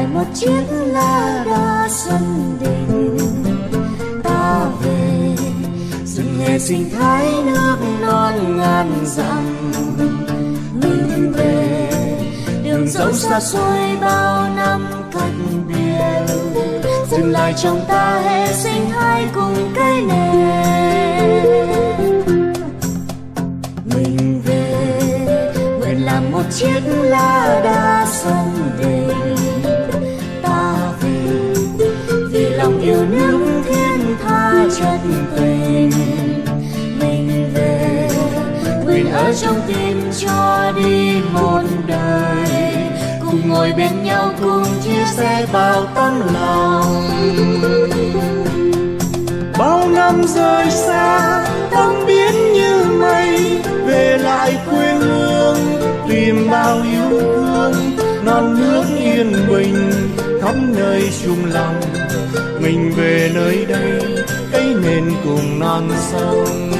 lại một chiếc lá đa sân đình. Ta về rừng hệ sinh thái nước non ngàn dặm. Mình về, đường dẫu xa xôi bao năm cách biệt. Dừng lại trong ta hệ sinh thái cùng cây nền. Mình về, nguyện làm một chiếc lá đa xuân đình. Chân tình. Mình về nguyện ở trong tim cho đi một đời. Cùng ngồi bên nhau, cùng chia sẻ bao tấm lòng. Bao năm rời xa tâm biến như mây. Về lại quê hương, tìm bao yêu thương. Non nước yên bình, khắp nơi chung lòng. Mình về nơi đây cây nền cùng non sông.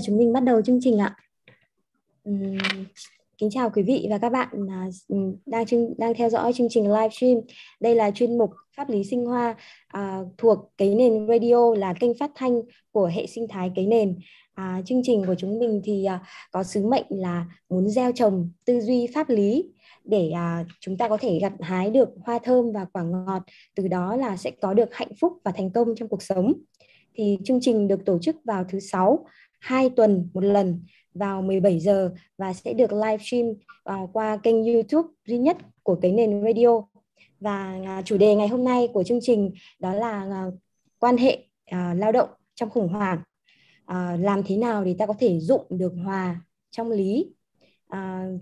Giờ chúng mình bắt đầu chương trình ạ. Kính chào quý vị và các bạn à, đang đang theo dõi chương trình livestream. Đây là chuyên mục pháp lý sinh hoa à, thuộc Cấy nền Radio là kênh phát thanh của hệ sinh thái Cấy nền. À, chương trình của chúng mình thì à, có sứ mệnh là muốn gieo trồng tư duy pháp lý để à, chúng ta có thể gặt hái được hoa thơm và quả ngọt từ đó là sẽ có được hạnh phúc và thành công trong cuộc sống. Thì chương trình được tổ chức vào thứ sáu, hai tuần một lần vào 17 giờ và sẽ được livestream uh, à, qua kênh YouTube duy nhất của cái nền radio. Và uh, chủ đề ngày hôm nay của chương trình đó là uh, quan hệ uh, lao động trong khủng hoảng. Uh, làm thế nào để ta có thể dụng được hòa trong lý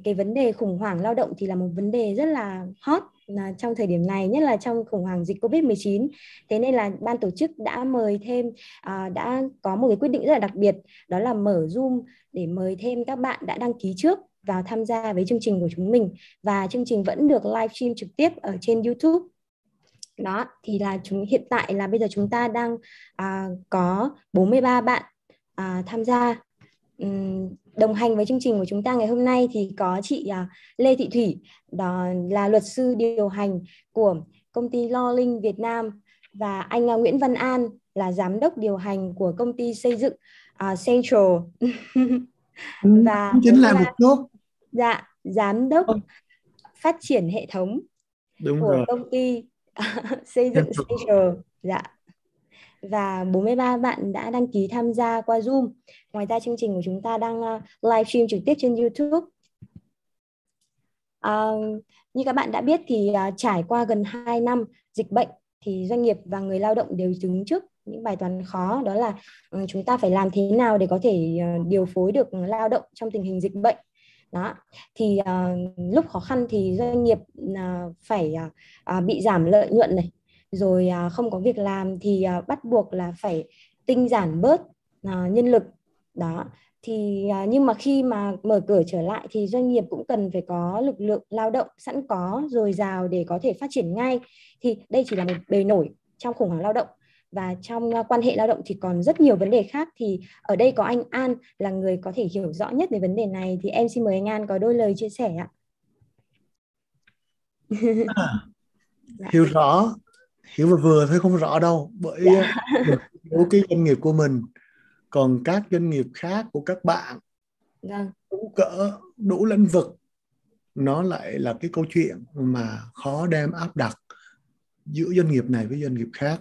cái vấn đề khủng hoảng lao động thì là một vấn đề rất là hot là trong thời điểm này nhất là trong khủng hoảng dịch Covid-19 thế nên là ban tổ chức đã mời thêm à, đã có một cái quyết định rất là đặc biệt đó là mở Zoom để mời thêm các bạn đã đăng ký trước vào tham gia với chương trình của chúng mình. Và chương trình vẫn được livestream trực tiếp ở trên YouTube. Đó thì là chúng hiện tại là bây giờ chúng ta đang à, có 43 bạn à, tham gia đồng hành với chương trình của chúng ta ngày hôm nay thì có chị à, Lê Thị Thủy đó là luật sư điều hành của công ty Lo Linh Việt Nam và anh à, Nguyễn Văn An là giám đốc điều hành của công ty xây dựng à, Central. Và cũng chính là một chút dạ giám đốc Vâng. phát triển hệ thống đúng của rồi. công ty xây dựng Central. Central. Dạ và 43 bạn đã đăng ký tham gia qua Zoom. Ngoài ra chương trình của chúng ta đang ờ, live stream trực tiếp trên YouTube. À, như các bạn đã biết thì à, trải qua gần 2 năm dịch bệnh thì doanh nghiệp và người lao động đều đứng trước những bài toán khó đó là ừ, chúng ta phải làm thế nào để có thể điều phối được lao động trong tình hình dịch bệnh đó thì uh, lúc khó khăn thì doanh nghiệp uh, phải uh, bị giảm lợi nhuận này rồi uh, không có việc làm thì uh, bắt buộc là phải tinh giản bớt uh, nhân lực. Đó. Thì uh, nhưng mà khi mà mở cửa trở lại thì doanh nghiệp cũng cần phải có lực lượng lao động sẵn có dồi dào để có thể phát triển ngay. Thì đây chỉ là một bề nổi trong khủng hoảng lao động. Và trong uh, quan hệ lao động thì còn rất nhiều vấn đề khác. Thì ở đây có anh An là người có thể hiểu rõ nhất về vấn đề này. Thì em xin mời anh An có đôi lời chia sẻ ạ. À, hiểu rõ hiểu vừa vừa thôi không rõ đâu. Bởi Dạ. mình hiểu cái doanh nghiệp của mình còn các doanh nghiệp khác của các bạn Vâng, đủ cỡ đủ lĩnh vực. Nó lại là cái câu chuyện mà khó đem áp đặt giữa doanh nghiệp này với doanh nghiệp khác.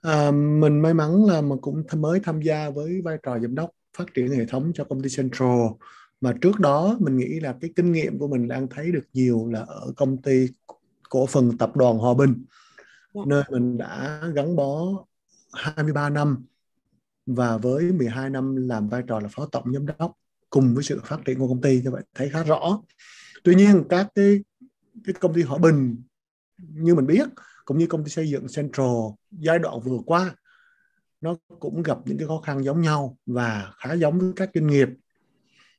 À, mình may mắn là mà cũng mới tham gia với vai trò giám đốc phát triển hệ thống cho công ty Central. Mà trước đó mình nghĩ là cái kinh nghiệm của mình đang thấy được nhiều là ở công ty cổ phần tập đoàn Hòa Bình. Dạ. nơi mình đã gắn bó 23 năm và với 12 năm làm vai trò là phó tổng giám đốc cùng với sự phát triển của công ty như vậy thấy khá rõ. Tuy nhiên, các cái cái công ty Hòa Bình, như mình biết, cũng như công ty xây dựng Central, giai đoạn vừa qua, nó cũng gặp những cái khó khăn giống nhau và khá giống với các doanh nghiệp.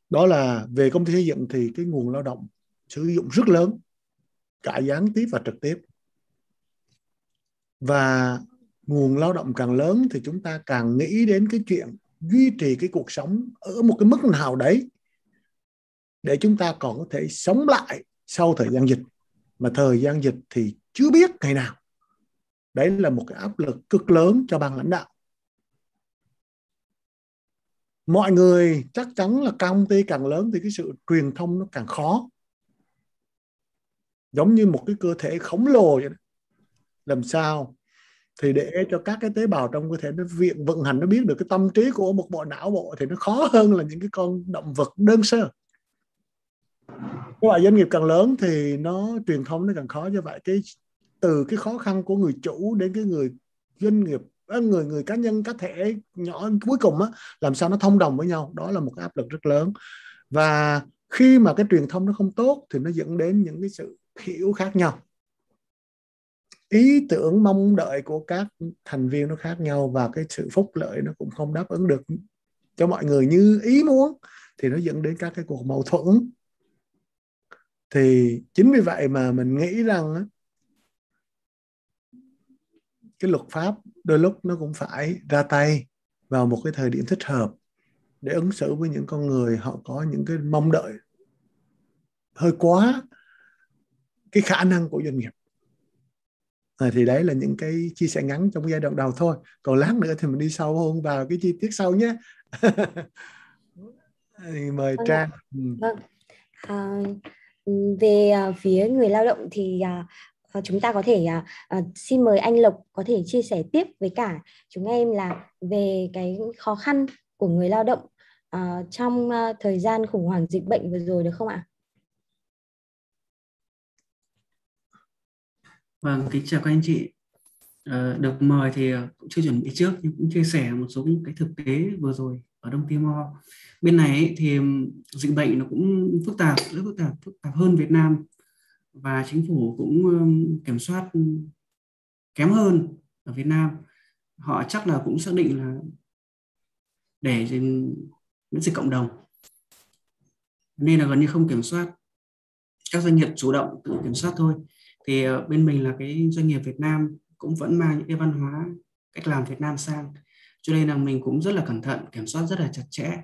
Đó là về công ty xây dựng thì cái nguồn lao động sử dụng rất lớn, cả gián tiếp và trực tiếp và nguồn lao động càng lớn thì chúng ta càng nghĩ đến cái chuyện duy trì cái cuộc sống ở một cái mức nào đấy để chúng ta còn có thể sống lại sau thời gian dịch. Mà thời gian dịch thì chưa biết ngày nào. Đấy là một cái áp lực cực lớn cho ban lãnh đạo. Mọi người chắc chắn là công ty càng lớn thì cái sự truyền thông nó càng khó. Giống như một cái cơ thể khổng lồ vậy đó làm sao thì để cho các cái tế bào trong cơ thể nó viện, vận hành, nó biết được cái tâm trí của một bộ não bộ thì nó khó hơn là những cái con động vật đơn sơ. Các bạn doanh nghiệp càng lớn thì nó truyền thông nó càng khó như vậy. Cái, từ cái khó khăn của người chủ đến cái người doanh nghiệp à, người người cá nhân, cá thể nhỏ cuối cùng á, làm sao nó thông đồng với nhau, đó là một cái áp lực rất lớn. Và khi mà cái truyền thông nó không tốt thì nó dẫn đến những cái sự hiểu khác nhau ý tưởng mong đợi của các thành viên nó khác nhau và cái sự phúc lợi nó cũng không đáp ứng được cho mọi người như ý muốn, thì nó dẫn đến các cái cuộc mâu thuẫn. Thì chính vì vậy mà mình nghĩ rằng cái luật pháp đôi lúc nó cũng phải ra tay vào một cái thời điểm thích hợp để ứng xử với những con người họ có những cái mong đợi hơi quá cái khả năng của doanh nghiệp à, thì đấy là những cái chia sẻ ngắn trong giai đoạn đầu thôi. Còn lát nữa thì mình đi sâu hơn vào cái chi tiết sau nhé. Thì mời vâng trang. Ừ. vâng. À, về à, phía người lao động thì à, à, chúng ta có thể uh, xin mời anh Lộc có thể chia sẻ tiếp với cả chúng em là về cái khó khăn của người lao động uh, trong uh, thời gian khủng hoảng dịch bệnh vừa rồi được không ạ? Vâng, kính chào các anh chị. À, được mời thì ờ, cũng chưa chuẩn bị trước nhưng cũng chia sẻ một số cái thực tế vừa rồi ở Đông Timor. Bên này ấy, thì dịch bệnh nó cũng phức tạp, rất phức tạp, phức tạp hơn Việt Nam và chính phủ cũng kiểm soát kém hơn ở Việt Nam. Họ chắc là cũng xác định là để miễn dịch cộng đồng nên là gần như không kiểm soát các doanh nghiệp chủ động tự kiểm soát thôi thì ờ, bên mình là cái doanh nghiệp Việt Nam cũng vẫn mang những cái văn hóa cách làm Việt Nam sang. Cho nên là mình cũng rất là cẩn thận kiểm soát rất là chặt chẽ.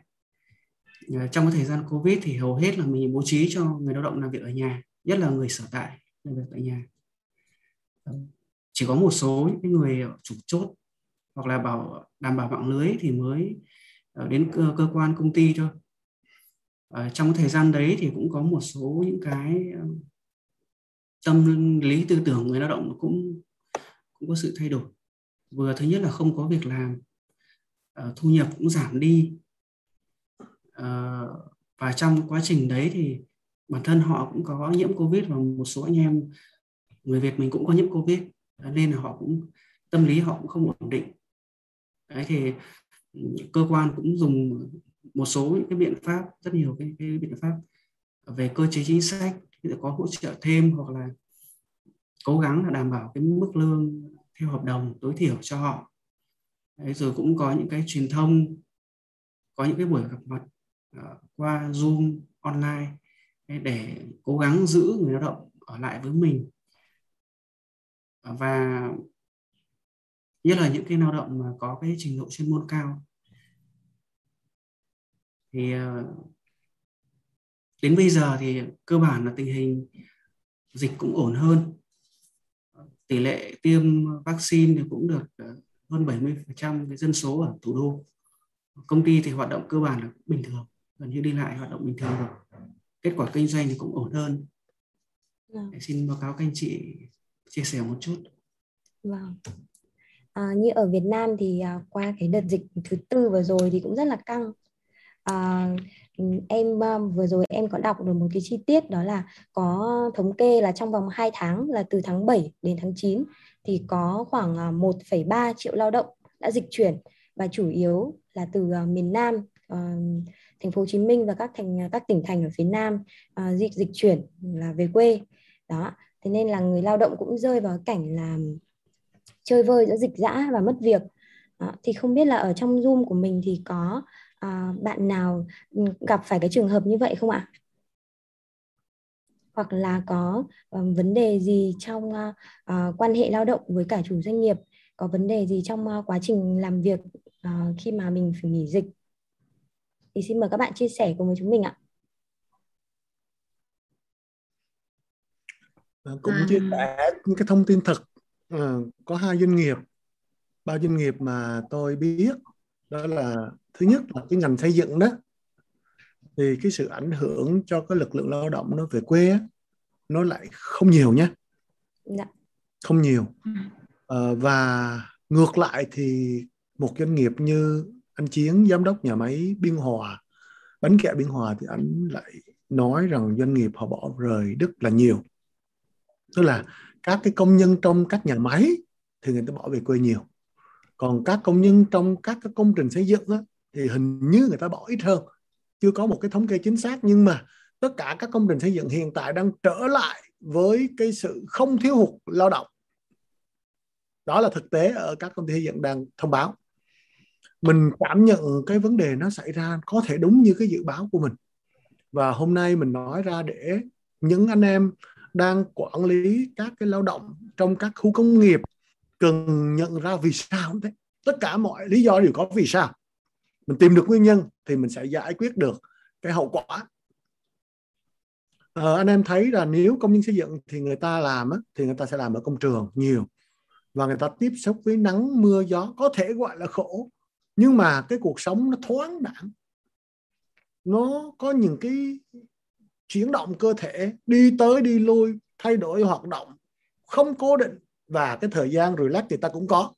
Ờ, trong cái thời gian Covid thì hầu hết là mình bố trí cho người lao động làm việc ở nhà nhất là người sở tại làm việc tại nhà. Ờ, chỉ có một số những người chủ chốt hoặc là bảo đảm bảo mạng lưới thì mới đến cơ, cơ quan công ty thôi. À, trong thời gian đấy thì cũng có một số những cái tâm lý tư tưởng người lao động cũng cũng có sự thay đổi. Vừa thứ nhất là không có việc làm ờ, thu nhập cũng giảm đi. Ờ, và trong quá trình đấy thì bản thân họ cũng có nhiễm covid và một số anh em người việt mình cũng có nhiễm covid. Nên là họ cũng tâm lý họ cũng không ổn định. Đấy thì cơ quan cũng dùng một số những cái biện pháp rất nhiều cái, cái biện pháp về cơ chế chính sách có hỗ trợ thêm hoặc là cố gắng là đảm bảo cái mức lương theo hợp đồng tối thiểu cho họ. Đấy, rồi cũng có những cái truyền thông có những cái buổi gặp mặt uh, qua zoom online để cố gắng giữ người lao động ở lại với mình. Và nhất là những cái lao động mà có cái trình độ chuyên môn cao. Thì ờ, đến bây giờ thì cơ bản là tình hình dịch cũng ổn hơn tỷ lệ tiêm vaccine thì cũng được ờ, hơn 70% cái dân số ở thủ đô. Công ty thì hoạt động cơ bản là bình thường gần như đi lại hoạt động bình thường rồi. Kết quả kinh doanh thì cũng ổn hơn. Vâng. xin báo cáo các anh chị chia sẻ một chút. Vâng. À, như ở Việt Nam thì à, qua cái đợt dịch thứ tư vừa rồi thì cũng rất là căng. À, Ừ, em ờ, vừa rồi em có đọc được một cái chi tiết đó là có thống kê là trong vòng 2 tháng là từ tháng 7 đến tháng 9 thì có khoảng ờ, 1,3 triệu lao động đã dịch chuyển và chủ yếu là từ ờ, miền Nam thành phố Hồ Chí Minh và các thành các tỉnh thành ở phía Nam dịch dịch chuyển là về quê đó thế nên là người lao động cũng rơi vào cảnh là chơi vơi giữa dịch dã và mất việc đó. thì không biết là ở trong zoom của mình thì có uh, bạn nào gặp phải cái trường hợp như vậy không ạ? Hoặc là có uh, vấn đề gì trong uh, uh, quan hệ lao động với cả chủ doanh nghiệp? Có vấn đề gì trong uh, quá trình làm việc uh, khi mà mình phải nghỉ dịch? Thì xin mời các bạn chia sẻ cùng với chúng mình ạ. Cũng à. chia sẻ những cái thông tin thật à, có hai doanh nghiệp. Ba doanh nghiệp mà tôi biết đó là thứ nhất là cái ngành xây dựng đó. Thì cái sự ảnh hưởng cho cái lực lượng lao động nó về quê nó lại không nhiều nhé dạ. không nhiều. À, và ngược lại thì một doanh nghiệp như anh Chiến giám đốc nhà máy Biên Hòa bánh kẹo Biên Hòa thì anh lại nói rằng doanh nghiệp họ bỏ rời rất là nhiều. Tức là các cái công nhân trong các nhà máy thì người ta bỏ về quê nhiều còn các công nhân trong các cái công trình xây dựng đó, thì hình như người ta bỏ ít hơn. Chưa có một cái thống kê chính xác nhưng mà tất cả các công trình xây dựng hiện tại đang trở lại với cái sự không thiếu hụt lao động. Đó là thực tế ở các công ty xây dựng đang thông báo. Mình cảm nhận cái vấn đề nó xảy ra có thể đúng như cái dự báo của mình. Và hôm nay mình nói ra để những anh em đang quản lý các cái lao động trong các khu công nghiệp cần nhận ra vì sao thế tất cả mọi lý do đều có vì sao. Mình tìm được nguyên nhân thì mình sẽ giải quyết được cái hậu quả. À, anh em thấy là nếu công nhân xây dựng thì người ta làm á, thì người ta sẽ làm ở công trường nhiều. Và người ta tiếp xúc với nắng mưa gió có thể gọi là khổ. Nhưng mà cái cuộc sống nó thoáng đẳng nó có những cái chuyển động cơ thể đi tới đi lui thay đổi hoạt động không cố định và cái thời gian relax thì ta cũng có.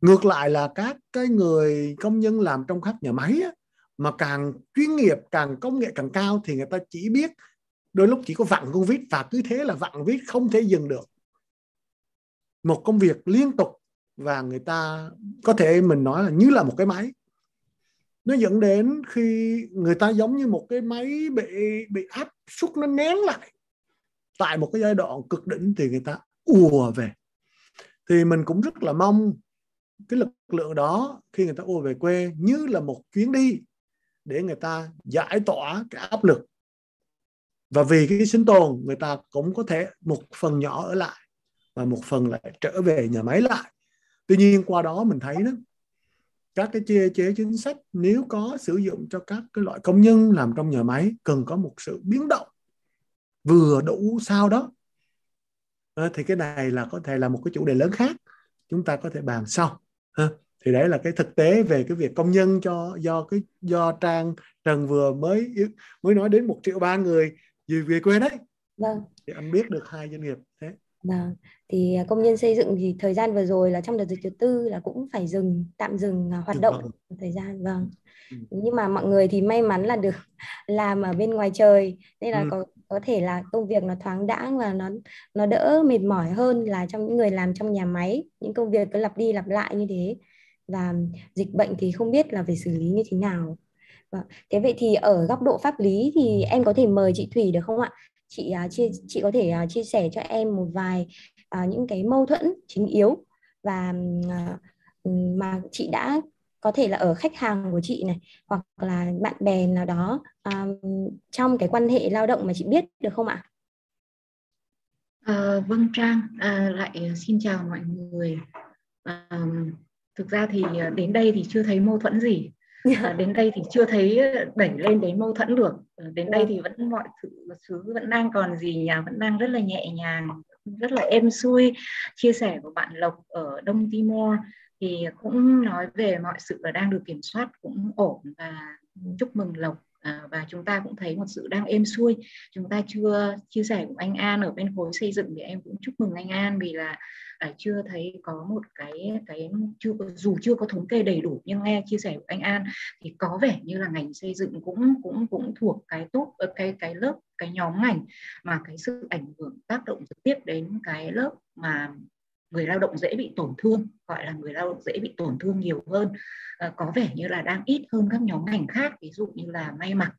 Ngược lại là các cái người công nhân làm trong các nhà máy á, mà càng chuyên nghiệp càng công nghệ càng cao thì người ta chỉ biết đôi lúc chỉ có vặn con vít và cứ thế là vặn vít không thể dừng được. Một công việc liên tục và người ta có thể mình nói là như là một cái máy. Nó dẫn đến khi người ta giống như một cái máy bị bị áp suất nó nén lại tại một cái giai đoạn cực đỉnh thì người ta ùa về. Thì mình cũng rất là mong cái lực lượng đó khi người ta ùa về quê như là một chuyến đi để người ta giải tỏa cái áp lực. Và vì cái sinh tồn, người ta cũng có thể một phần nhỏ ở lại và một phần lại trở về nhà máy lại. Tuy nhiên qua đó mình thấy đó, các cái chế chế chính sách nếu có sử dụng cho các cái loại công nhân làm trong nhà máy cần có một sự biến động vừa đủ sao đó à, thì cái này là có thể là một cái chủ đề lớn khác chúng ta có thể bàn sau à, thì đấy là cái thực tế về cái việc công nhân cho do cái do trang trần vừa mới mới nói đến một triệu ba người về về quê đấy vâng thì anh biết được hai doanh nghiệp thế Vâng, thì à, công nhân xây dựng thì thời gian vừa rồi là trong đợt dịch thứ tư là cũng phải dừng tạm dừng à, hoạt động vâng. thời gian vâng. Ừ. Nhưng mà mọi người thì may mắn là được làm ở bên ngoài trời nên là ừ. có có thể là công việc nó thoáng đãng và nó nó đỡ mệt mỏi hơn là trong những người làm trong nhà máy. Những công việc cứ lặp đi lặp lại như thế. Và dịch bệnh thì không biết là phải xử lý như thế nào. Vâng, thế vậy thì ở góc độ pháp lý thì em có thể mời chị Thủy được không ạ? Chị uh, chia chị có thể uh, chia sẻ cho em một vài uh, những cái mâu thuẫn chính yếu. Và uh, mà chị đã có thể là ở khách hàng của chị này hoặc là bạn bè nào đó um, trong cái quan hệ lao động mà chị biết được không ạ? À, vâng Trang, à, lại xin chào mọi người. À, thực ra thì đến đây thì chưa thấy mâu thuẫn gì. À, đến đây thì chưa thấy đẩy lên đến mâu thuẫn được. Ờ, đến đây thì vẫn mọi sự thứ vẫn đang còn gì nhà vẫn đang rất là nhẹ nhàng rất là êm xuôi. Chia sẻ của bạn Lộc ở Đông Timor thì cũng nói về mọi sự là đang được kiểm soát cũng ổn và chúc mừng Lộc. À, và chúng ta cũng thấy một sự đang êm xuôi. Chúng ta chưa chia sẻ của anh An ở bên khối xây dựng thì em cũng chúc mừng anh An vì là à, chưa thấy có một cái cái chưa dù chưa có thống kê đầy đủ nhưng nghe chia sẻ của anh An thì có vẻ như là ngành xây dựng cũng cũng cũng thuộc cái tốt ờ, cái cái lớp cái nhóm ngành mà cái sự ảnh hưởng tác động trực tiếp đến cái lớp mà người lao động dễ bị tổn thương gọi là người lao động dễ bị tổn thương nhiều hơn. À, có vẻ như là đang ít hơn các nhóm ngành khác ví dụ như là may mặc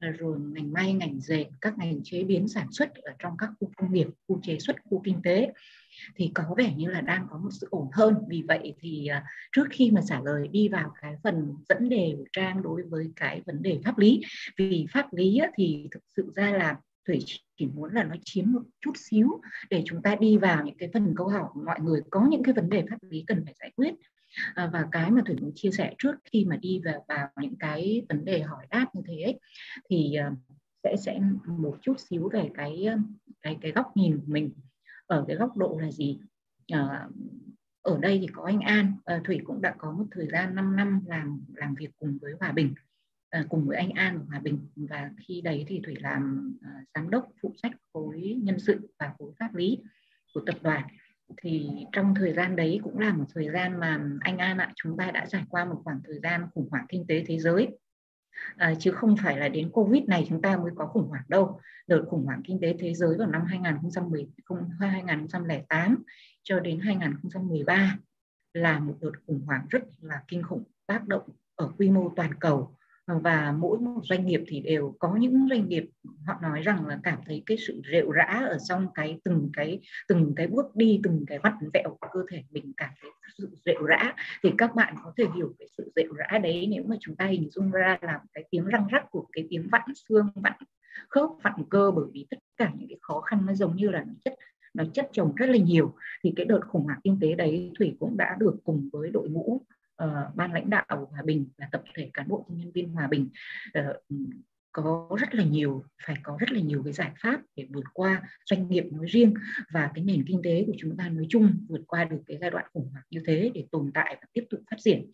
ờ, rồi ngành may ngành dệt các ngành chế biến sản xuất ở trong các khu công nghiệp khu chế xuất khu kinh tế. Thì có vẻ như là đang có một sự ổn hơn. Vì vậy thì à, trước khi mà trả lời đi vào cái phần dẫn đề của trang đối với cái vấn đề pháp lý vì pháp lý thì thực sự ra là thủy chỉ muốn là nó chiếm một chút xíu để chúng ta đi vào những cái phần câu hỏi. Của mọi người có những cái vấn đề pháp lý cần phải giải quyết. À, và cái mà thủy muốn chia sẻ trước khi mà đi vào vào những cái vấn đề hỏi đáp như thế ấy, thì à, sẽ sẽ một chút xíu về cái à, cái cái góc nhìn của mình. Ở cái góc độ là gì? À, ở đây thì có anh An. À, Thủy cũng đã có một thời gian 5 năm làm làm việc cùng với Hòa Bình à, cùng với anh An ở Hòa Bình. Và khi đấy thì Thủy làm à, giám đốc phụ trách khối nhân sự và khối pháp lý của tập đoàn. Thì trong thời gian đấy cũng là một thời gian mà anh An ạ chúng ta đã trải qua một khoảng thời gian khủng hoảng kinh tế thế giới. À, chứ không phải là đến Covid này chúng ta mới có khủng hoảng đâu. Đợt khủng hoảng kinh tế thế giới vào năm 2010, 2008 cho đến 2013 là một đợt khủng hoảng rất là kinh khủng tác động ở quy mô toàn cầu và mỗi một doanh nghiệp thì đều có những doanh nghiệp họ nói rằng là cảm thấy cái sự rệu rã ở trong cái từng cái từng cái bước đi, từng cái vặn vẹo của cơ thể mình cảm thấy sự rệu rã. Thì các bạn có thể hiểu cái sự rệu rã đấy nếu mà chúng ta hình dung ra làm cái tiếng răng rắc của cái tiếng vặn xương, vặn khớp, vặn cơ, bởi vì tất cả những cái khó khăn nó giống như là nó chất nó chất chồng rất là nhiều. Thì cái đợt khủng hoảng kinh tế đấy thủy cũng đã được cùng với đội ngũ uh, ban lãnh đạo hòa bình và tập thể cán bộ công nhân viên hòa bình uh, có rất là nhiều phải có rất là nhiều cái giải pháp để vượt qua doanh nghiệp nói riêng và cái nền kinh tế của chúng ta nói chung vượt qua được cái giai đoạn khủng hoảng như thế để tồn tại và tiếp tục phát triển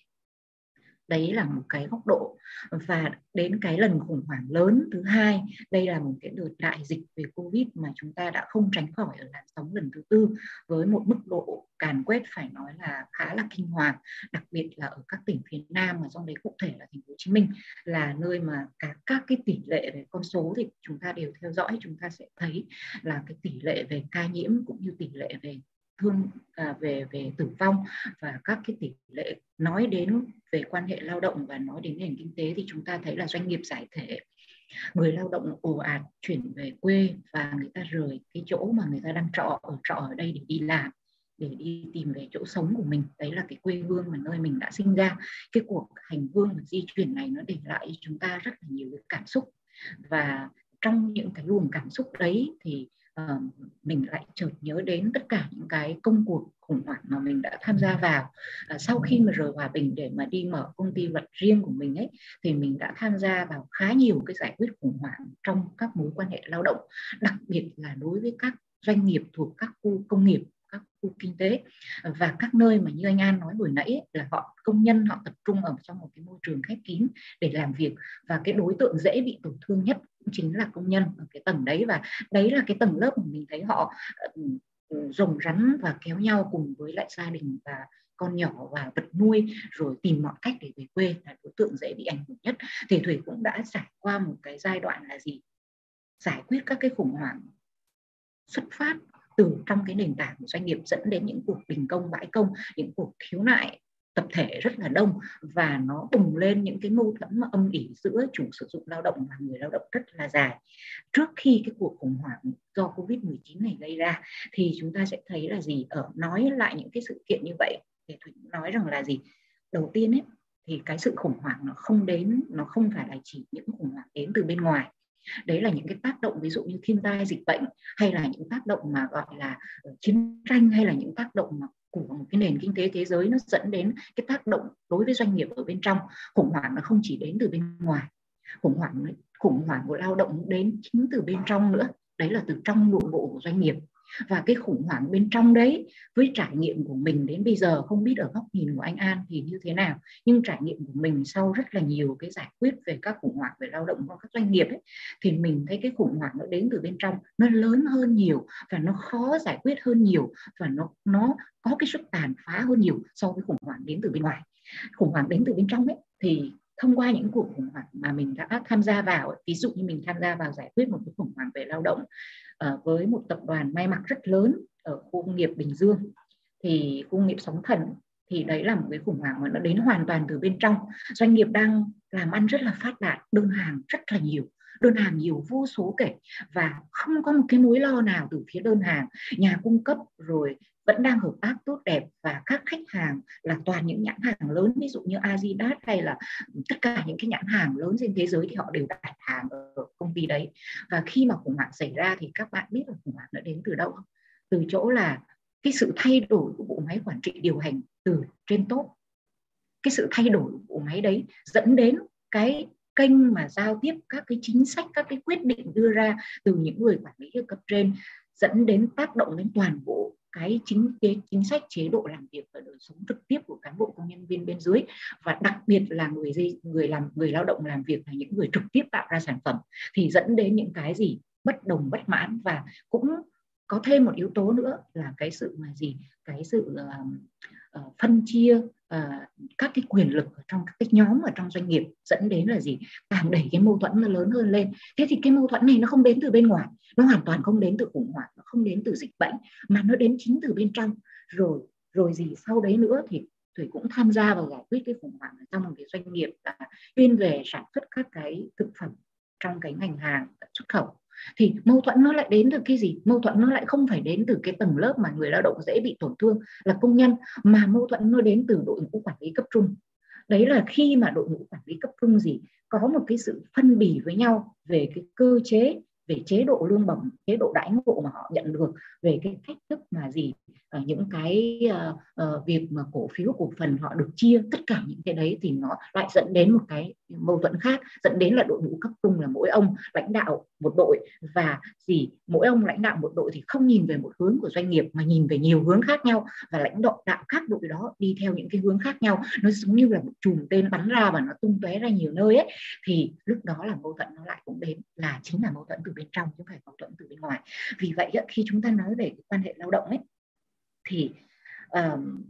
đấy là một cái góc độ. Và đến cái lần khủng hoảng lớn thứ hai, đây là một cái đợt đại dịch về covid mà chúng ta đã không tránh khỏi ở làn sóng lần thứ tư, với một mức độ càn quét phải nói là khá là kinh hoàng, đặc biệt là ở các tỉnh phía nam mà trong đấy cụ thể là thành phố hồ chí minh là nơi mà cả các cái tỷ lệ về con số thì chúng ta đều theo dõi, chúng ta sẽ thấy là cái tỷ lệ về ca nhiễm cũng như tỷ lệ về thương à, về về tử vong và các cái tỷ lệ nói đến về quan hệ lao động và nói đến nền kinh tế thì chúng ta thấy là doanh nghiệp giải thể người lao động ồ ạt chuyển về quê và người ta rời cái chỗ mà người ta đang trọ ở trọ ở đây để đi làm để đi tìm về chỗ sống của mình. Đấy là cái quê hương mà nơi mình đã sinh ra. Cái cuộc hành hương và di chuyển này nó để lại cho chúng ta rất là nhiều cảm xúc. Và trong những cái luồng cảm xúc đấy thì uh, mình lại chợt nhớ đến tất cả những cái công cuộc khủng hoảng mà mình đã tham gia vào. À, sau khi mà rời hòa bình để mà đi mở công ty luật riêng của mình ấy thì mình đã tham gia vào khá nhiều cái giải quyết khủng hoảng trong các mối quan hệ lao động đặc biệt là đối với các doanh nghiệp thuộc các khu công nghiệp các khu kinh tế. Và các nơi mà như anh An nói buổi nãy ấy, là họ công nhân họ tập trung ở trong một cái môi trường khép kín để làm việc. Và cái đối tượng dễ bị tổn thương nhất cũng chính là công nhân ở cái tầng đấy. Và đấy là cái tầng lớp mà mình thấy họ ừ, ừ, rồng rắn và kéo nhau cùng với lại gia đình và con nhỏ và vật nuôi rồi tìm mọi cách để về quê là đối tượng dễ bị ảnh hưởng nhất. Thì thủy cũng đã trải qua một cái giai đoạn là gì? Giải quyết các cái khủng hoảng xuất phát từ trong cái nền tảng của doanh nghiệp dẫn đến những cuộc đình công, bãi công, những cuộc khiếu nại tập thể rất là đông và nó bùng lên những cái mâu thuẫn mà âm ỉ giữa chủ sử dụng lao động và người lao động rất là dài. Trước khi cái cuộc khủng hoảng do Covid-19 này gây ra thì chúng ta sẽ thấy là gì ở, nói lại những cái sự kiện như vậy thì Thủy nói rằng là gì? Đầu tiên ấy, thì cái sự khủng hoảng nó không đến, nó không phải là chỉ những khủng hoảng đến từ bên ngoài đấy là những cái tác động, ví dụ như thiên tai, dịch bệnh, hay là những tác động mà gọi là ờ, chiến tranh, hay là những tác động mà của một cái nền kinh tế thế giới, nó dẫn đến cái tác động đối với doanh nghiệp ở bên trong. Khủng hoảng nó không chỉ đến từ bên ngoài, khủng hoảng khủng hoảng của lao động đến chính từ bên trong nữa. Đấy là từ trong nội bộ của doanh nghiệp và cái khủng hoảng bên trong đấy với trải nghiệm của mình đến bây giờ không biết ở góc nhìn của anh An thì như thế nào. Nhưng trải nghiệm của mình sau rất là nhiều cái giải quyết về các khủng hoảng về lao động của các doanh nghiệp ấy, thì mình thấy cái khủng hoảng nó đến từ bên trong nó lớn hơn nhiều và nó khó giải quyết hơn nhiều và nó nó có cái sức tàn phá hơn nhiều so với khủng hoảng đến từ bên ngoài. Khủng hoảng đến từ bên trong ấy thì thông qua những cuộc khủng hoảng mà mình đã tham gia vào ví dụ như mình tham gia vào giải quyết một cái khủng hoảng về lao động ờ, với một tập đoàn may mặc rất lớn ở khu công nghiệp Bình Dương, thì khu công nghiệp sóng thần, thì đấy là một cái khủng hoảng mà nó đến hoàn toàn từ bên trong. Doanh nghiệp đang làm ăn rất là phát đạt, đơn hàng rất là nhiều, đơn hàng nhiều vô số kể, và không có một cái mối lo nào từ phía đơn hàng, nhà cung cấp, rồi vẫn đang hợp tác tốt đẹp và các khách hàng là toàn những nhãn hàng lớn, ví dụ như Adidas hay là tất cả những cái nhãn hàng lớn trên thế giới thì họ đều đặt hàng ở công ty đấy và khi mà khủng hoảng xảy ra thì các bạn biết là khủng hoảng nó đến từ đâu không? từ chỗ là cái sự thay đổi của bộ máy quản trị điều hành từ trên top cái sự thay đổi của bộ máy đấy dẫn đến cái kênh mà giao tiếp, các cái chính sách, các cái quyết định đưa ra từ những người quản lý ở cấp trên dẫn đến tác động đến toàn bộ cái chính cái chính sách chế độ làm việc và đời sống trực tiếp của cán bộ công nhân viên bên dưới và đặc biệt là người người làm người lao động làm việc là những người trực tiếp tạo ra sản phẩm thì dẫn đến những cái gì? Bất đồng bất mãn và cũng có thêm một yếu tố nữa là cái sự mà gì? Cái sự uh, uh, phân chia uh, các cái quyền lực ở trong các cái nhóm ở trong doanh nghiệp dẫn đến là gì? Càng đẩy cái mâu thuẫn nó lớn hơn lên. Thế thì cái mâu thuẫn này nó không đến từ bên ngoài nó hoàn toàn không đến từ khủng hoảng nó không đến từ dịch bệnh mà nó đến chính từ bên trong. Rồi rồi gì sau đấy nữa thì thủy cũng tham gia vào giải quyết cái khủng hoảng trong một cái doanh nghiệp là chuyên về sản xuất các cái thực phẩm trong cái ngành hàng xuất khẩu thì mâu thuẫn nó lại đến từ cái gì? Mâu thuẫn nó lại không phải đến từ cái tầng lớp mà người lao động dễ bị tổn thương là công nhân, mà mâu thuẫn nó đến từ đội ngũ quản lý cấp trung. Đấy là khi mà đội ngũ quản lý cấp trung gì có một cái sự phân bì với nhau về cái cơ chế về chế độ lương bổng chế độ đãi ngộ mà họ nhận được về cái cách thức mà gì ở những cái uh, uh, việc mà cổ phiếu cổ phần họ được chia tất cả những cái đấy thì nó lại dẫn đến một cái mâu thuẫn khác dẫn đến là đội ngũ cấp trung là mỗi ông lãnh đạo một đội và gì mỗi ông lãnh đạo một đội thì không nhìn về một hướng của doanh nghiệp mà nhìn về nhiều hướng khác nhau và lãnh đạo đạo các đội đó đi theo những cái hướng khác nhau. Nó giống như là một chùm tên bắn ra và nó tung tóe ra nhiều nơi ấy thì lúc đó là mâu thuẫn nó lại cũng đến là chính là mâu thuẫn từ bên trong chứ không phải mâu thuẫn từ bên ngoài vì vậy khi chúng ta nói về quan hệ lao động ấy thì um,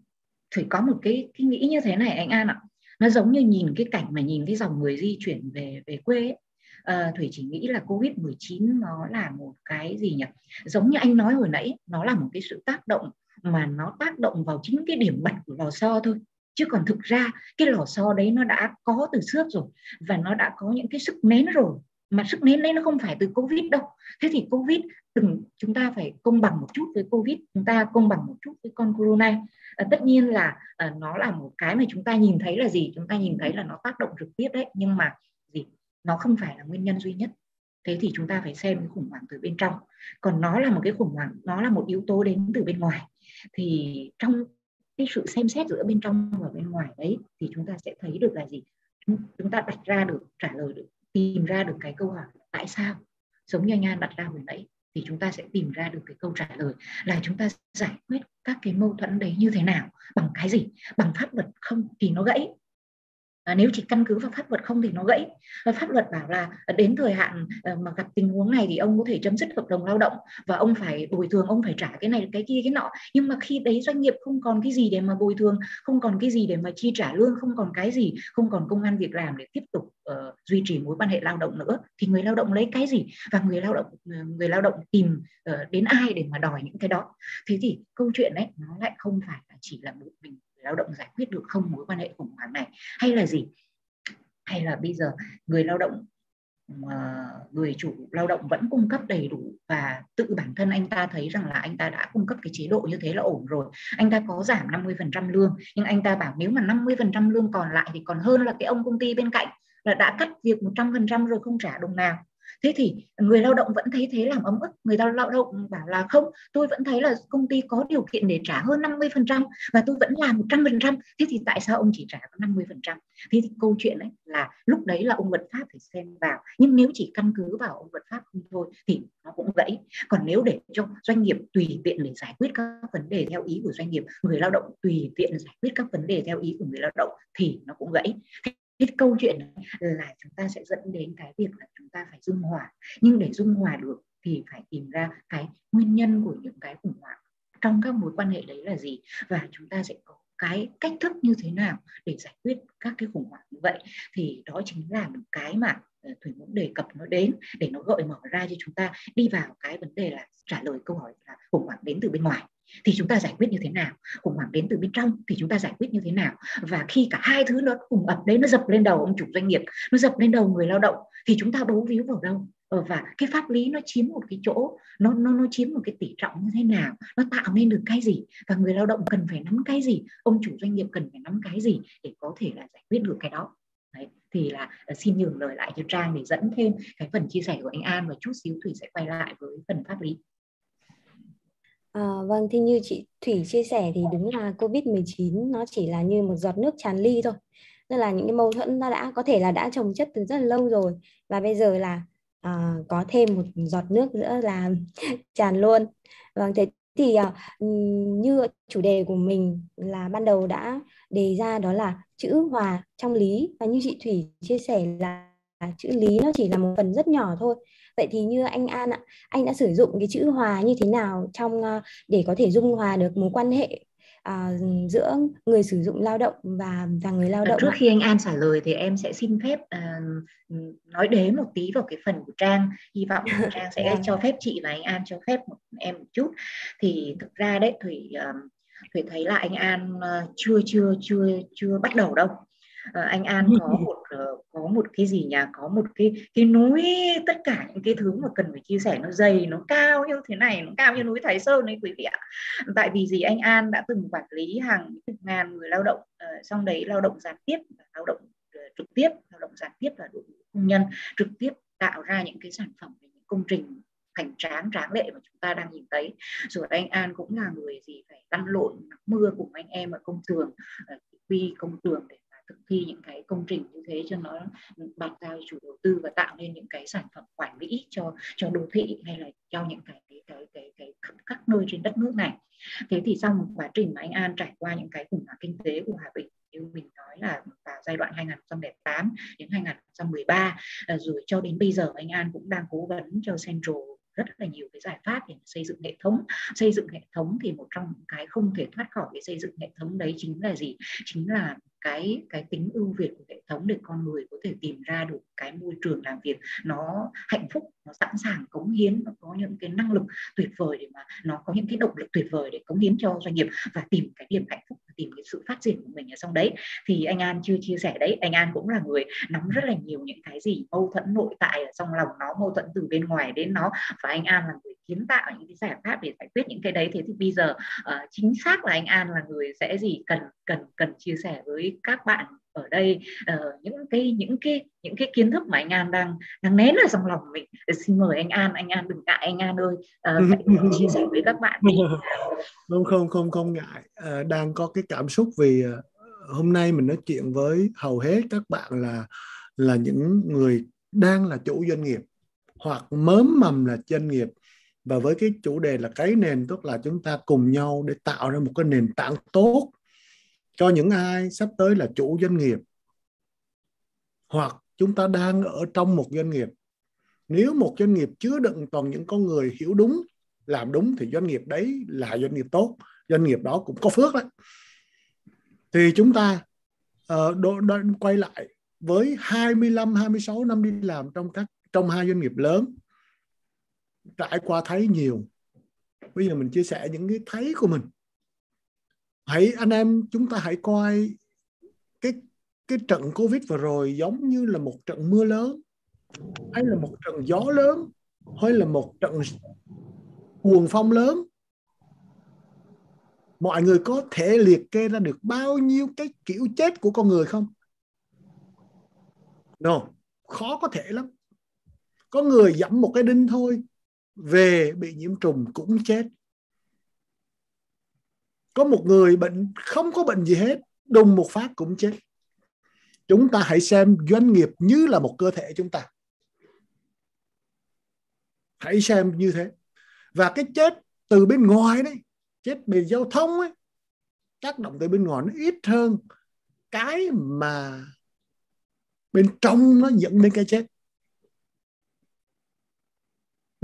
thủy có một cái cái nghĩ như thế này anh An ạ nó giống như nhìn cái cảnh mà nhìn cái dòng người di chuyển về về quê ấy. À, Thủy chỉ nghĩ là Covid-19 nó là một cái gì nhỉ? Giống như anh nói hồi nãy, nó là một cái sự tác động mà nó tác động vào chính cái điểm bật của lò xo thôi. Chứ còn thực ra cái lò xo đấy nó đã có từ trước rồi và nó đã có những cái sức nén rồi mà sức nén đấy nó không phải từ covid đâu. Thế thì covid từng chúng ta phải công bằng một chút với covid chúng ta công bằng một chút với con corona. À, tất nhiên là à, nó là một cái mà chúng ta nhìn thấy là gì? Chúng ta nhìn thấy là nó tác động trực tiếp đấy nhưng mà gì? Nó không phải là nguyên nhân duy nhất. Thế thì chúng ta phải xem cái khủng hoảng từ bên trong. Còn nó là một cái khủng hoảng nó là một yếu tố đến từ bên ngoài. Thì trong cái sự xem xét giữa bên trong và bên ngoài đấy thì chúng ta sẽ thấy được là gì? Chúng ta đặt ra được trả lời được tìm ra được cái câu hỏi tại sao? Giống như anh An đặt ra hồi nãy, thì chúng ta sẽ tìm ra được cái câu trả lời là chúng ta giải quyết các cái mâu thuẫn đấy như thế nào, bằng cái gì? Bằng pháp luật không thì nó gãy à, nếu chỉ căn cứ vào pháp luật không thì nó gãy. Và pháp luật bảo là đến thời hạn ờ, mà gặp tình huống này thì ông có thể chấm dứt hợp đồng lao động và ông phải bồi thường ông phải trả cái này cái kia cái nọ. Nhưng mà khi đấy doanh nghiệp không còn cái gì để mà bồi thường không còn cái gì để mà chi trả lương không còn cái gì không còn công an việc làm để tiếp tục uh, duy trì mối quan hệ lao động nữa thì người lao động lấy cái gì? Và người lao động ờ, người lao động tìm uh, đến ai để mà đòi những cái đó? Thế thì câu chuyện đấy nó lại không phải là chỉ là một mình lao động giải quyết được không mối quan hệ khủng hoảng này? Hay là gì? Hay là bây giờ người lao động mà người chủ lao động vẫn cung cấp đầy đủ và tự bản thân anh ta thấy rằng là anh ta đã cung cấp cái chế độ như thế là ổn rồi. Anh ta có giảm 50% lương, nhưng anh ta bảo nếu mà 50% lương còn lại thì còn hơn là cái ông công ty bên cạnh là đã cắt việc 100% rồi không trả đồng nào thế thì người lao động vẫn thấy thế làm ấm ức. Người ta lao động bảo là không, tôi vẫn thấy là công ty có điều kiện để trả hơn 50% và tôi vẫn làm 100% thế thì tại sao ông chỉ trả có 50% thế thì câu chuyện đấy là lúc đấy là ông luật pháp phải xem vào. Nhưng nếu chỉ căn cứ vào ông luật pháp không thôi thì nó cũng gãy. Còn nếu để cho doanh nghiệp tùy tiện để giải quyết các vấn đề theo ý của doanh nghiệp, người lao động tùy tiện giải quyết các vấn đề theo ý của người lao động thì nó cũng gãy cái câu chuyện là chúng ta sẽ dẫn đến cái việc là chúng ta phải dung hòa. Nhưng để dung hòa được thì phải tìm ra cái nguyên nhân của những cái khủng hoảng trong các mối quan hệ đấy là gì. Và chúng ta sẽ có cái cách thức như thế nào để giải quyết các cái khủng hoảng như vậy. Thì đó chính là một cái mà Ờ, thủy muốn đề cập nó đến để nó gợi mở ra cho chúng ta đi vào cái vấn đề là trả lời câu hỏi là khủng hoảng đến từ bên ngoài. Thì chúng ta giải quyết như thế nào? Khủng hoảng đến từ bên trong thì chúng ta giải quyết như thế nào? Và khi cả hai thứ nó cùng ập đấy nó dập lên đầu ông chủ doanh nghiệp, nó dập lên đầu người lao động thì chúng ta bấu víu vào đâu? Ờ, và cái pháp lý nó chiếm một cái chỗ, nó nó nó chiếm một cái tỷ trọng như thế nào? Nó tạo nên được cái gì? Và người lao động cần phải nắm cái gì? Ông chủ doanh nghiệp cần phải nắm cái gì để có thể là giải quyết được cái đó? Đấy, thì là ờ, xin nhường lời lại cho Trang để dẫn thêm cái phần chia sẻ của anh An và chút xíu Thủy sẽ quay lại với phần pháp lý. À, vâng, thì như chị Thủy chia sẻ thì đúng là COVID-19 nó chỉ là như một giọt nước tràn ly thôi. Tức là những cái mâu thuẫn nó đã có thể là đã trồng chất từ rất là lâu rồi và bây giờ là à, có thêm một giọt nước nữa là tràn luôn. Vâng, thế thì uh, như chủ đề của mình là ban đầu đã đề ra đó là chữ hòa trong lý. Và như chị Thủy chia sẻ là chữ lý nó chỉ là một phần rất nhỏ thôi. Vậy thì như anh An ạ anh đã sử dụng cái chữ hòa như thế nào trong uh, để có thể dung hòa được mối quan hệ uh, giữa người sử dụng lao động và và người lao động trước khi anh An trả lời thì em sẽ xin phép uh, nói đếm một tí vào cái phần của Trang. Hy vọng Trang sẽ vâng. cho phép chị và anh An cho phép em một chút. Thì thực ra đấy Thủy uh, Thủy thấy là anh An uh, chưa chưa chưa chưa bắt đầu đâu uh, anh An có một uh, có một cái gì nhỉ? Có một cái cái núi tất cả những cái thứ mà cần phải chia sẻ nó dày nó cao như thế này nó cao như núi Thái Sơn đấy quý vị ạ. Tại vì gì? Anh An đã từng quản lý hàng ngàn người lao động trong đấy lao động gián tiếp lao động trực tiếp lao động gián tiếp là đội công nhân trực tiếp tạo ra những cái sản phẩm những công trình hoành tráng tráng lệ mà chúng ta đang nhìn thấy. Rồi anh An cũng là người gì? Phải lăn lộn mưa cùng anh em ở công trường quy công trường để thực thi những cái công trình như thế cho nó ừ, bàn giao chủ đầu tư và tạo nên những cái sản phẩm quản lý cho cho đô thị hay là cho những cái cái cái cái, cái các, các nơi trên đất nước này. Thế thì sau một quá trình mà anh An trải qua những cái khủng hoảng kinh tế của Hà Bình như mình nói là vào giai đoạn 2008 đến 2013 ờ, rồi cho đến bây giờ anh An cũng đang cố vấn cho Central rất là nhiều cái giải pháp để xây dựng hệ thống. Xây dựng hệ thống thì một trong những cái không thể thoát khỏi cái xây dựng hệ thống đấy chính là gì? Chính là cái cái tính ưu việt của hệ thống để con người có thể tìm ra được cái môi trường làm việc nó hạnh phúc, nó sẵn sàng cống hiến nó có những cái năng lực tuyệt vời để mà nó có những cái động lực tuyệt vời để cống hiến cho doanh nghiệp và tìm cái điểm hạnh phúc tìm cái sự phát triển của mình ở trong đấy. Thì anh An chưa chia sẻ đấy, anh An cũng là người nắm rất là nhiều những cái gì mâu thuẫn nội tại ở trong lòng nó, mâu thuẫn từ bên ngoài đến nó. Và anh An là người kiến tạo những cái giải pháp để giải quyết những cái đấy. Thế thì bây giờ uh, chính xác là anh An là người sẽ gì cần cần cần chia sẻ với các bạn ở đây uh, những cái những cái những cái kiến thức mà anh An đang đang nén ở trong lòng mình. Xin mời anh An anh An đừng ngại anh An ơi. Uh, chia sẻ với các bạn không không không không ngại. Uh, đang có cái cảm xúc vì uh, hôm nay mình nói chuyện với hầu hết các bạn là là những người đang là chủ doanh nghiệp hoặc mớm mầm là doanh nghiệp và với cái chủ đề là cái nền tức là chúng ta cùng nhau để tạo ra một cái nền tảng tốt cho những ai sắp tới là chủ doanh nghiệp. Hoặc chúng ta đang ở trong một doanh nghiệp. Nếu một doanh nghiệp chứa đựng toàn những con người hiểu đúng làm đúng thì doanh nghiệp đấy là doanh nghiệp tốt doanh nghiệp đó cũng có phước đấy. Thì chúng ta uh, đo, đo, quay lại với 25 26 năm đi làm trong các trong hai doanh nghiệp lớn trải qua thấy nhiều. Bây giờ mình chia sẻ những cái thấy của mình. Hãy, anh em, chúng ta hãy coi cái cái trận covid vừa rồi giống như là một trận mưa lớn, hay là một trận gió lớn, hay là một trận cuồng phong lớn. Mọi người có thể liệt kê ra được bao nhiêu cái kiểu chết của con người không? No, khó có thể lắm. Có người dẫm một cái đinh thôi về bị nhiễm trùng cũng chết. Có một người bệnh, không có bệnh gì hết, đùng một phát cũng chết. Chúng ta hãy xem doanh nghiệp như là một cơ thể chúng ta. Hãy xem như thế. Và cái chết từ bên ngoài đấy, chết về giao thông ấy, tác động từ bên ngoài nó ít hơn cái mà bên trong nó dẫn đến cái chết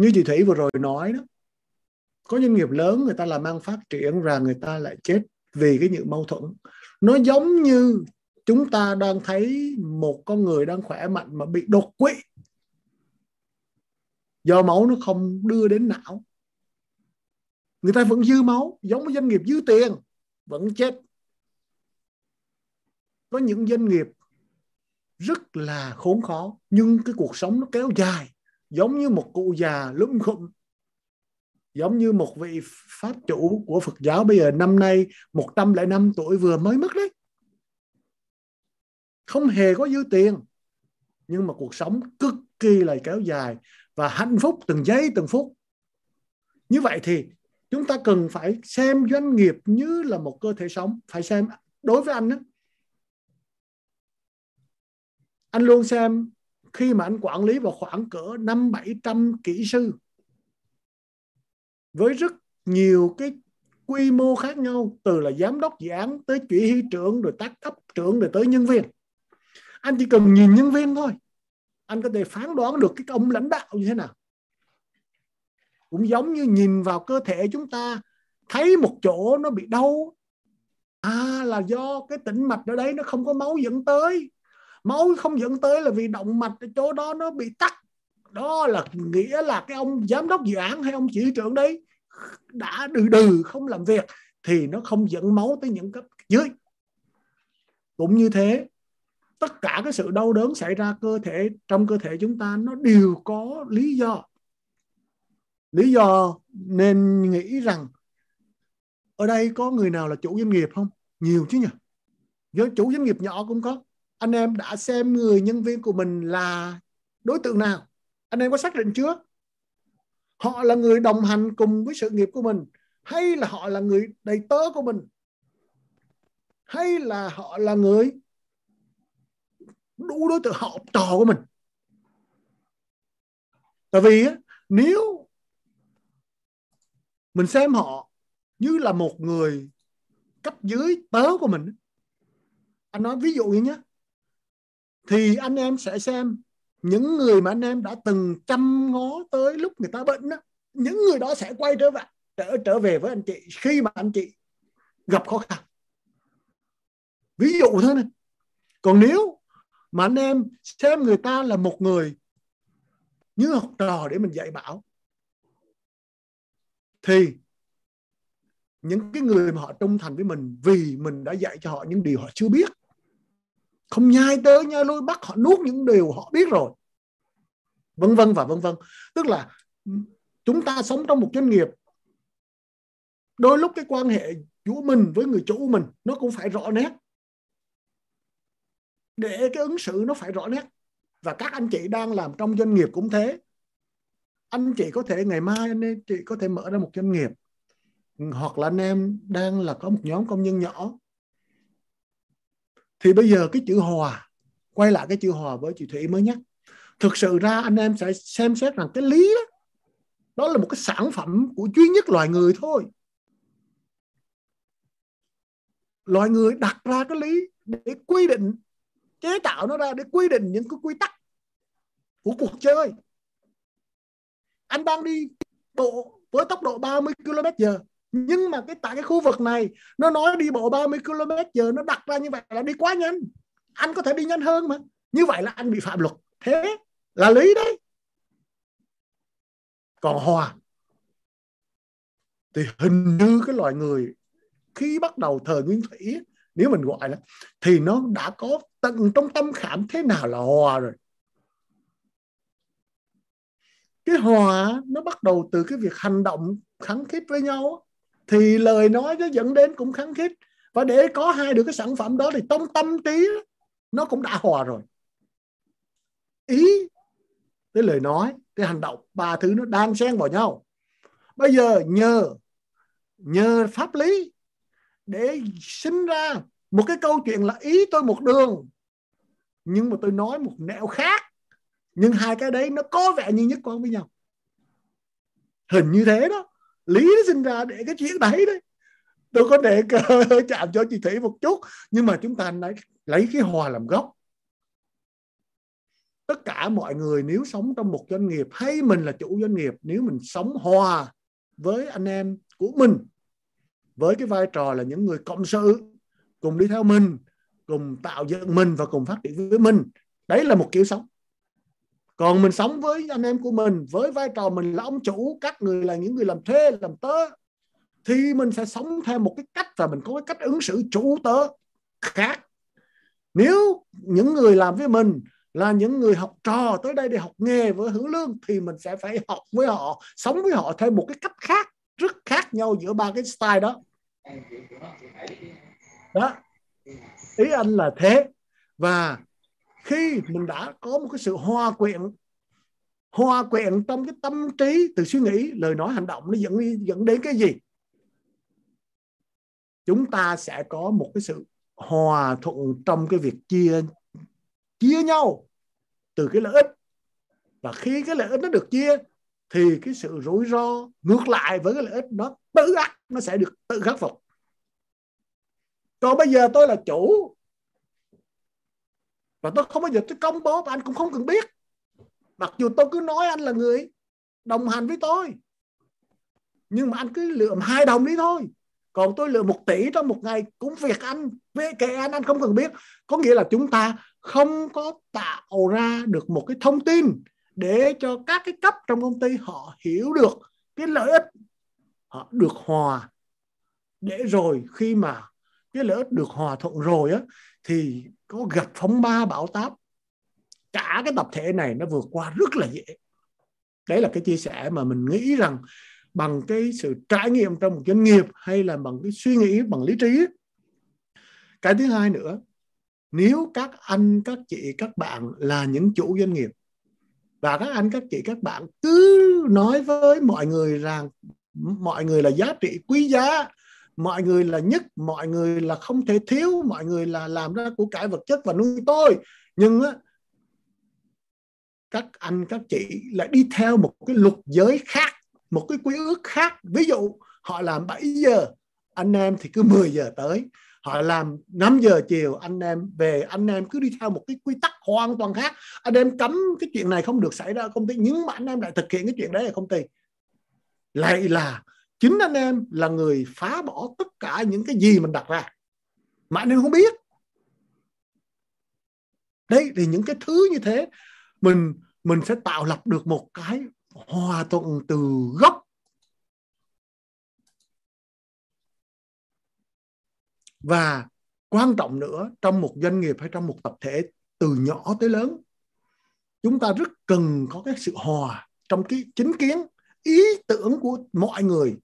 như chị Thủy vừa rồi nói đó, có doanh nghiệp lớn người ta làm ăn phát triển và người ta lại chết vì cái những mâu thuẫn. Nó giống như chúng ta đang thấy một con người đang khỏe mạnh mà bị đột quỵ. Do máu nó không đưa đến não. Người ta vẫn dư máu, giống với doanh nghiệp dư tiền, vẫn chết. Có những doanh nghiệp rất là khốn khó, nhưng cái cuộc sống nó kéo dài giống như một cụ già lúm khụm giống như một vị pháp chủ của Phật giáo bây giờ năm nay 105 tuổi vừa mới mất đấy. Không hề có dư tiền nhưng mà cuộc sống cực kỳ là kéo dài và hạnh phúc từng giây từng phút. Như vậy thì chúng ta cần phải xem doanh nghiệp như là một cơ thể sống. Phải xem đối với anh đó, anh luôn xem khi mà anh quản lý vào khoảng cỡ năm bảy trăm kỹ sư, với rất nhiều cái quy mô khác nhau, từ là giám đốc dự án tới chỉ huy trưởng, rồi tác cấp trưởng, rồi tới nhân viên. Anh chỉ cần nhìn nhân viên thôi. Anh có thể phán đoán được cái ông lãnh đạo như thế nào. Cũng giống như nhìn vào cơ thể chúng ta, thấy một chỗ nó bị đau. À là do cái tĩnh mạch ở đấy nó không có máu dẫn tới máu không dẫn tới là vì động mạch ở chỗ đó nó bị tắc. Đó là nghĩa là cái ông giám đốc dự án hay ông chỉ trưởng đấy đã đừ đừ, không làm việc, thì nó không dẫn máu tới những cấp dưới. Cũng như thế, tất cả cái sự đau đớn xảy ra cơ thể, trong cơ thể chúng ta nó đều có lý do. Lý do nên nghĩ rằng, ở đây có người nào là chủ doanh nghiệp không? Nhiều chứ nhỉ? Với chủ doanh nghiệp nhỏ cũng có anh em đã xem người nhân viên của mình là đối tượng nào? Anh em có xác định chưa? Họ là người đồng hành cùng với sự nghiệp của mình, hay là họ là người đầy tớ của mình? Hay là họ là người đủ đối tượng, họ trò của mình? Tại vì nếu mình xem họ như là một người cấp dưới tớ của mình anh nói ví dụ như nhé thì anh em sẽ xem. Những người mà anh em đã từng chăm ngó tới lúc người ta bệnh đó, những người đó sẽ quay trở về trở trở về với anh chị khi mà anh chị gặp khó khăn. Ví dụ thôi này. Còn nếu mà anh em xem người ta là một người như học trò để mình dạy bảo thì những cái người mà họ trung thành với mình vì mình đã dạy cho họ những điều họ chưa biết không nhai tới nhai lui bắt, họ nuốt những điều họ biết rồi. Vân vân và vân vân. Tức là chúng ta sống trong một doanh nghiệp. Đôi lúc cái quan hệ giữa mình với người chủ mình, nó cũng phải rõ nét. Để cái ứng xử nó phải rõ nét. Và các anh chị đang làm trong doanh nghiệp cũng thế. Anh chị có thể, ngày mai anh chị có thể mở ra một doanh nghiệp. Hoặc là anh em đang là có một nhóm công nhân nhỏ thì bây giờ cái chữ hòa, quay lại cái chữ hòa với chị thủy mới nhắc thực sự ra anh em sẽ xem xét rằng cái lý đó đó là một cái sản phẩm của duy nhất loài người thôi. Loài người đặt ra cái lý để quy định, chế tạo nó ra để quy định những cái quy tắc của cuộc chơi. Anh đang đi bộ với tốc độ 30 km h nhưng mà cái tại cái khu vực này, nó nói đi bộ 30 km giờ nó đặt ra như vậy là đi quá nhanh. Anh có thể đi nhanh hơn mà. Như vậy là anh bị phạm luật. Thế là lý đấy. Còn hòa, thì hình như cái loài người khi bắt đầu thời nguyên thủy nếu mình gọi là, thì nó đã có tận trong tâm khảm thế nào là hòa rồi. Cái hòa nó bắt đầu từ cái việc hành động kháng khít với nhau thì lời nói nó dẫn đến cũng kháng khít. Và để có hai được cái sản phẩm đó thì trong tâm trí nó cũng đã hòa rồi. Ý cái lời nói, cái hành động, ba thứ nó đang xen vào nhau. Bây giờ nhờ nhờ pháp lý để sinh ra một cái câu chuyện là ý tôi một đường, nhưng mà tôi nói một nẻo khác. Nhưng hai cái đấy nó có vẻ như nhất quan với nhau. Hình như thế đó lý nó sinh ra để cái chuyện đấy đấy. Tôi có thể chạm cho chị thủy một chút, nhưng mà chúng ta lấy lấy cái hòa làm gốc. Tất cả mọi người nếu sống trong một doanh nghiệp, hay mình là chủ doanh nghiệp, nếu mình sống hòa với anh em của mình, với cái vai trò là những người cộng sự, cùng đi theo mình, cùng tạo dựng mình và cùng phát triển với mình, đấy là một kiểu sống còn mình sống với anh em của mình, với vai trò mình là ông chủ, các người là những người làm thuê, làm tớ, thì mình sẽ sống theo một cái cách và mình có cái cách ứng xử chủ tớ khác. Nếu những người làm với mình là những người học trò tới đây để học nghề với hưởng lương, thì mình sẽ phải học với họ, sống với họ theo một cái cách khác, rất khác nhau giữa ba cái style đó. Đó. Ý anh là thế. Và khi mình đã có một cái sự hòa quyện hòa quyện trong cái tâm trí từ suy nghĩ, lời nói, hành động, nó dẫn dẫn đến cái gì? Chúng ta sẽ có một cái sự hòa thuận trong cái việc chia chia nhau từ cái lợi ích. Và khi cái lợi ích nó được chia, thì cái sự rủi ro ngược lại với cái lợi ích nó tự ác, nó sẽ được tự khắc phục. Còn bây giờ tôi là chủ và tôi không bao giờ tôi công bố và anh cũng không cần biết. Mặc dù tôi cứ nói anh là người đồng hành với tôi. Nhưng mà anh cứ lượm hai đồng đi thôi. Còn tôi lượm một tỷ trong một ngày cũng việc anh với kệ anh anh không cần biết. Có nghĩa là chúng ta không có tạo ra được một cái thông tin để cho các cái cấp trong công ty họ hiểu được cái lợi ích họ được hòa. Để rồi khi mà cái lợi ích được hòa thuận rồi á thì có gặp phóng ba bão táp. Cả cái tập thể này nó vượt qua rất là dễ. Đấy là cái chia sẻ mà mình nghĩ rằng bằng cái sự trải nghiệm trong một doanh nghiệp hay là bằng cái suy nghĩ, bằng lý trí cái thứ hai nữa, nếu các anh, các chị, các bạn là những chủ doanh nghiệp và các anh, các chị, các bạn cứ nói với mọi người rằng, mọi người là giá trị quý giá mọi người là nhất mọi người là không thể thiếu mọi người là làm ra của cải vật chất và nuôi tôi. Nhưng á, các anh các chị lại đi theo một cái luật giới khác một cái quy ước khác. Ví dụ họ làm 7 giờ anh em thì cứ 10 giờ tới. Họ làm 5 giờ chiều anh em về anh em cứ đi theo một cái quy tắc hoàn toàn khác. Anh em cấm cái chuyện này không được xảy ra ở công ty nhưng mà anh em lại thực hiện cái chuyện đấy ở công ty lại là chính anh em là người phá bỏ tất cả những cái gì mình đặt ra. Mà anh em không biết. Đấy, thì những cái thứ như thế, mình mình sẽ tạo lập được một cái hòa thuận từ gốc. Và quan trọng nữa, trong một doanh nghiệp hay trong một tập thể từ nhỏ tới lớn, chúng ta rất cần có cái sự hòa trong cái chính kiến, ý tưởng của mọi người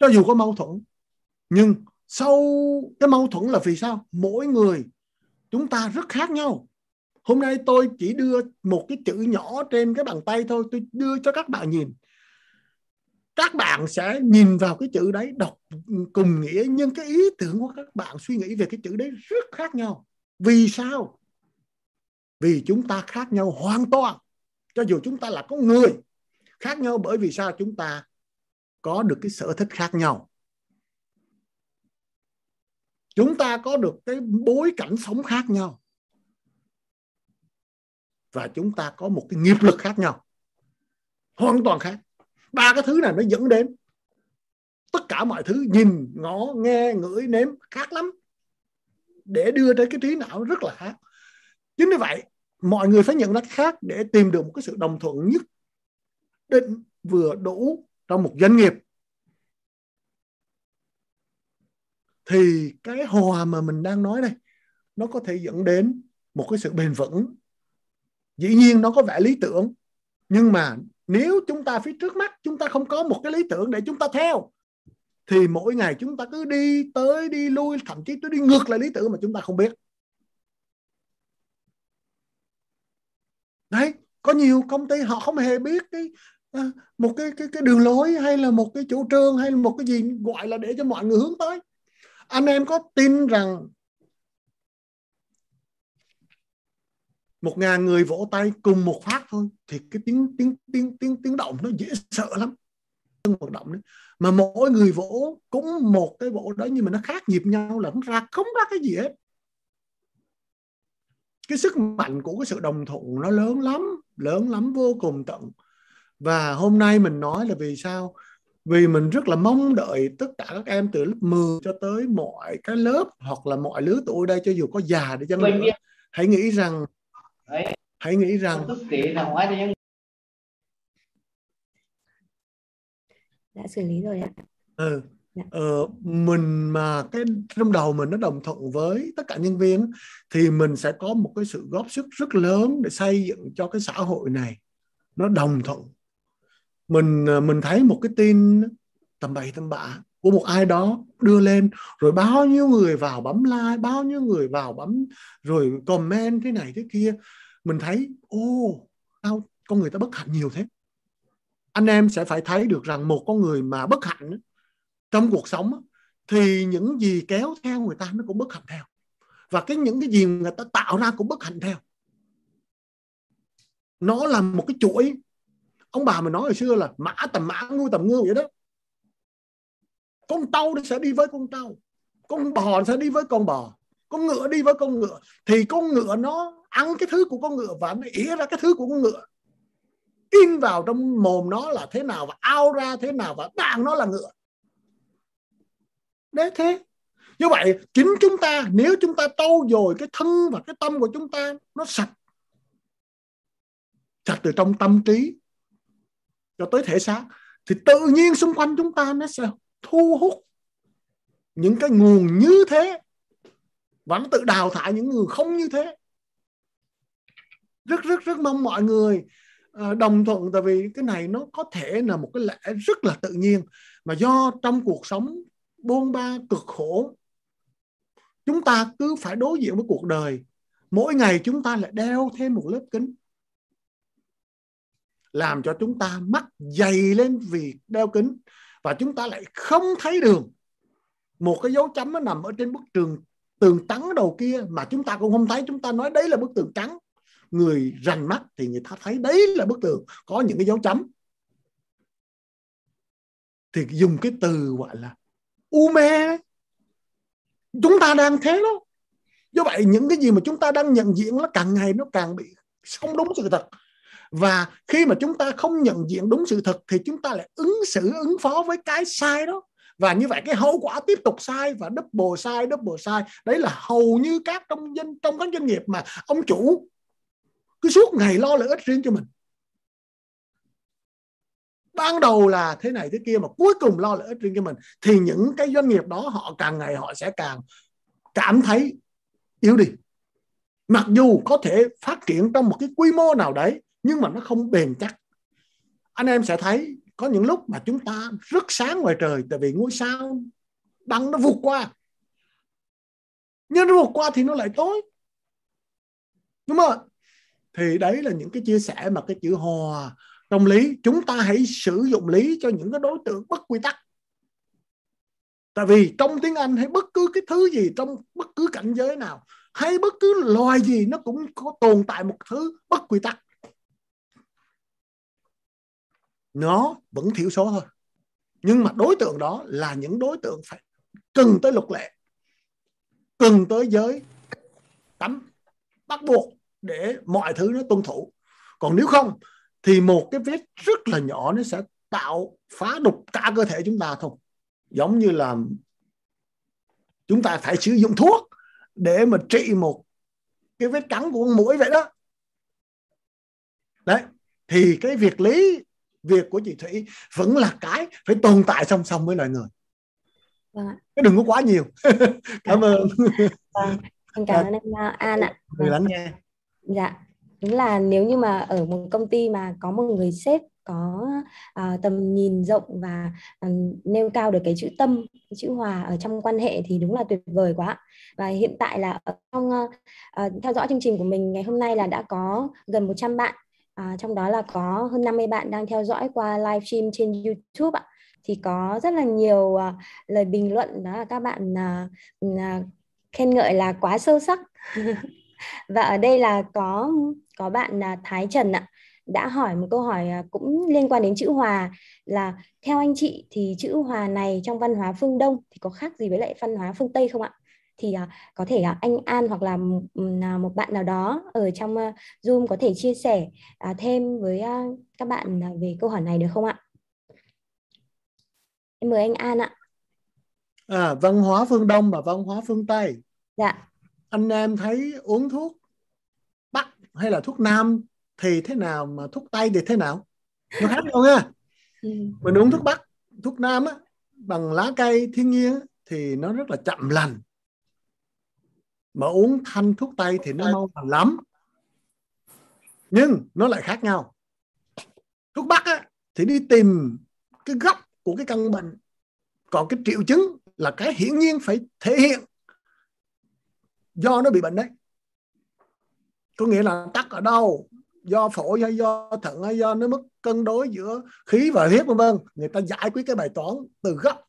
cho dù có mâu thuẫn, nhưng sau cái mâu thuẫn là vì sao? Mỗi người chúng ta rất khác nhau. Hôm nay tôi chỉ đưa một cái chữ nhỏ trên cái bàn tay thôi, tôi đưa cho các bạn nhìn. Các bạn sẽ nhìn vào cái chữ đấy, đọc cùng nghĩa, nhưng cái ý tưởng của các bạn suy nghĩ về cái chữ đấy rất khác nhau. Vì sao? Vì chúng ta khác nhau hoàn toàn. Cho dù chúng ta là con người, khác nhau bởi vì sao? Chúng ta có được cái sở thích khác nhau. Chúng ta có được cái bối cảnh sống khác nhau. Và chúng ta có một cái nghiệp lực khác nhau. Hoàn toàn khác. Ba cái thứ này nó dẫn đến tất cả mọi thứ nhìn, ngó, nghe, ngửi, nếm khác lắm. Để đưa tới cái trí não rất là khác. Chính vì vậy, mọi người phải nhận ra khác để tìm được một cái sự đồng thuận nhất, định, vừa đủ trong một doanh nghiệp, thì cái hòa mà mình đang nói đây, nó có thể dẫn đến một cái sự bền vững. Dĩ nhiên nó có vẻ lý tưởng, nhưng mà nếu chúng ta phía trước mắt, chúng ta không có một cái lý tưởng để chúng ta theo, thì mỗi ngày chúng ta cứ đi tới, đi lui, thậm chí tôi đi ngược lại lý tưởng mà chúng ta không biết. Đấy, có nhiều công ty họ không hề biết cái Ờ, một cái cái cái đường lối hay là một cái chủ trương hay là một cái gì gọi là để cho mọi người hướng tới. Anh em có tin rằng một ngàn người vỗ tay cùng một phát thôi thì cái tiếng tiếng tiếng tiếng tiếng động nó dễ sợ lắm. Hoạt động đấy mà mỗi người vỗ cũng một cái vỗ đó nhưng mà nó khác nhịp nhau là không ra không ra cái gì hết. Cái sức mạnh của cái sự đồng thuận nó lớn lắm lớn lắm, vô cùng tận và hôm nay mình nói là vì sao? Vì mình rất là mong đợi tất cả các em từ lớp 10 cho tới mọi cái lớp hoặc là mọi lứa tuổi đây cho dù có già đi chăng nữa hãy nghĩ rằng hãy nghĩ rằng đã xử lý rồi ạ. Ừ. Dạ. Ờ, mình mà cái trong đầu mình nó đồng thuận với tất cả nhân viên thì mình sẽ có một cái sự góp sức rất lớn để xây dựng cho cái xã hội này. Nó đồng thuận mình à, mình thấy một cái tin tầm bậy tầm bạ của một ai đó đưa lên, rồi bao nhiêu người vào bấm like, bao nhiêu người vào bấm, rồi comment thế này thế kia. Mình thấy, ô, sao con người ta bất hạnh nhiều thế? Anh em sẽ phải thấy được rằng một con người mà bất hạnh trong cuộc sống thì những gì kéo theo người ta nó cũng bất hạnh theo. Và cái những cái gì người ta tạo ra cũng bất hạnh theo. Nó là một cái chuỗi ông bà mình nói hồi xưa là mã tầm mã ngưu tầm ngưu vậy đó. Con trâu sẽ đi với con trâu, con bò sẽ đi với con bò, con ngựa đi với con ngựa. Thì con ngựa nó ăn cái thứ của con ngựa và nó ỉa ra cái thứ của con ngựa. In vào trong mồm nó là thế nào và ao ra thế nào và đàn nó là ngựa. Đấy, thế. Như vậy, chính chúng ta, nếu chúng ta trau dồi cái thân và cái tâm của chúng ta, nó sạch. Sạch từ trong tâm trí cho tới thể xác, thì tự nhiên xung quanh chúng ta nó sẽ thu hút những cái nguồn như thế và nó tự đào thải những người không như thế. Rất rất rất mong mọi người à, đồng thuận, tại vì cái này nó có thể là một cái lẽ rất là tự nhiên mà do trong cuộc sống buôn ba cực khổ, chúng ta cứ phải đối diện với cuộc đời. Mỗi ngày chúng ta lại đeo thêm một lớp kính làm cho chúng ta mắt dày lên vì đeo kính và chúng ta lại không thấy đường. Một cái dấu chấm nó nằm ở trên bức tường tường trắng đầu kia mà chúng ta cũng không thấy. Chúng ta nói đấy là bức tường trắng. Người rành mắt thì người ta thấy đấy là bức tường. Có những cái dấu chấm. Thì dùng cái từ gọi là u mê chúng ta đang thế đó. Do vậy những cái gì mà chúng ta đang nhận diện nó càng ngày nó càng bị không đúng sự thật và khi mà chúng ta không nhận diện đúng sự thật thì chúng ta lại ứng xử, ứng phó với cái sai đó. Và như vậy cái hậu quả tiếp tục sai và double sai double sai. Đấy là hầu như các trong dân, trong các doanh nghiệp mà ông chủ cứ suốt ngày lo lợi ích riêng cho mình. Ban đầu là thế này thế kia mà cuối cùng lo lợi ích riêng cho mình thì những cái doanh nghiệp đó họ càng ngày họ sẽ càng cảm thấy yếu đi. Mặc dù có thể phát triển trong một cái quy mô nào đấy nhưng mà nó không bền chắc. Anh em sẽ thấy có những lúc mà chúng ta rất sáng ngoài trời, tại vì ngôi sao đăng nó vụt qua. Nhưng nó vụt qua thì nó lại tối. Đúng không thì đấy là những cái chia sẻ mà cái chữ hòa trong lý. Chúng ta hãy sử dụng lý cho những cái đối tượng bất quy tắc. Tại vì trong tiếng anh hay bất cứ cái thứ gì trong bất cứ cảnh giới nào, hay bất cứ loài gì nó cũng có tồn tại một thứ bất quy tắc nó vẫn thiểu số thôi. Nhưng mà đối tượng đó là những đối tượng phải cần tới luật lệ, cần tới giới cấm bắt buộc để mọi thứ nó tuân thủ. Còn nếu không, thì một cái vết rất là nhỏ nó sẽ tạo phá đục cả cơ thể chúng ta thôi. Giống như là chúng ta phải sử dụng thuốc để mà trị một cái vết cắn của con mũi vậy đó. Đấy, thì cái việc lý việc của chị Thủy vẫn là cái phải tồn tại song song với loài người. Vâng cái đừng có quá nhiều. Cảm ơn. Vâng. cảm ơn anh An ạ. Người lắng nghe. Dạ đúng là nếu như mà ở một công ty mà có một người sếp có uh, tầm nhìn rộng và uh, nêu cao được cái chữ tâm cái chữ hòa ở trong quan hệ thì đúng là tuyệt vời quá và hiện tại là ở trong uh, uh, theo dõi chương trình của mình ngày hôm nay là đã có gần 100 bạn À, trong đó là có hơn 50 bạn đang theo dõi qua live stream trên YouTube ạ. Thì có rất là nhiều uh, lời bình luận đó là các bạn uh, uh, khen ngợi là quá sâu sắc. Và ở đây là có có bạn uh, Thái Trần ạ đã hỏi một câu hỏi cũng liên quan đến chữ hòa là theo anh chị thì chữ hòa này trong văn hóa phương Đông thì có khác gì với lại văn hóa phương Tây không ạ? Thì uh, có thể uh, anh An hoặc là uh, một bạn nào đó ở trong uh, Zoom có thể chia sẻ uh, thêm với uh, các bạn uh, về câu hỏi này được không ạ? em mời anh An ạ. À, văn hóa phương Đông và văn hóa phương Tây. Dạ. Anh em thấy uống thuốc Bắc hay là thuốc Nam thì thế nào mà thuốc Tây thì thế nào? Nó khác nhau nha. Ừ. mình uống thuốc Bắc thuốc Nam á bằng lá cây thiên nhiên thì nó rất là chậm lành mà uống thanh thuốc tây thì nó mau lành lắm. Nhưng nó lại khác nhau. Thuốc bắc á, thì đi tìm cái gốc của cái căn bệnh. Còn cái triệu chứng là cái hiển nhiên phải thể hiện do nó bị bệnh đấy. Có nghĩa là tắc ở đâu? Do phổi hay do thận hay do nó mất cân đối giữa khí và huyết vân vân. Người ta giải quyết cái bài toán từ gốc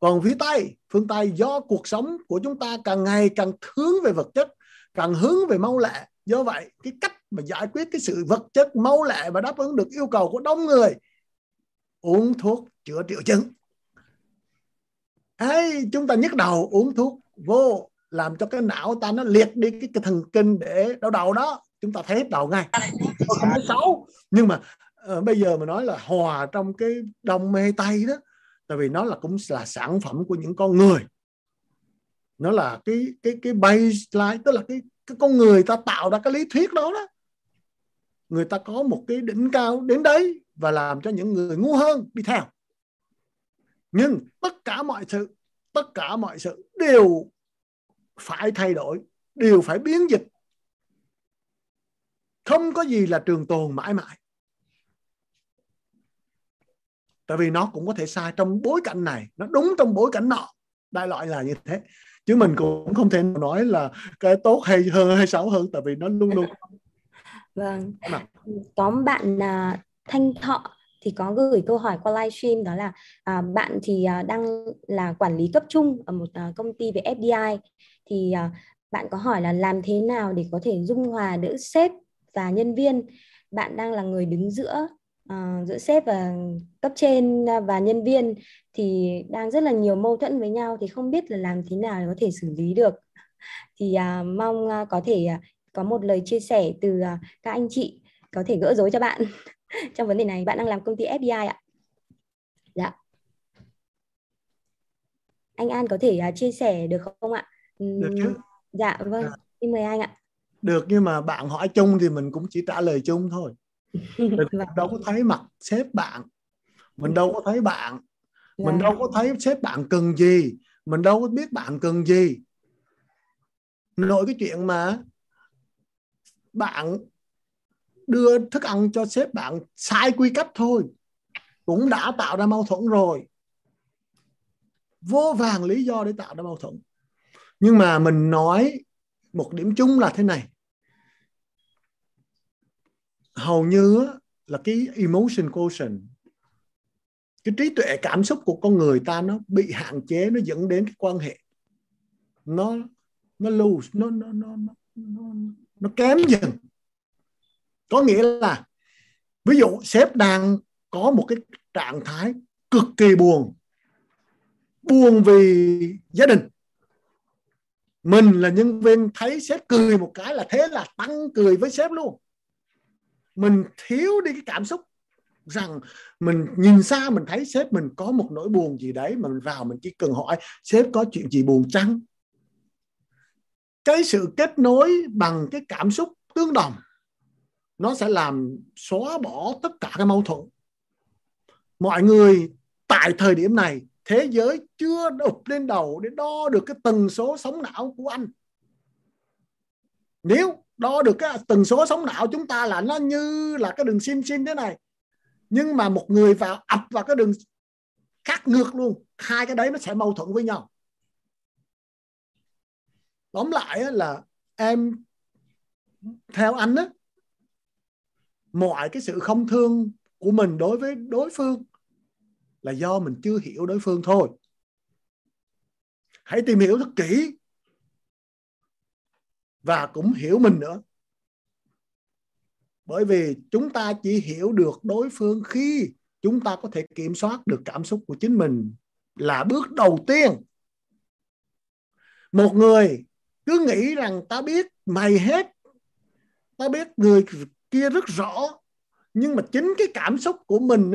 còn phía tây phương tây do cuộc sống của chúng ta càng ngày càng hướng về vật chất càng hướng về mau lẹ. Do vậy cái cách mà giải quyết cái sự vật chất mau lẹ và đáp ứng được yêu cầu của đông người uống thuốc chữa triệu chứng. Hay chúng ta nhức đầu uống thuốc vô làm cho cái não ta nó liệt đi cái, cái thần kinh để đau đầu đó. Chúng ta thấy hết đầu ngay. Không có xấu nhưng mà uh, bây giờ mà nói là hòa trong cái đông mê tây đó tại vì nó là cũng là sản phẩm của những con người. Nó là cái cái cái baseline, tức là cái cái con người ta tạo ra cái lý thuyết đó đó. Người ta có một cái đỉnh cao đến đấy và làm cho những người ngu hơn đi theo. Nhưng tất cả mọi sự, tất cả mọi sự đều phải thay đổi, đều phải biến dịch. Không có gì là trường tồn mãi mãi tại vì nó cũng có thể sai trong bối cảnh này nó đúng trong bối cảnh nọ. Đại loại là như thế. Chứ mình cũng không thể nói là cái tốt hay hơn hay xấu hơn tại vì nó luôn luôn vâng. Có bạn uh, thanh thọ thì có gửi câu hỏi qua livestream đó là à, bạn thì à, đang là quản lý cấp trung ở một à, công ty về FDI thì à, bạn có hỏi là làm thế nào để có thể dung hòa giữa sếp và nhân viên? Bạn đang là người đứng giữa uh, giữa sếp và cấp trên và nhân viên thì đang rất là nhiều mâu thuẫn với nhau thì không biết là làm thế nào để có thể xử lý được. Thì uh, mong uh, có thể uh, có một lời chia sẻ từ uh, các anh chị có thể gỡ rối cho bạn trong vấn đề này. Bạn đang làm công ty FDI ạ. Dạ. Anh An có thể uh, chia sẻ được không ạ? Được chứ. dạ vâng. À. xin mời anh ạ. Được nhưng mà bạn hỏi chung thì mình cũng chỉ trả lời chung thôi mình vâng. đâu có thấy mặt sếp bạn. Mình đâu có thấy bạn. Mình đâu có thấy sếp bạn cần gì. Mình đâu có biết bạn cần gì. Nội cái chuyện mà bạn đưa thức ăn cho sếp bạn sai quy cách thôi cũng đã tạo ra mâu thuẫn rồi. Vô vàng lý do để tạo ra mâu thuẫn. Nhưng mà mình nói một điểm chung là thế này hầu như là cái emotion quotient cái trí tuệ cảm xúc của con người ta nó bị hạn chế nó dẫn đến cái quan hệ. Nó nó lose nó nó nó nó nó, nó kém dần. Có nghĩa là ví dụ sếp đang có một cái trạng thái cực kỳ buồn. Buồn vì gia đình. Mình là nhân viên thấy sếp cười một cái là thế là tăng cười với sếp luôn mình thiếu đi cái cảm xúc rằng mình nhìn xa, mình thấy sếp mình có một nỗi buồn gì đấy mà mình vào mình chỉ cần hỏi, sếp có chuyện gì buồn chăng? Cái sự kết nối bằng cái cảm xúc tương đồng, nó sẽ làm xóa bỏ tất cả cái mâu thuẫn. Mọi người tại thời điểm này, thế giới chưa đục lên đầu để đo được cái tần số sóng não của anh. Nếu đo được cái tần số sóng não chúng ta là nó như là cái đường sim sim thế này. Nhưng mà một người vào ập vào cái đường khác ngược luôn, hai cái đấy nó sẽ mâu thuẫn với nhau. Tóm lại là em, theo anh á, mọi cái sự không thương của mình đối với đối phương là do mình chưa hiểu đối phương thôi. Hãy tìm hiểu thật kỹ và cũng hiểu mình nữa. Bởi vì chúng ta chỉ hiểu được đối phương khi chúng ta có thể kiểm soát được cảm xúc của chính mình là bước đầu tiên. Một người cứ nghĩ rằng ta biết mày hết, ta biết người kia rất rõ, nhưng mà chính cái cảm xúc của mình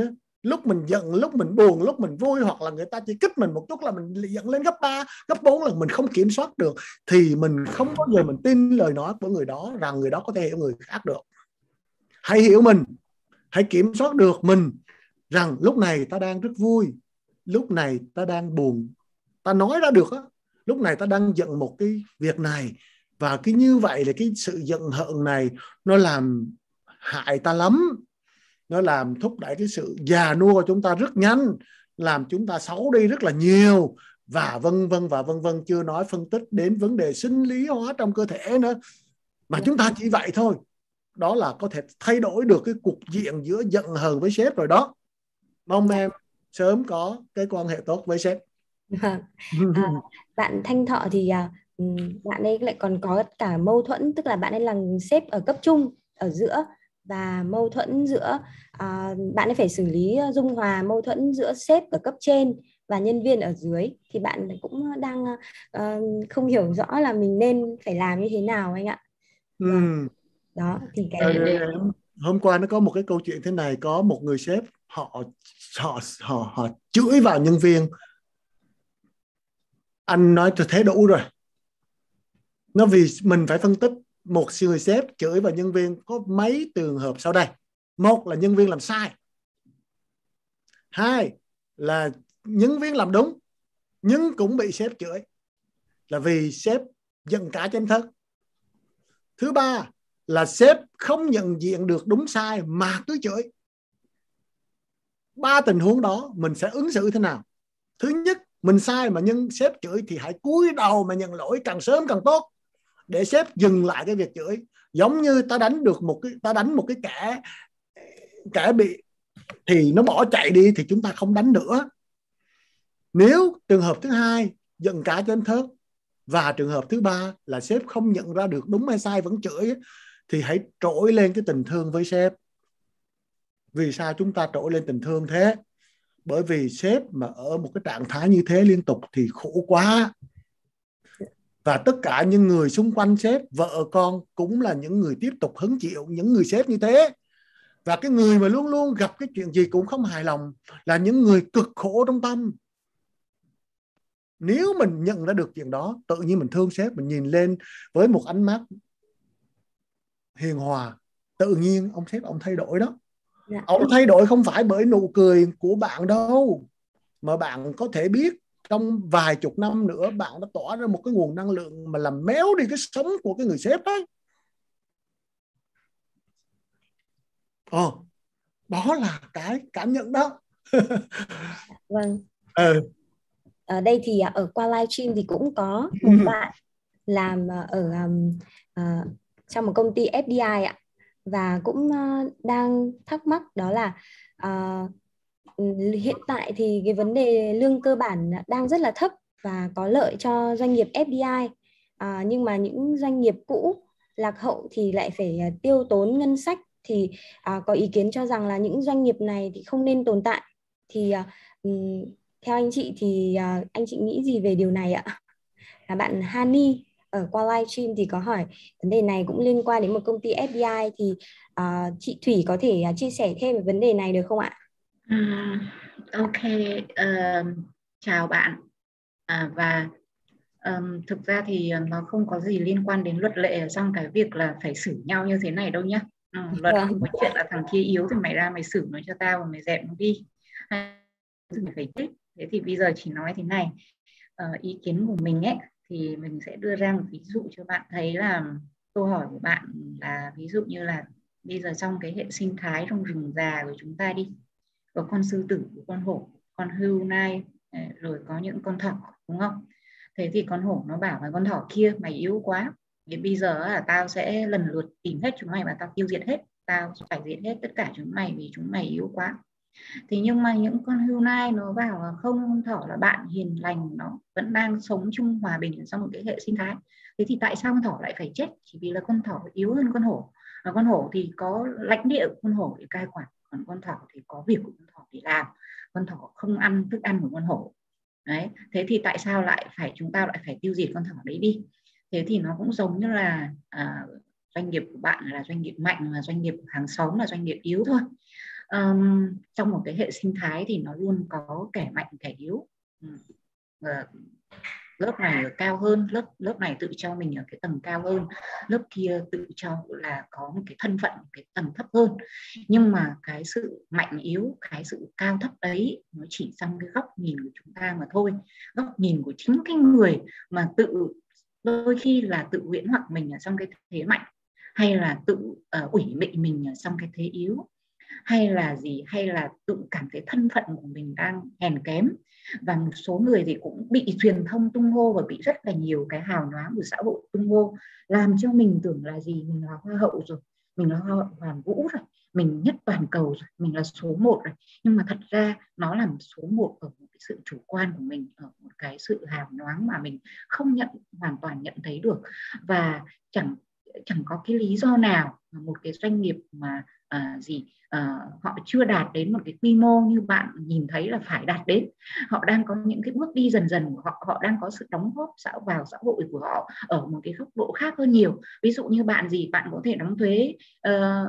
lúc mình giận, lúc mình buồn, lúc mình vui hoặc là người ta chỉ kích mình một chút là mình giận lên gấp 3 gấp 4 lần mình không kiểm soát được. Thì mình không bao giờ mình tin lời nói của người đó rằng người đó có thể hiểu người khác được. Hãy hiểu mình. Hãy kiểm soát được mình rằng lúc này ta đang rất vui, lúc này ta đang buồn. Ta nói ra được á, lúc này ta đang giận một cái việc này. Và cái như vậy là cái sự giận hận này nó làm hại ta lắm nó làm thúc đẩy cái sự già nua của chúng ta rất nhanh làm chúng ta xấu đi rất là nhiều và vân vân và vân vân chưa nói phân tích đến vấn đề sinh lý hóa trong cơ thể nữa. Mà chúng ta chỉ vậy thôi. Đó là có thể thay đổi được cái cục diện giữa giận hờn với sếp rồi đó. Mong em sớm có cái quan hệ tốt với sếp. Vâng. À, bạn thanh thọ thì à, bạn ấy lại còn có cả mâu thuẫn tức là bạn ấy là sếp ở cấp trung ở giữa và mâu thuẫn giữa à, bạn ấy phải xử lý dung hòa mâu thuẫn giữa sếp ở cấp trên và nhân viên ở dưới. Thì bạn cũng đang uh, không hiểu rõ là mình nên phải làm như thế nào anh ạ. Ừ. Đó thì cái ừ, hôm qua nó có một cái câu chuyện thế này có một người sếp họ họ họ họ chửi vào nhân viên. Anh nói cho thế đủ rồi. Nó vì mình phải phân tích một người sếp chửi vào nhân viên có mấy trường hợp sau đây. Một là nhân viên làm sai. Hai là nhân viên làm đúng, nhưng cũng bị sếp chửi là vì sếp giận cả chân thất thứ ba là sếp không nhận diện được đúng sai mà cứ chửi. Ba tình huống đó mình sẽ ứng xử thế nào? Thứ nhất, mình sai mà nhân sếp chửi thì hãy cúi đầu mà nhận lỗi càng sớm càng tốt để sếp dừng lại cái việc chửi. Giống như ta đánh được một cái, ta đánh một cái kẻ kẻ bị, thì nó bỏ chạy đi thì chúng ta không đánh nữa. Nếu trường hợp thứ hai giận cả trên thớt và trường hợp thứ ba là sếp không nhận ra được đúng hay sai vẫn chửi, thì hãy trỗi lên cái tình thương với sếp. Vì sao chúng ta trỗi lên tình thương thế? Bởi vì sếp mà ở một cái trạng thái như thế liên tục thì khổ quá và tất cả những người xung quanh sếp vợ con cũng là những người tiếp tục hứng chịu những người sếp như thế. Và cái người mà luôn luôn gặp cái chuyện gì cũng không hài lòng là những người cực khổ trong tâm. Nếu mình nhận ra được chuyện đó tự nhiên mình thương sếp mình nhìn lên với một ánh mắt hiền hòa tự nhiên ông sếp ông thay đổi đó. Dạ. ông thay đổi không phải bởi nụ cười của bạn đâu mà bạn có thể biết trong vài chục năm nữa bạn đã tỏa ra một cái nguồn năng lượng mà làm méo đi cái sống của cái người sếp đấy Ồ, đó là cái cảm nhận đó. Vâng. Ừ. ở đây thì à, ở qua livestream thì cũng có một bạn làm à, ở um, uh, trong một công ty FDI ạ. Và cũng uh, đang thắc mắc đó là uh, hiện tại thì cái vấn đề lương cơ bản đang rất là thấp và có lợi cho doanh nghiệp FDI à, nhưng mà những doanh nghiệp cũ lạc hậu thì lại phải à, tiêu tốn ngân sách thì à, có ý kiến cho rằng là những doanh nghiệp này thì không nên tồn tại. Thì à, theo anh chị thì à, anh chị nghĩ gì về điều này ạ? Là bạn Hani ở qua livestream thì có hỏi vấn đề này cũng liên quan đến một công ty FDI thì à, chị Thủy có thể à, chia sẻ thêm về vấn đề này được không ạ? Ok, uh, chào bạn à, và um, thực ra thì nó không có gì liên quan đến luật lệ trong cái việc là phải xử nhau như thế này đâu nhá. Uh, luật vâng. không có chuyện là thằng kia yếu thì mày ra mày xử nó cho tao và mày dẹp nó đi. Mày phải chết. Thế thì bây giờ chỉ nói thế này, uh, ý kiến của mình ấy thì mình sẽ đưa ra một ví dụ cho bạn thấy là câu hỏi của bạn là ví dụ như là bây giờ trong cái hệ sinh thái trong rừng già của chúng ta đi có con sư tử con hổ, con hươu nai à, rồi có những con thỏ, đúng không? Thế thì con hổ nó bảo với con thỏ kia mày yếu quá. Thì bây giờ là tao sẽ lần lượt tìm hết chúng mày và tao tiêu diệt hết. Tao phải diệt hết tất cả chúng mày vì chúng mày yếu quá. Thế nhưng mà những con hươu nai nó bảo là không, con thỏ là bạn hiền lành, nó vẫn đang sống chung hòa bình trong một cái hệ sinh thái. Thế thì tại sao con thỏ lại phải chết? Chỉ vì là con thỏ yếu hơn con hổ. Và con hổ thì có lãnh địa của con hổ để cai quản còn con thỏ thì có việc của con thỏ để làm. Con thỏ không ăn thức ăn của con hổ. Đấy thế thì tại sao lại phải chúng ta lại phải tiêu diệt con thỏ đấy đi? Thế thì nó cũng giống như là à, doanh nghiệp của bạn là doanh nghiệp mạnh là doanh nghiệp hàng xóm là doanh nghiệp yếu thôi. Um, trong một cái hệ sinh thái thì nó luôn có kẻ mạnh kẻ yếu. Uh, lớp này cao hơn lớp lớp này tự cho mình ở cái tầng cao hơn lớp kia tự cho là có một cái thân phận một cái tầng thấp hơn. Nhưng mà cái sự mạnh yếu cái sự cao thấp ấy nó chỉ trong cái góc nhìn của chúng ta mà thôi. Góc nhìn của chính cái người mà tự đôi khi là tự huyễn hoặc mình ở trong cái thế mạnh hay là tự uh, ủy mị mình ở trong cái thế yếu hay là gì, hay là tự cảm thấy thân phận của mình đang hèn kém. Và một số người thì cũng bị truyền thông tung hô và bị rất là nhiều cái hào nhoáng của xã hội tung hô. Làm cho mình tưởng là gì? Mình là hoa hậu rồi, mình là hoa hậu hoàn vũ rồi, mình nhất toàn cầu rồi, mình là số một rồi. Nhưng mà thật ra nó là số một ở một cái sự chủ quan của mình, ở một cái sự hào nhoáng mà mình không nhận, hoàn toàn nhận thấy được. Và chẳng chẳng có cái lý do nào mà một cái doanh nghiệp mà à, gì à, họ chưa đạt đến một cái quy mô như bạn nhìn thấy là phải đạt đến. Họ đang có những cái bước đi dần dần của họ họ đang có sự đóng góp xã vào xã hội của họ ở một cái góc độ khác hơn nhiều. Ví dụ như bạn gì bạn có thể đóng thuế uh,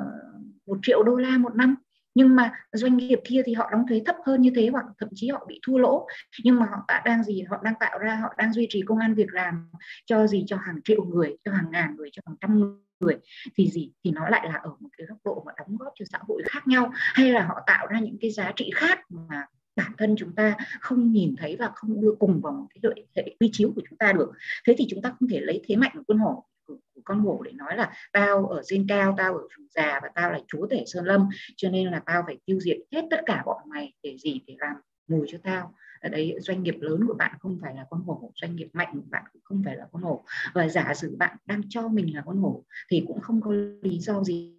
một triệu đô la một năm nhưng mà doanh nghiệp kia thì họ đóng thuế thấp hơn như thế hoặc thậm chí họ bị thua lỗ. Nhưng mà họ đã đang gì? Họ đang tạo ra, họ đang duy trì công an việc làm cho gì? Cho hàng triệu người, cho hàng ngàn người, cho hàng trăm người. Thì gì? Thì nó lại là ở một cái góc độ mà đóng góp cho xã hội khác nhau. Hay là họ tạo ra những cái giá trị khác mà bản thân chúng ta không nhìn thấy và không đưa cùng vào một cái hệ quy chiếu của chúng ta được. Thế thì chúng ta không thể lấy thế mạnh của quân hổ của con hổ để nói là tao ở trên cao, tao ở rừng già và tao là chúa tể sơn lâm. Cho nên là tao phải tiêu diệt hết tất cả bọn mày để gì? Để làm mùi cho tao. Ở đấy doanh nghiệp lớn của bạn không phải là con hổ, doanh nghiệp mạnh của bạn cũng không phải là con hổ. Và giả sử bạn đang cho mình là con hổ thì cũng không có lý do gì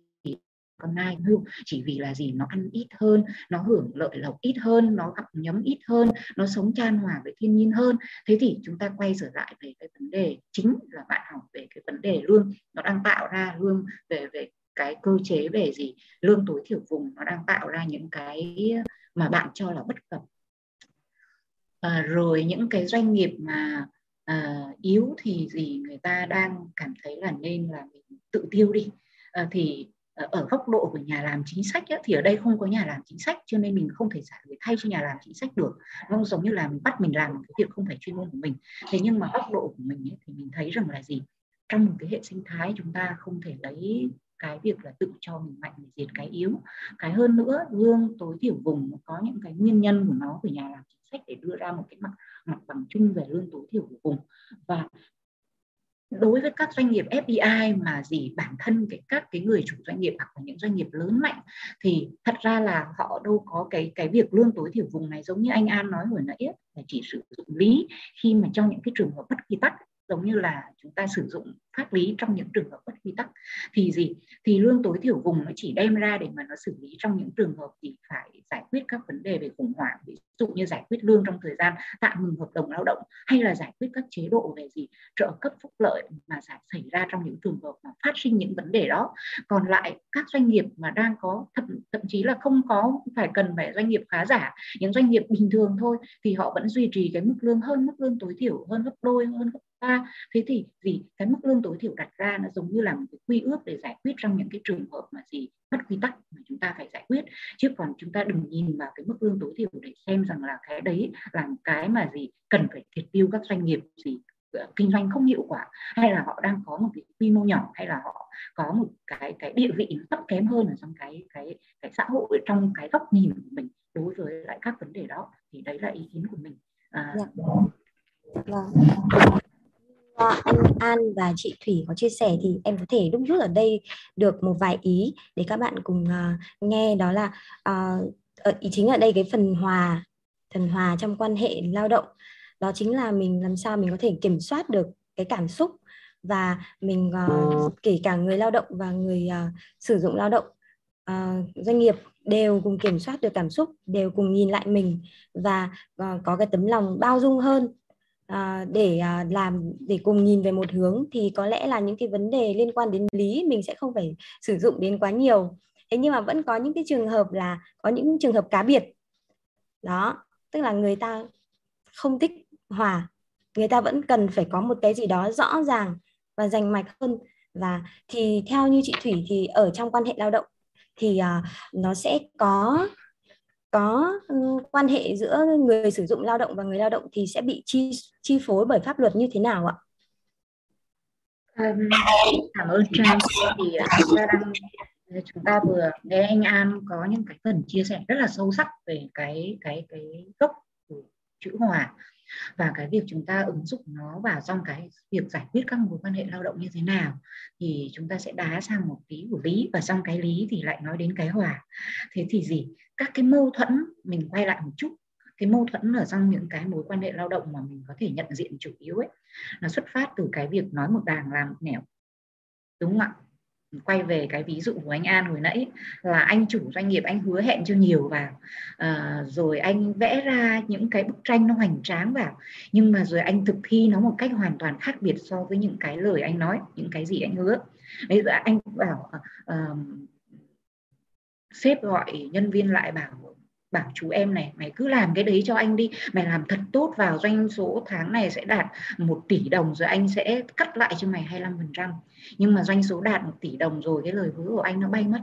con nai hưu chỉ vì là gì? Nó ăn ít hơn nó hưởng lợi lộc ít hơn nó gặp nhấm ít hơn nó sống chan hòa với thiên nhiên hơn. Thế thì chúng ta quay trở lại về cái vấn đề chính là bạn học về cái vấn đề lương. Nó đang tạo ra lương về về cái cơ chế về gì? Lương tối thiểu vùng nó đang tạo ra những cái mà bạn cho là bất cập. À, rồi những cái doanh nghiệp mà à, yếu thì gì? Người ta đang cảm thấy là nên là mình tự tiêu đi. À, thì Ờ, ở góc độ của nhà làm chính sách ấy, thì ở đây không có nhà làm chính sách cho nên mình không thể trả lời thay cho nhà làm chính sách được. Nó giống như là mình bắt mình làm một cái việc không phải chuyên môn của mình. Thế nhưng mà góc độ của mình ấy, thì mình thấy rằng là gì? Trong một cái hệ sinh thái chúng ta không thể lấy cái việc là tự cho mình mạnh để diệt cái yếu. Cái hơn nữa lương tối thiểu vùng có những cái nguyên nhân của nó của nhà làm chính sách để đưa ra một cái mặt mặt bằng chung về lương tối thiểu của vùng. Và đối với các doanh nghiệp FDI mà gì, bản thân cái, các cái người chủ doanh nghiệp hoặc là những doanh nghiệp lớn mạnh, thì thật ra là họ đâu có cái cái việc lương tối thiểu vùng này giống như anh An nói hồi nãy là chỉ sử dụng lý khi mà trong những cái trường hợp bất kỳ tắc, giống như là chúng ta sử dụng pháp lý trong những trường hợp bất quy tắc. Thì gì? Thì lương tối thiểu vùng nó chỉ đem ra để mà nó xử lý trong những trường hợp thì phải giải quyết các vấn đề về khủng hoảng ví dụ như giải quyết lương trong thời gian tạm ngừng hợp đồng lao động hay là giải quyết các chế độ về gì? Trợ cấp phúc lợi mà xảy ra trong những trường hợp mà phát sinh những vấn đề đó. Còn lại các doanh nghiệp mà đang có thậm, thậm chí là không có phải cần phải doanh nghiệp khá giả những doanh nghiệp bình thường thôi thì họ vẫn duy trì cái mức lương hơn mức lương tối thiểu hơn gấp đôi hơn gấp ba. Thế thì gì? Cái mức lương tối tối thiểu đặt ra nó giống như là một cái quy ước để giải quyết trong những cái trường hợp mà gì bất quy tắc mà chúng ta phải giải quyết chứ còn chúng ta đừng nhìn vào cái mức lương tối thiểu để xem rằng là cái đấy là một cái mà gì cần phải triệt tiêu các doanh nghiệp gì ờ, kinh doanh không hiệu quả hay là họ đang có một cái quy mô nhỏ hay là họ có một cái cái địa vị thấp kém hơn ở trong cái cái cái xã hội trong cái góc nhìn của mình đối với lại các vấn đề đó thì đấy là ý kiến của mình à, yeah. Dạ. dạ. Vâng anh An và chị Thủy có chia sẻ thì em có thể đúc rút ở đây được một vài ý để các bạn cùng uh, nghe. Đó là uh, ý chính ở đây cái phần hòa thần hòa trong quan hệ lao động. Đó chính là mình làm sao mình có thể kiểm soát được cái cảm xúc và mình uh, kể cả người lao động và người uh, sử dụng lao động uh, doanh nghiệp đều cùng kiểm soát được cảm xúc đều cùng nhìn lại mình và uh, có cái tấm lòng bao dung hơn à, để à, làm để cùng nhìn về một hướng thì có lẽ là những cái vấn đề liên quan đến lý mình sẽ không phải sử dụng đến quá nhiều. Thế nhưng mà vẫn có những cái trường hợp là có những trường hợp cá biệt. Đó tức là người ta không thích hòa người ta vẫn cần phải có một cái gì đó rõ ràng và rành mạch hơn. Và thì theo như chị Thủy thì ở trong quan hệ lao động thì uh, nó sẽ có có quan hệ giữa người sử dụng lao động và người lao động thì sẽ bị chi chi phối bởi pháp luật như thế nào ạ? Um, cảm ơn Trang thì à, chúng ta đang à, chúng ta vừa nghe anh An có những cái phần chia sẻ rất là sâu sắc về cái cái cái gốc của chữ hòa và cái việc chúng ta ứng dụng nó vào trong cái việc giải quyết các mối quan hệ lao động như thế nào thì chúng ta sẽ đá sang một tí của lý và trong cái lý thì lại nói đến cái hòa thế thì gì các cái mâu thuẫn mình quay lại một chút cái mâu thuẫn ở trong những cái mối quan hệ lao động mà mình có thể nhận diện chủ yếu ấy nó xuất phát từ cái việc nói một đàng làm một nẻo. Đúng không ạ? Quay về cái ví dụ của anh An hồi nãy là anh chủ doanh nghiệp anh hứa hẹn cho nhiều vào à, rồi anh vẽ ra những cái bức tranh nó hoành tráng vào nhưng mà rồi anh thực thi nó một cách hoàn toàn khác biệt so với những cái lời anh nói những cái gì anh hứa. Bây giờ anh bảo uh, sếp gọi nhân viên lại bảo bảo chú em này mày cứ làm cái đấy cho anh đi mày làm thật tốt vào doanh số tháng này sẽ đạt một tỷ đồng rồi anh sẽ cắt lại cho mày 25 phần trăm. Nhưng mà doanh số đạt một tỷ đồng rồi cái lời hứa của anh nó bay mất.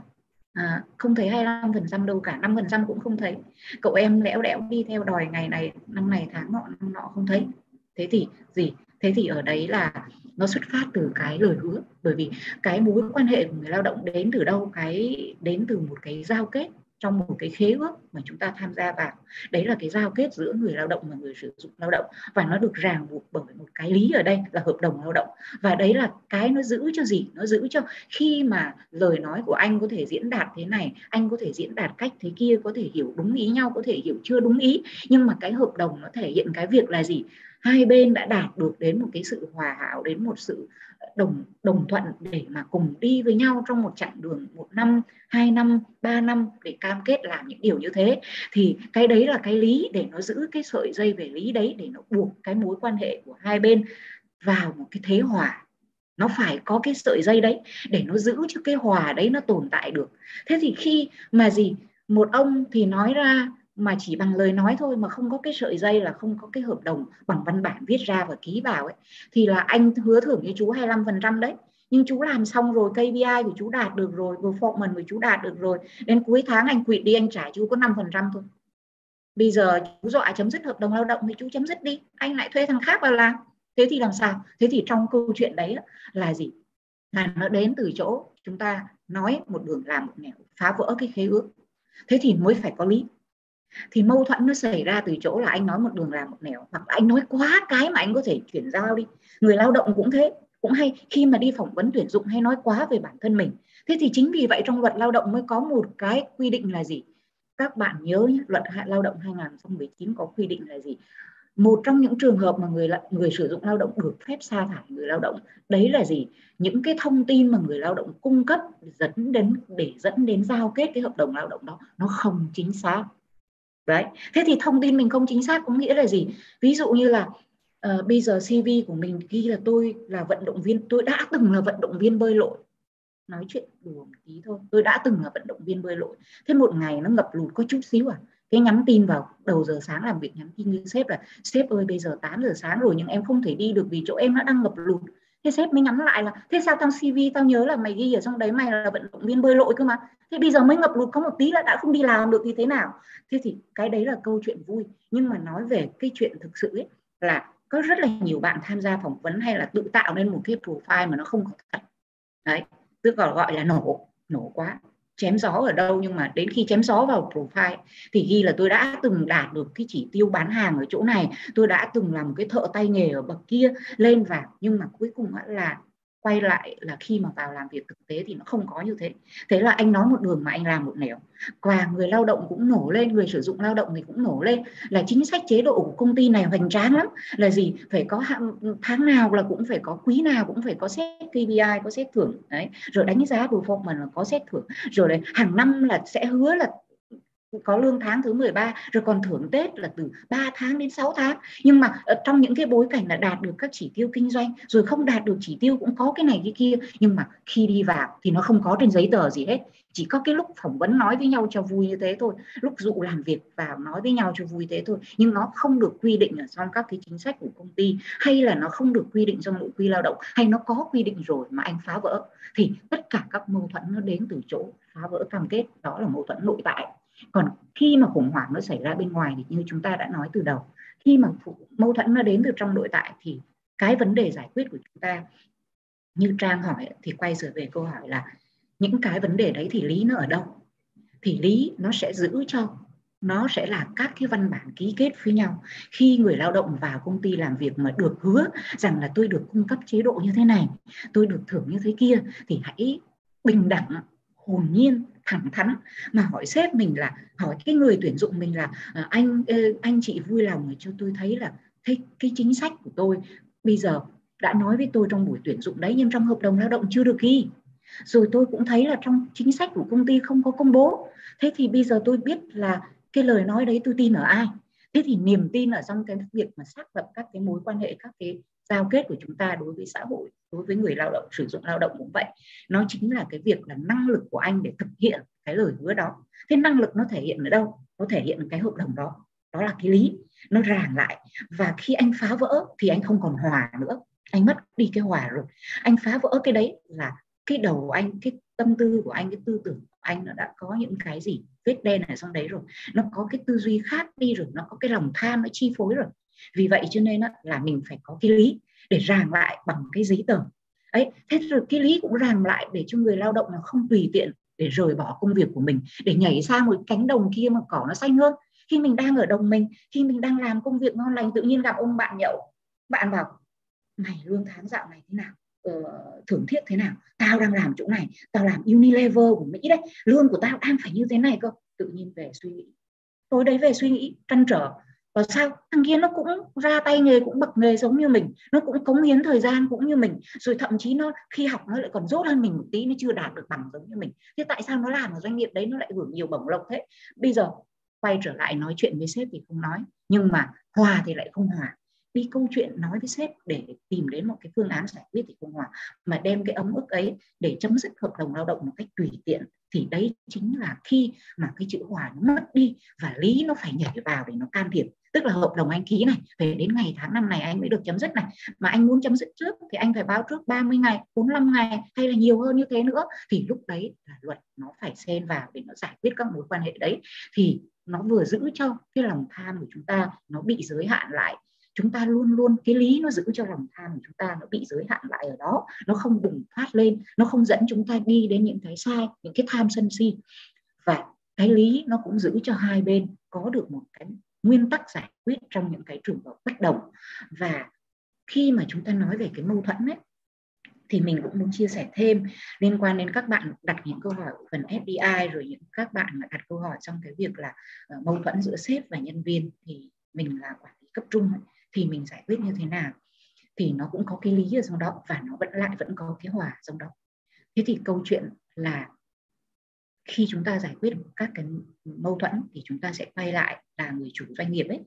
À, không thấy 25 phần trăm đâu cả 5 phần trăm cũng không thấy. Cậu em lẽo đẽo đi theo đòi ngày này năm này tháng nọ năm nọ không thấy. Thế thì gì? Thế thì ở đấy là nó xuất phát từ cái lời hứa. Bởi vì cái mối quan hệ của người lao động đến từ đâu, cái, đến từ một cái giao kết trong một cái khế ước mà chúng ta tham gia vào. Đấy là cái giao kết giữa người lao động và người sử dụng lao động. Và nó được ràng buộc bởi một cái lý ở đây là hợp đồng lao động. Và đấy là cái nó giữ cho gì? Nó giữ cho khi mà lời nói của anh có thể diễn đạt thế này, anh có thể diễn đạt cách thế kia, có thể hiểu đúng ý nhau, có thể hiểu chưa đúng ý. Nhưng mà cái hợp đồng nó thể hiện cái việc là gì? Hai bên đã đạt được đến một cái sự hòa hảo, đến một sự ờ, đồng đồng thuận để mà cùng đi với nhau trong một chặng đường một năm, hai năm, ba năm để cam kết làm những điều như thế. Thì cái đấy là cái lý để nó giữ cái sợi dây về lý đấy, để nó buộc cái mối quan hệ của hai bên vào một cái thế hòa. Nó phải có cái sợi dây đấy để nó giữ cho cái hòa đấy nó tồn tại được. Thế thì khi mà gì, một ông thì nói ra mà chỉ bằng lời nói thôi mà không có cái sợi dây là không có cái hợp đồng bằng văn bản viết ra và ký vào ấy, thì là anh hứa thưởng cho chú 25% đấy. Nhưng chú làm xong rồi KPI của chú đạt được rồi, performance của chú đạt được rồi, đến cuối tháng anh quỵt đi, anh trả chú có 5% thôi. Bây giờ chú dọa chấm dứt hợp đồng lao động thì chú chấm dứt đi, anh lại thuê thằng khác vào làm. Thế thì làm sao? Thế thì trong câu chuyện đấy là gì? Là nó đến từ chỗ chúng ta nói một đường làm một nẻo, phá vỡ cái khế ước. Thế thì mới phải có lý thì mâu thuẫn nó xảy ra từ chỗ là anh nói một đường làm một nẻo. Hoặc là anh nói quá cái mà anh có thể chuyển giao đi. Người lao động cũng thế cũng hay khi mà đi phỏng vấn tuyển dụng hay nói quá về bản thân mình. Thế thì chính vì vậy trong luật lao động mới có một cái quy định là gì? Các bạn nhớ nhé, luật lao động 2019 có quy định là gì? Một trong những trường hợp mà người người sử dụng lao động được phép sa thải người lao động đấy là gì? Những cái thông tin mà người lao động cung cấp dẫn đến để dẫn đến giao kết cái hợp đồng lao động đó nó không chính xác đấy. Thế thì thông tin mình không chính xác có nghĩa là gì? Ví dụ như là uh, bây giờ cv của mình ghi là tôi là vận động viên tôi đã từng là vận động viên bơi lội. Nói chuyện đùa một tí thôi tôi đã từng là vận động viên bơi lội. Thế một ngày nó ngập lụt có chút xíu à? Cái nhắn tin vào đầu giờ sáng làm việc nhắn tin như sếp là sếp ơi bây giờ 8 giờ sáng rồi nhưng em không thể đi được vì chỗ em nó đang ngập lụt thế sếp mới nhắn lại là, thế sao trong cv tao nhớ là mày ghi ở trong đấy, mày là vận động viên bơi lội cơ mà. Thế bây giờ mới ngập lụt có một tí là đã không đi làm được thì thế nào? Thế thì cái đấy là câu chuyện vui. Nhưng mà nói về cái chuyện thực sự ấy, là có rất là nhiều bạn tham gia phỏng vấn hay là tự tạo nên một cái profile mà nó không có thật. Đấy tức là gọi là nổ nổ quá chém gió ở đâu, nhưng mà đến khi chém gió vào profile thì ghi là tôi đã từng đạt được cái chỉ tiêu bán hàng ở chỗ này, tôi đã từng làm cái thợ tay nghề ở bậc kia, lên vào. Nhưng mà cuối cùng là quay lại là khi mà vào làm việc thực tế thì nó không có như thế. Thế là anh nói một đường mà anh làm một nẻo. Và người lao động cũng nổ lên, người sử dụng lao động thì cũng nổ lên. Là chính sách chế độ của công ty này hoành tráng lắm. Là gì? Phải có tháng nào là cũng phải có, quý nào cũng phải có xét KPI có xét thưởng. Đấy. Rồi đánh giá performance là có xét thưởng. Rồi đấy, hàng năm là sẽ hứa là có lương tháng thứ 13 rồi còn thưởng Tết là từ 3 tháng đến 6 tháng. Nhưng mà ờ, trong những cái bối cảnh là đạt được các chỉ tiêu kinh doanh, rồi không đạt được chỉ tiêu cũng có cái này cái kia, nhưng mà khi đi vào thì nó không có trên giấy tờ gì hết. Chỉ có cái lúc phỏng vấn nói với nhau cho vui như thế thôi, lúc dụ làm việc vào nói với nhau cho vui thế thôi. Nhưng nó không được quy định ở trong các cái chính sách của công ty, hay là nó không được quy định trong nội quy lao động, hay nó có quy định rồi mà anh phá vỡ, thì tất cả các mâu thuẫn nó đến từ chỗ phá vỡ cam kết. Đó là mâu thuẫn nội tại còn khi mà khủng hoảng nó xảy ra bên ngoài thì như chúng ta đã nói từ đầu, khi mà mâu thuẫn nó đến từ trong nội tại thì cái vấn đề giải quyết của chúng ta, như trang hỏi thì quay trở về câu hỏi là những cái vấn đề đấy thì lý nó ở đâu? Thì lý nó sẽ giữ cho, nó sẽ là các cái văn bản ký kết với nhau. Khi người lao động vào công ty làm việc mà được hứa rằng là tôi được cung cấp chế độ như thế này, tôi được thưởng như thế kia thì hãy bình đẳng, hồn nhiên thẳng thắn. Mà hỏi sếp mình là hỏi cái người tuyển dụng mình là ờ, anh anh chị vui lòng cho tôi thấy là cái, cái chính sách của tôi bây giờ đã nói với tôi trong buổi tuyển dụng đấy nhưng trong hợp đồng lao động chưa được ghi. Rồi tôi cũng thấy là trong chính sách của công ty không có công bố. Thế thì bây giờ tôi biết là cái lời nói đấy tôi tin ở ai? Thế thì niềm tin ở trong cái việc mà xác lập các cái mối quan hệ các cái giao kết của chúng ta đối với xã hội, đối với người lao động, sử dụng lao động cũng vậy. Nó chính là cái việc là năng lực của anh để thực hiện cái lời hứa đó. Thế năng lực nó thể hiện ở đâu? Nó thể hiện cái hợp đồng đó. Đó là cái lý. Nó ràng lại. Và khi anh phá vỡ thì anh không còn hòa nữa. Anh mất đi cái hòa rồi. Anh phá vỡ cái đấy là cái đầu của anh, cái tâm tư của anh, cái tư tưởng của anh nó đã có những cái gì vết đen ở trong đấy rồi. Nó có cái tư duy khác đi rồi. Nó có cái lòng tham nó chi phối rồi vì vậy cho nên là mình phải có cái lý để ràng lại bằng cái giấy tờ. Ấy thế rồi cái lý cũng ràng lại để cho người lao động là không tùy tiện để rời bỏ công việc của mình để nhảy sang một cánh đồng kia mà cỏ nó xanh hơn. Khi mình đang ở đồng mình khi mình đang làm công việc ngon lành tự nhiên gặp ông bạn nhậu bạn bảo mày lương tháng dạo này thế nào? Ờ, thưởng thiết thế nào? Tao đang làm chỗ này tao làm Unilever của Mỹ đấy. Lương của tao đang phải như thế này cơ. Tự nhiên về suy nghĩ. Tối đấy về suy nghĩ trăn trở và sao? Thằng kia nó cũng ra tay nghề, cũng bậc nghề giống như mình. Nó cũng cống hiến thời gian cũng như mình. Rồi thậm chí nó, khi học nó lại còn dốt hơn mình một tí, nó chưa đạt được bằng giống như mình. Thế tại sao nó làm ở doanh nghiệp đấy nó lại hưởng nhiều bổng lộc thế? Bây giờ quay trở lại nói chuyện với sếp thì không nói. Nhưng mà hòa thì lại không hòa đi câu chuyện nói với sếp để tìm đến một cái phương án giải quyết thì không hòa mà đem cái ấm ức ấy để chấm dứt hợp đồng lao động một cách tùy tiện thì đấy chính là khi mà cái chữ hòa nó mất đi và lý nó phải nhảy vào để nó can thiệp. Tức là hợp đồng anh ký này, về đến ngày tháng năm này anh mới được chấm dứt này. Mà anh muốn chấm dứt trước thì anh phải báo trước 30 ngày 45 ngày hay là nhiều hơn như thế nữa. Thì lúc đấy là luật nó phải xen vào để nó giải quyết các mối quan hệ đấy. Thì nó vừa giữ cho cái lòng tham của chúng ta, nó bị giới hạn lại chúng ta luôn luôn cái lý nó giữ cho lòng tham của chúng ta nó bị giới hạn lại ở đó nó không bùng phát lên nó không dẫn chúng ta đi đến những cái sai những cái tham sân si. Và cái lý nó cũng giữ cho hai bên có được một cái nguyên tắc giải quyết trong những cái trường hợp bất đồng. Và khi mà chúng ta nói về cái mâu thuẫn ấy thì mình cũng muốn chia sẻ thêm liên quan đến các bạn đặt những câu hỏi phần FDI rồi những các bạn đặt câu hỏi trong cái việc là ờ, mâu thuẫn giữa sếp và nhân viên thì mình là quản lý cấp trung ấy, thì mình giải quyết như thế nào? Thì nó cũng có cái lý ở trong đó và nó vẫn lại vẫn có cái hòa trong đó. Thế thì câu chuyện là khi chúng ta giải quyết các cái mâu thuẫn thì chúng ta sẽ quay lại là người chủ doanh nghiệp ấy,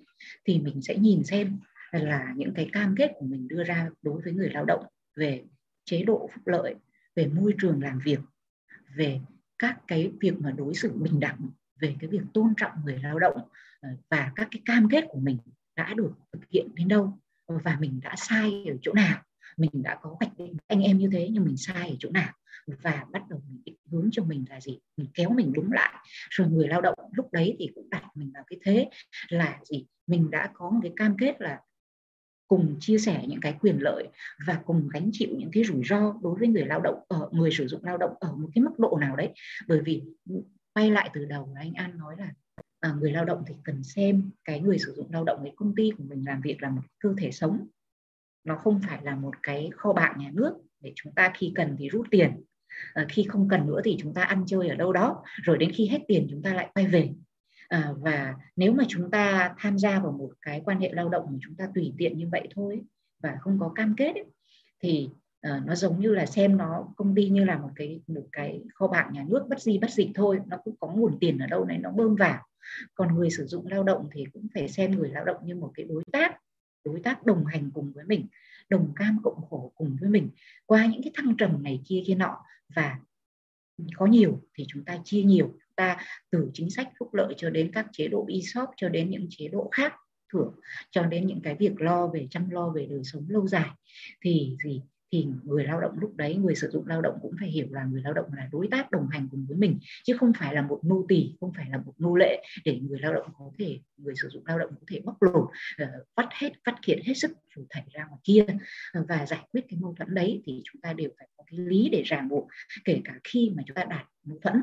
thì mình sẽ nhìn xem là những cái cam kết của mình đưa ra đối với người lao động về chế độ phúc lợi, về môi trường làm việc, về các cái việc mà đối xử bình đẳng, về cái việc tôn trọng người lao động ờ, và các cái cam kết của mình đã được thực hiện đến đâu và mình đã sai ở chỗ nào. Mình đã có hoạch định anh em như thế nhưng mình sai ở chỗ nào. Và bắt đầu mình định hướng cho mình là gì? Mình kéo mình đúng lại. Rồi người lao động lúc đấy thì cũng đặt mình vào cái thế là gì? Mình đã có một cái cam kết là cùng chia sẻ những cái quyền lợi và cùng gánh chịu những cái rủi ro đối với người lao động ở, người sử dụng lao động ở một cái mức độ nào đấy. Bởi vì quay lại từ đầu là anh An nói là à, người lao động thì cần xem cái người sử dụng lao động cái công ty của mình làm việc là một cơ thể sống. Nó không phải là một cái kho bạc nhà nước để chúng ta khi cần thì rút tiền. À, khi không cần nữa thì chúng ta ăn chơi ở đâu đó rồi đến khi hết tiền chúng ta lại quay về. À, và nếu mà chúng ta tham gia vào một cái quan hệ lao động mà chúng ta tùy tiện như vậy thôi và không có cam kết ấy, thì uh, nó giống như là xem nó công ty như là một cái một cái kho bạc nhà nước bất di bất dịch thôi nó cũng có nguồn tiền ở đâu này nó bơm vào. Còn người sử dụng lao động thì cũng phải xem người lao động như một cái đối tác đối tác đồng hành cùng với mình đồng cam cộng khổ cùng với mình qua những cái thăng trầm này kia kia nọ. Và có nhiều thì chúng ta chia nhiều chúng ta từ chính sách phúc lợi cho đến các chế độ ESOP cho đến những chế độ khác thưởng cho đến những cái việc lo về chăm lo về đời sống lâu dài. Thì gì? Thì người lao động lúc đấy người sử dụng lao động cũng phải hiểu là người lao động là đối tác đồng hành cùng với mình chứ không phải là một nô tỳ không phải là một nô lệ để người lao động có thể người sử dụng lao động có thể bóc lột ờ, vắt uh, hết phát kiện hết sức rồi thảy ra ngoài kia. Ờ, và giải quyết cái mâu thuẫn đấy thì chúng ta đều phải có cái lý để ràng buộc kể cả khi mà chúng ta đạt mâu thuẫn.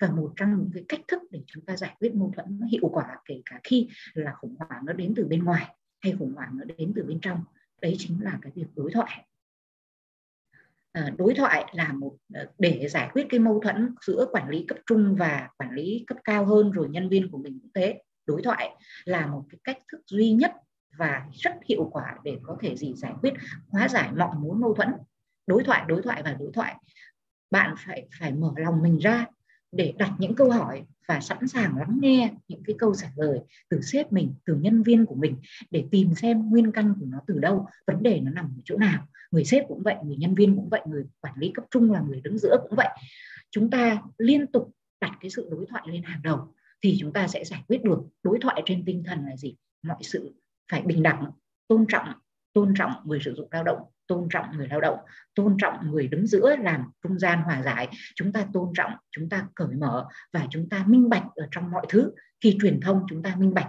Và một trong những cái cách thức để chúng ta giải quyết mâu thuẫn nó hiệu quả kể cả khi là khủng hoảng nó đến từ bên ngoài hay khủng hoảng nó đến từ bên trong đấy chính là cái việc đối thoại. Ờ, đối thoại là một ờ, để giải quyết cái mâu thuẫn giữa quản lý cấp trung và quản lý cấp cao hơn rồi nhân viên của mình cũng thế. Đối thoại là một cái cách thức duy nhất và rất hiệu quả để có thể gì giải quyết, hóa giải mọi mối mâu thuẫn. Đối thoại đối thoại và đối thoại. Bạn phải phải mở lòng mình ra để đặt những câu hỏi và sẵn sàng lắng nghe những cái câu trả lời từ sếp mình, từ nhân viên của mình để tìm xem nguyên căn của nó từ đâu, vấn đề nó nằm ở chỗ nào. Người sếp cũng vậy, người nhân viên cũng vậy, người quản lý cấp trung là người đứng giữa cũng vậy. Chúng ta liên tục đặt cái sự đối thoại lên hàng đầu thì chúng ta sẽ giải quyết được. Đối thoại trên tinh thần là gì? Mọi sự phải bình đẳng, tôn trọng tôn trọng người sử dụng lao động tôn trọng người lao động tôn trọng người đứng giữa làm trung gian hòa giải. Chúng ta tôn trọng chúng ta cởi mở và chúng ta minh bạch ở trong mọi thứ. Khi truyền thông chúng ta minh bạch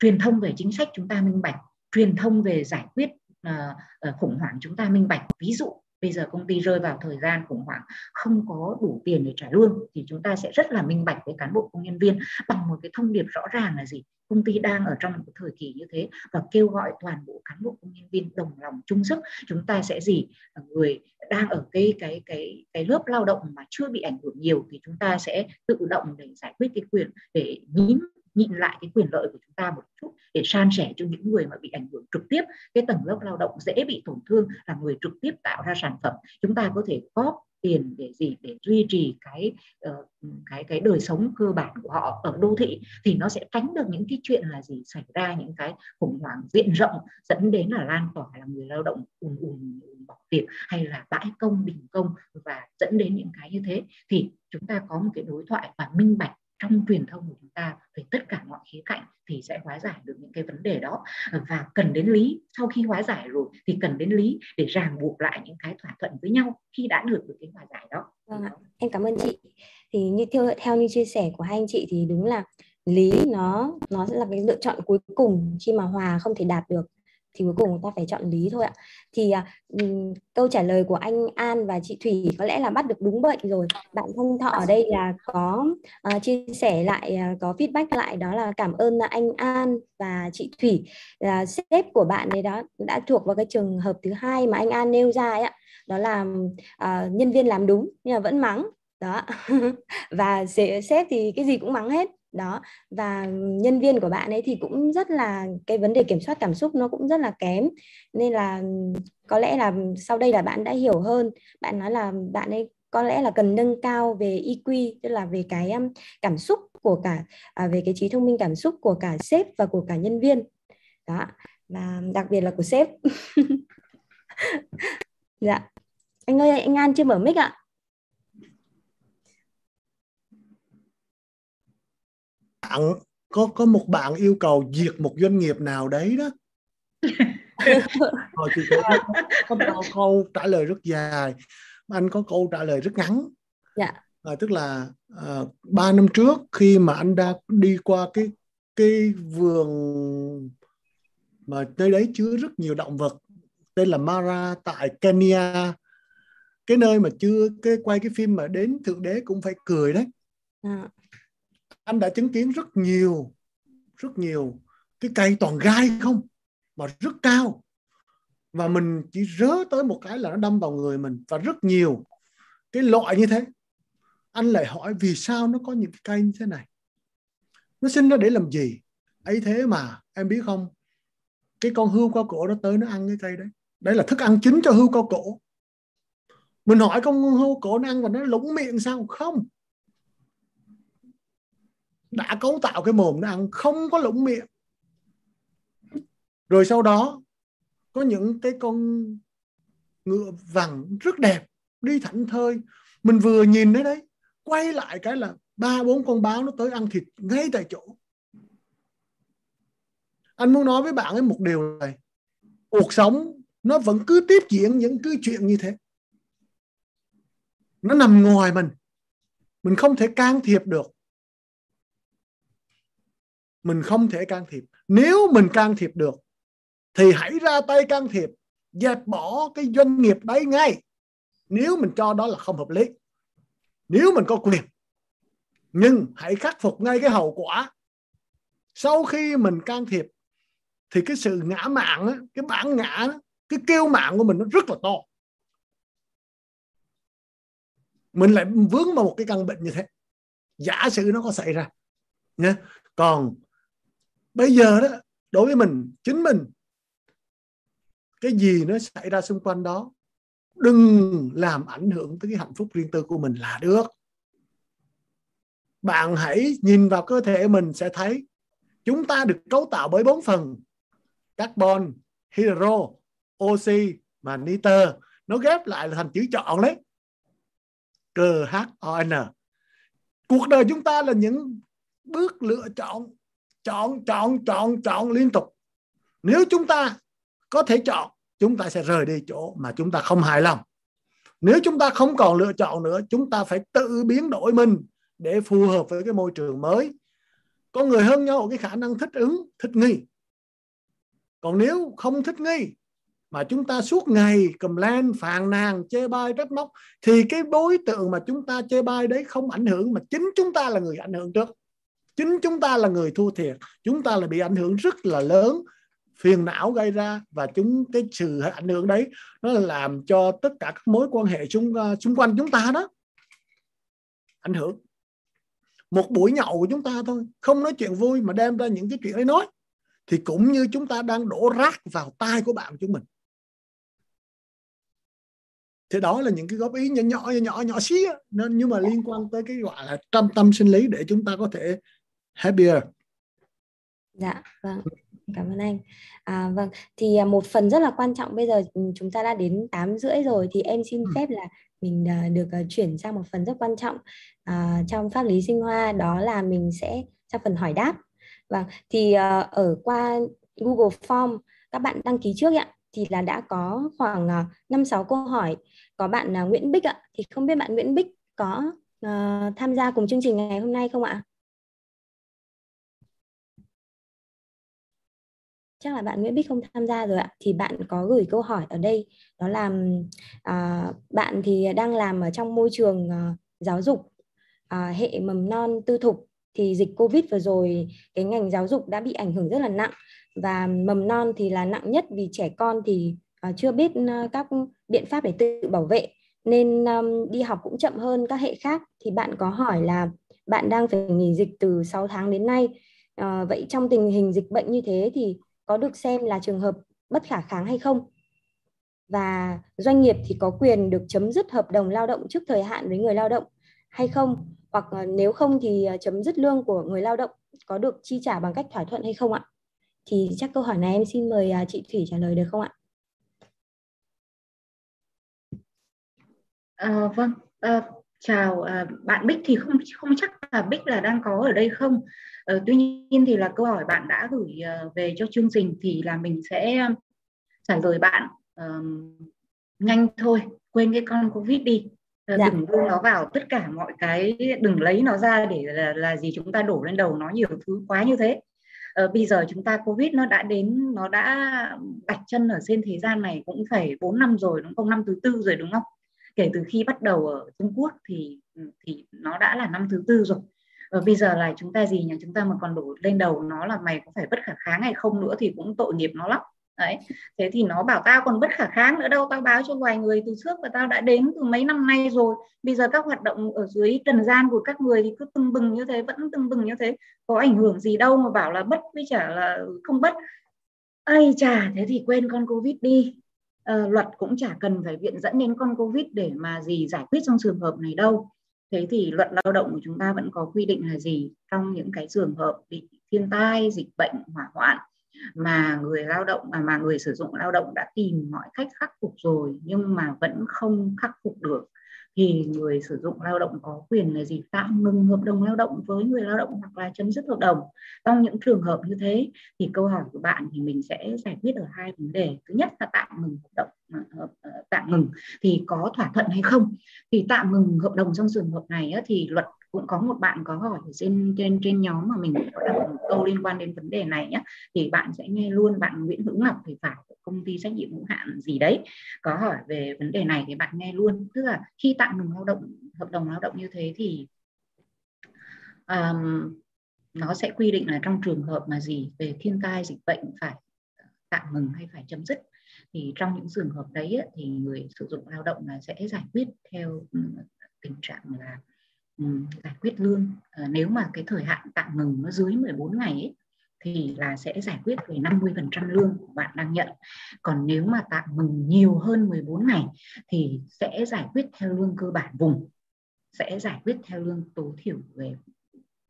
truyền thông về chính sách chúng ta minh bạch truyền thông về giải quyết uh, khủng hoảng chúng ta minh bạch. Ví dụ bây giờ công ty rơi vào thời gian khủng hoảng, không có đủ tiền để trả lương, thì chúng ta sẽ rất là minh bạch với cán bộ công nhân viên bằng một cái thông điệp rõ ràng là gì? Công ty đang ở trong một thời kỳ như thế và kêu gọi toàn bộ cán bộ công nhân viên đồng lòng chung sức. Chúng ta sẽ gì? Người đang ở cái cái cái cái lớp lao động mà chưa bị ảnh hưởng nhiều thì chúng ta sẽ tự động để giải quyết cái quyền, để nhín nhịn lại cái quyền lợi của chúng ta một chút để san sẻ cho những người mà bị ảnh hưởng trực tiếp. Cái tầng lớp lao động dễ bị tổn thương là người trực tiếp tạo ra sản phẩm. Chúng ta có thể góp tiền để gì? Để duy trì cái uh, cái cái đời sống cơ bản của họ ở đô thị thì nó sẽ tránh được những cái chuyện là gì? Xảy ra những cái khủng hoảng diện rộng dẫn đến là lan tỏa là người lao động ùn ùn bỏ việc hay là bãi công đình công và dẫn đến những cái như thế. Thì chúng ta có một cái đối thoại và minh bạch trong truyền thông của chúng ta, về tất cả mọi khía cạnh thì sẽ hóa giải được những cái vấn đề đó và cần đến lý, sau khi hóa giải rồi thì cần đến lý để ràng buộc lại những cái thỏa thuận với nhau khi đã được được cái hòa giải đó. Vâng ạ. Em cảm ơn chị. Thì như theo theo như chia sẻ của hai anh chị thì đúng là lý nó nó sẽ là cái lựa chọn cuối cùng khi mà hòa không thể đạt được thì cuối cùng ta phải chọn lý thôi ạ. Thì um, câu trả lời của anh An và chị Thủy có lẽ là bắt được đúng bệnh rồi. Bạn Thanh Thọ ở đây là có uh, chia sẻ lại uh, có feedback lại đó là cảm ơn anh An và chị Thủy. Là sếp của bạn ấy đó đã thuộc vào cái trường hợp thứ hai mà anh An nêu ra ấy ạ. Đó là uh, nhân viên làm đúng nhưng mà vẫn mắng. Đó. Và sếp thì cái gì cũng mắng hết đó và nhân viên của bạn ấy thì cũng rất là cái vấn đề kiểm soát cảm xúc nó cũng rất là kém. Nên là có lẽ là sau đây là bạn đã hiểu hơn. Bạn nói là bạn ấy có lẽ là cần nâng cao về EQ tức là về cái um, cảm xúc của cả à, về cái trí thông minh cảm xúc của cả sếp và của cả nhân viên. Đó và đặc biệt là của sếp. Dạ. Anh ơi anh An chưa mở mic ạ? Bạn có có một bạn yêu cầu diệt một doanh nghiệp nào đấy đó. Rồi chị có, có, có câu trả lời rất dài. Anh có câu trả lời rất ngắn. Dạ. à, tức là à, ba năm trước khi mà anh đã đi qua cái cái vườn mà nơi đấy chứa rất nhiều động vật tên là Mara tại Kenya. Cái nơi mà chưa cái quay cái phim mà đến thượng đế cũng phải cười đấy. À anh đã chứng kiến rất nhiều rất nhiều cái cây toàn gai không? Mà rất cao. Và mình chỉ rớ tới một cái là nó đâm vào người mình và rất nhiều cái loại như thế. Anh lại hỏi vì sao nó có những cái cây như thế này? Nó sinh ra để làm gì? Ấy thế mà, em biết không? Cái con hươu cao cổ nó tới nó ăn cái cây đấy. Đấy là thức ăn chính cho hươu cao cổ. Mình hỏi con hươu cổ nó ăn và nó lũng miệng sao? Không đã cấu tạo cái mồm nó ăn, không có lũng miệng. Rồi sau đó, có những cái con ngựa vằn rất đẹp đi thảnh thơi. Mình vừa nhìn đấy đấy, quay lại cái là ba, bốn con báo nó tới ăn thịt ngay tại chỗ. Anh muốn nói với bạn ấy một điều này. Cuộc sống nó vẫn cứ tiếp diễn những cái chuyện như thế. Nó nằm ngoài mình. Mình không thể can thiệp được mình không thể can thiệp. Nếu mình can thiệp được, thì hãy ra tay can thiệp, dẹp bỏ cái doanh nghiệp đấy ngay. Nếu mình cho đó là không hợp lý. Nếu mình có quyền. Nhưng hãy khắc phục ngay cái hậu quả. Sau khi mình can thiệp, thì cái sự ngã mạng cái bản ngã cái kêu mạng của mình nó rất là to. Mình lại vướng vào một cái căn bệnh như thế. Giả sử nó có xảy ra nhé còn bây giờ đó, đối với mình, chính mình, cái gì nó xảy ra xung quanh đó, đừng làm ảnh hưởng tới cái hạnh phúc riêng tư của mình là được. Bạn hãy nhìn vào cơ thể mình sẽ thấy chúng ta được cấu tạo bởi bốn phần, carbon, hydro, oxy và nitơ. Nó ghép lại là thành chữ chọn đấy. Cơ h o n. Cuộc đời chúng ta là những bước lựa chọn chọn chọn chọn chọn liên tục. Nếu chúng ta có thể chọn, chúng ta sẽ rời đi chỗ mà chúng ta không hài lòng. Nếu chúng ta không còn lựa chọn nữa, chúng ta phải tự biến đổi mình để phù hợp với cái môi trường mới. Con người hơn nhau, cái khả năng thích ứng, thích nghi. Còn nếu không thích nghi, mà chúng ta suốt ngày cầm lan phàn nàn, chê bai, trách móc, thì cái đối tượng mà chúng ta chê bai đấy không ảnh hưởng, mà chính chúng ta là người ảnh hưởng trước chính chúng ta là người thua thiệt, chúng ta là bị ảnh hưởng rất là lớn, phiền não gây ra, và chúng, cái sự ảnh hưởng đấy, nó làm cho tất cả các mối quan hệ xung à, xung quanh chúng ta đó, ảnh hưởng. Một buổi nhậu của chúng ta thôi, không nói chuyện vui mà đem ra những cái chuyện ấy nói, thì cũng như chúng ta đang đổ rác vào tai của bạn chúng mình. Thì đó là những cái góp ý nhỏ nhỏ nhỏ nhỏ xí nên nhưng mà liên quan tới cái gọi là tâm tâm sinh lý để chúng ta có thể happier dạ vâng cảm ơn anh. À, vâng thì à, một phần rất là quan trọng bây giờ ừ, chúng ta đã đến 8 rưỡi rồi thì em xin ừ. phép là mình à, được à, chuyển sang một phần rất quan trọng à, trong pháp lý sinh hoa đó là mình sẽ sang phần hỏi đáp. Vâng thì à, ở qua Google Form các bạn đăng ký trước ạ thì là đã có khoảng năm sáu câu hỏi. Có bạn uh, Nguyễn Bích ạ thì không biết bạn Nguyễn Bích có uh, tham gia cùng chương trình ngày hôm nay không ạ chắc là bạn Nguyễn Bích không tham gia rồi ạ. Thì bạn có gửi câu hỏi ở đây đó là à, bạn thì đang làm ở trong môi trường à, giáo dục à, hệ mầm non tư thục. Thì dịch Covid vừa rồi cái ngành giáo dục đã bị ảnh hưởng rất là nặng. Và mầm non thì là nặng nhất vì trẻ con thì uh, chưa biết uh, các biện pháp để tự bảo vệ. Nên um, đi học cũng chậm hơn các hệ khác. Thì bạn có hỏi là bạn đang phải nghỉ dịch từ 6 tháng đến nay. Uh, vậy trong tình hình dịch bệnh như thế thì có được xem là trường hợp bất khả kháng hay không? Và doanh nghiệp thì có quyền được chấm dứt hợp đồng lao động trước thời hạn với người lao động hay không? Hoặc ờ, nếu không thì ờ, chấm dứt lương của người lao động có được chi trả bằng cách thỏa thuận hay không ạ? Thì chắc câu hỏi này em xin mời à, chị Thủy trả lời được không ạ? À, vâng, à, chào à, bạn Bích thì không không chắc là Bích là đang có ở đây không. À, tuy nhiên thì là câu hỏi bạn đã gửi uh, về cho chương trình thì là mình sẽ trả lời bạn uh, nhanh thôi, quên cái con Covid đi. Uh, dạ. Đừng đưa nó vào tất cả mọi cái, đừng lấy nó ra để là, là gì chúng ta đổ lên đầu nó nhiều thứ quá như thế. Uh, bây giờ chúng ta covid nó đã đến nó đã đặt chân ở trên thế gian này cũng phải 4 năm rồi đúng không năm thứ tư rồi đúng không kể từ khi bắt đầu ở Trung Quốc thì thì nó đã là năm thứ tư rồi và bây giờ là chúng ta gì nhỉ? Chúng ta mà còn đổ lên đầu nó là mày có phải bất khả kháng hay không nữa thì cũng tội nghiệp nó lắm. Đấy thế thì nó bảo tao còn bất khả kháng nữa đâu tao báo cho vài người từ trước và tao đã đến từ mấy năm nay rồi. Bây giờ các hoạt động ở dưới trần gian của các người thì cứ tưng bừng như thế vẫn tưng bừng như thế. Có ảnh hưởng gì đâu mà bảo là bất với chả là không bất. Ai chả thế thì quên con covid đi. À, luật cũng chả cần phải viện dẫn đến con covid để mà gì giải quyết trong trường hợp này đâu thế thì luật lao động của chúng ta vẫn có quy định là gì? Trong những cái trường hợp bị thiên tai dịch bệnh hỏa hoạn mà người lao động mà, mà người sử dụng lao động đã tìm mọi cách khắc phục rồi nhưng mà vẫn không khắc phục được thì người sử dụng lao động có quyền là gì? Tạm ngừng hợp đồng lao động với người lao động hoặc là chấm dứt hợp đồng. Trong những trường hợp như thế thì câu hỏi của bạn thì mình sẽ giải quyết ở hai vấn đề. Thứ nhất là tạm ngừng hợp đồng ờ, ờ, tạm ngừng thì có thỏa thuận hay không? Thì tạm ngừng hợp đồng trong trường hợp này thì luật cũng có một bạn có hỏi trên trên trên nhóm mà mình có đặt một câu liên quan đến vấn đề này nhé thì bạn sẽ nghe luôn bạn Nguyễn Hữu Ngọc thì phải công ty trách nhiệm hữu hạn gì đấy có hỏi về vấn đề này thì bạn nghe luôn. Tức là khi tạm ngừng lao động hợp đồng lao động như thế thì um, nó sẽ quy định là trong trường hợp mà gì về thiên tai dịch bệnh phải tạm ngừng hay phải chấm dứt thì trong những trường hợp đấy thì người sử dụng lao động là sẽ giải quyết theo tình trạng là Ừ, giải quyết lương à, nếu mà cái thời hạn tạm ngừng nó dưới 14 ngày ấy, thì là sẽ giải quyết về 50% lương của bạn đang nhận. Còn nếu mà tạm ngừng nhiều hơn 14 ngày thì sẽ giải quyết theo lương cơ bản vùng, sẽ giải quyết theo lương tối thiểu về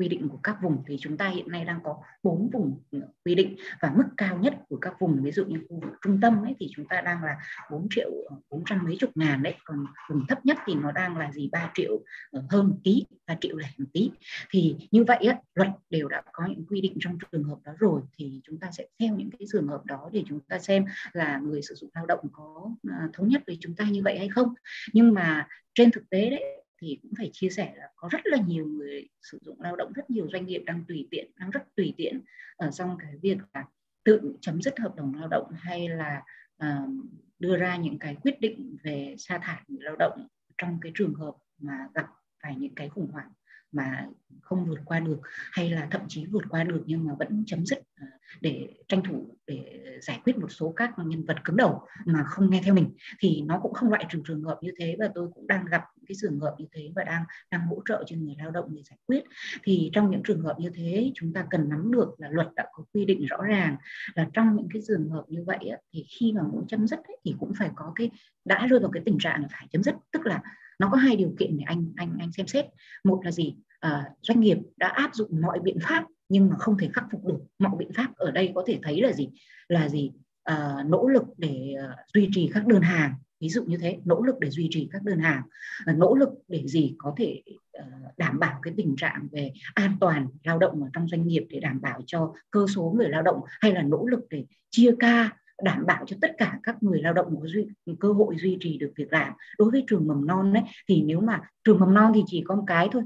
quy định của các vùng thì chúng ta hiện nay đang có bốn vùng ừ, quy định. Và mức cao nhất của các vùng ví dụ như khu vực trung tâm ấy thì chúng ta đang là 4 triệu ờ, 400 mấy chục ngàn đấy. Còn vùng thấp nhất thì nó đang là gì? 3 triệu ờ, hơn một tí 3 triệu lẻ một tí. Thì như vậy ấy, luật đều đã có những quy định trong trường hợp đó rồi thì chúng ta sẽ theo những cái trường hợp đó để chúng ta xem là người sử dụng lao động có à, thống nhất với chúng ta như vậy hay không. Nhưng mà trên thực tế đấy thì cũng phải chia sẻ là có rất là nhiều người sử dụng lao động rất nhiều doanh nghiệp đang tùy tiện đang rất tùy tiện ở trong cái việc là tự chấm dứt hợp đồng lao động hay là uh, đưa ra những cái quyết định về sa thải người lao động trong cái trường hợp mà gặp phải những cái khủng hoảng mà không vượt qua được, hay là thậm chí vượt qua được nhưng mà vẫn chấm dứt ờ, để tranh thủ để giải quyết một số các nhân vật cứng đầu mà không nghe theo mình, thì nó cũng không loại trừ trường hợp như thế. Và tôi cũng đang gặp cái trường hợp như thế và đang đang hỗ trợ cho người lao động để giải quyết. Thì trong những trường hợp như thế, chúng ta cần nắm được là luật đã có quy định rõ ràng là trong những cái trường hợp như vậy thì khi mà muốn chấm dứt thì cũng phải có cái, đã rơi vào cái tình trạng là phải chấm dứt. Tức là nó có hai điều kiện để anh anh anh xem xét. Một là gì? À, doanh nghiệp đã áp dụng mọi biện pháp nhưng mà không thể khắc phục được. Mọi biện pháp ở đây có thể thấy là gì? Là gì? À, nỗ lực để uh, duy trì các đơn hàng. Ví dụ như thế nỗ lực để duy trì các đơn hàng. À, nỗ lực để gì? Có thể uh, đảm bảo cái tình trạng về an toàn lao động ở trong doanh nghiệp để đảm bảo cho cơ số người lao động hay là nỗ lực để chia ca đảm bảo cho tất cả các người lao động có duy, cơ hội duy trì được việc làm. Đối với trường mầm non ấy thì nếu mà trường mầm non thì chỉ có một cái thôi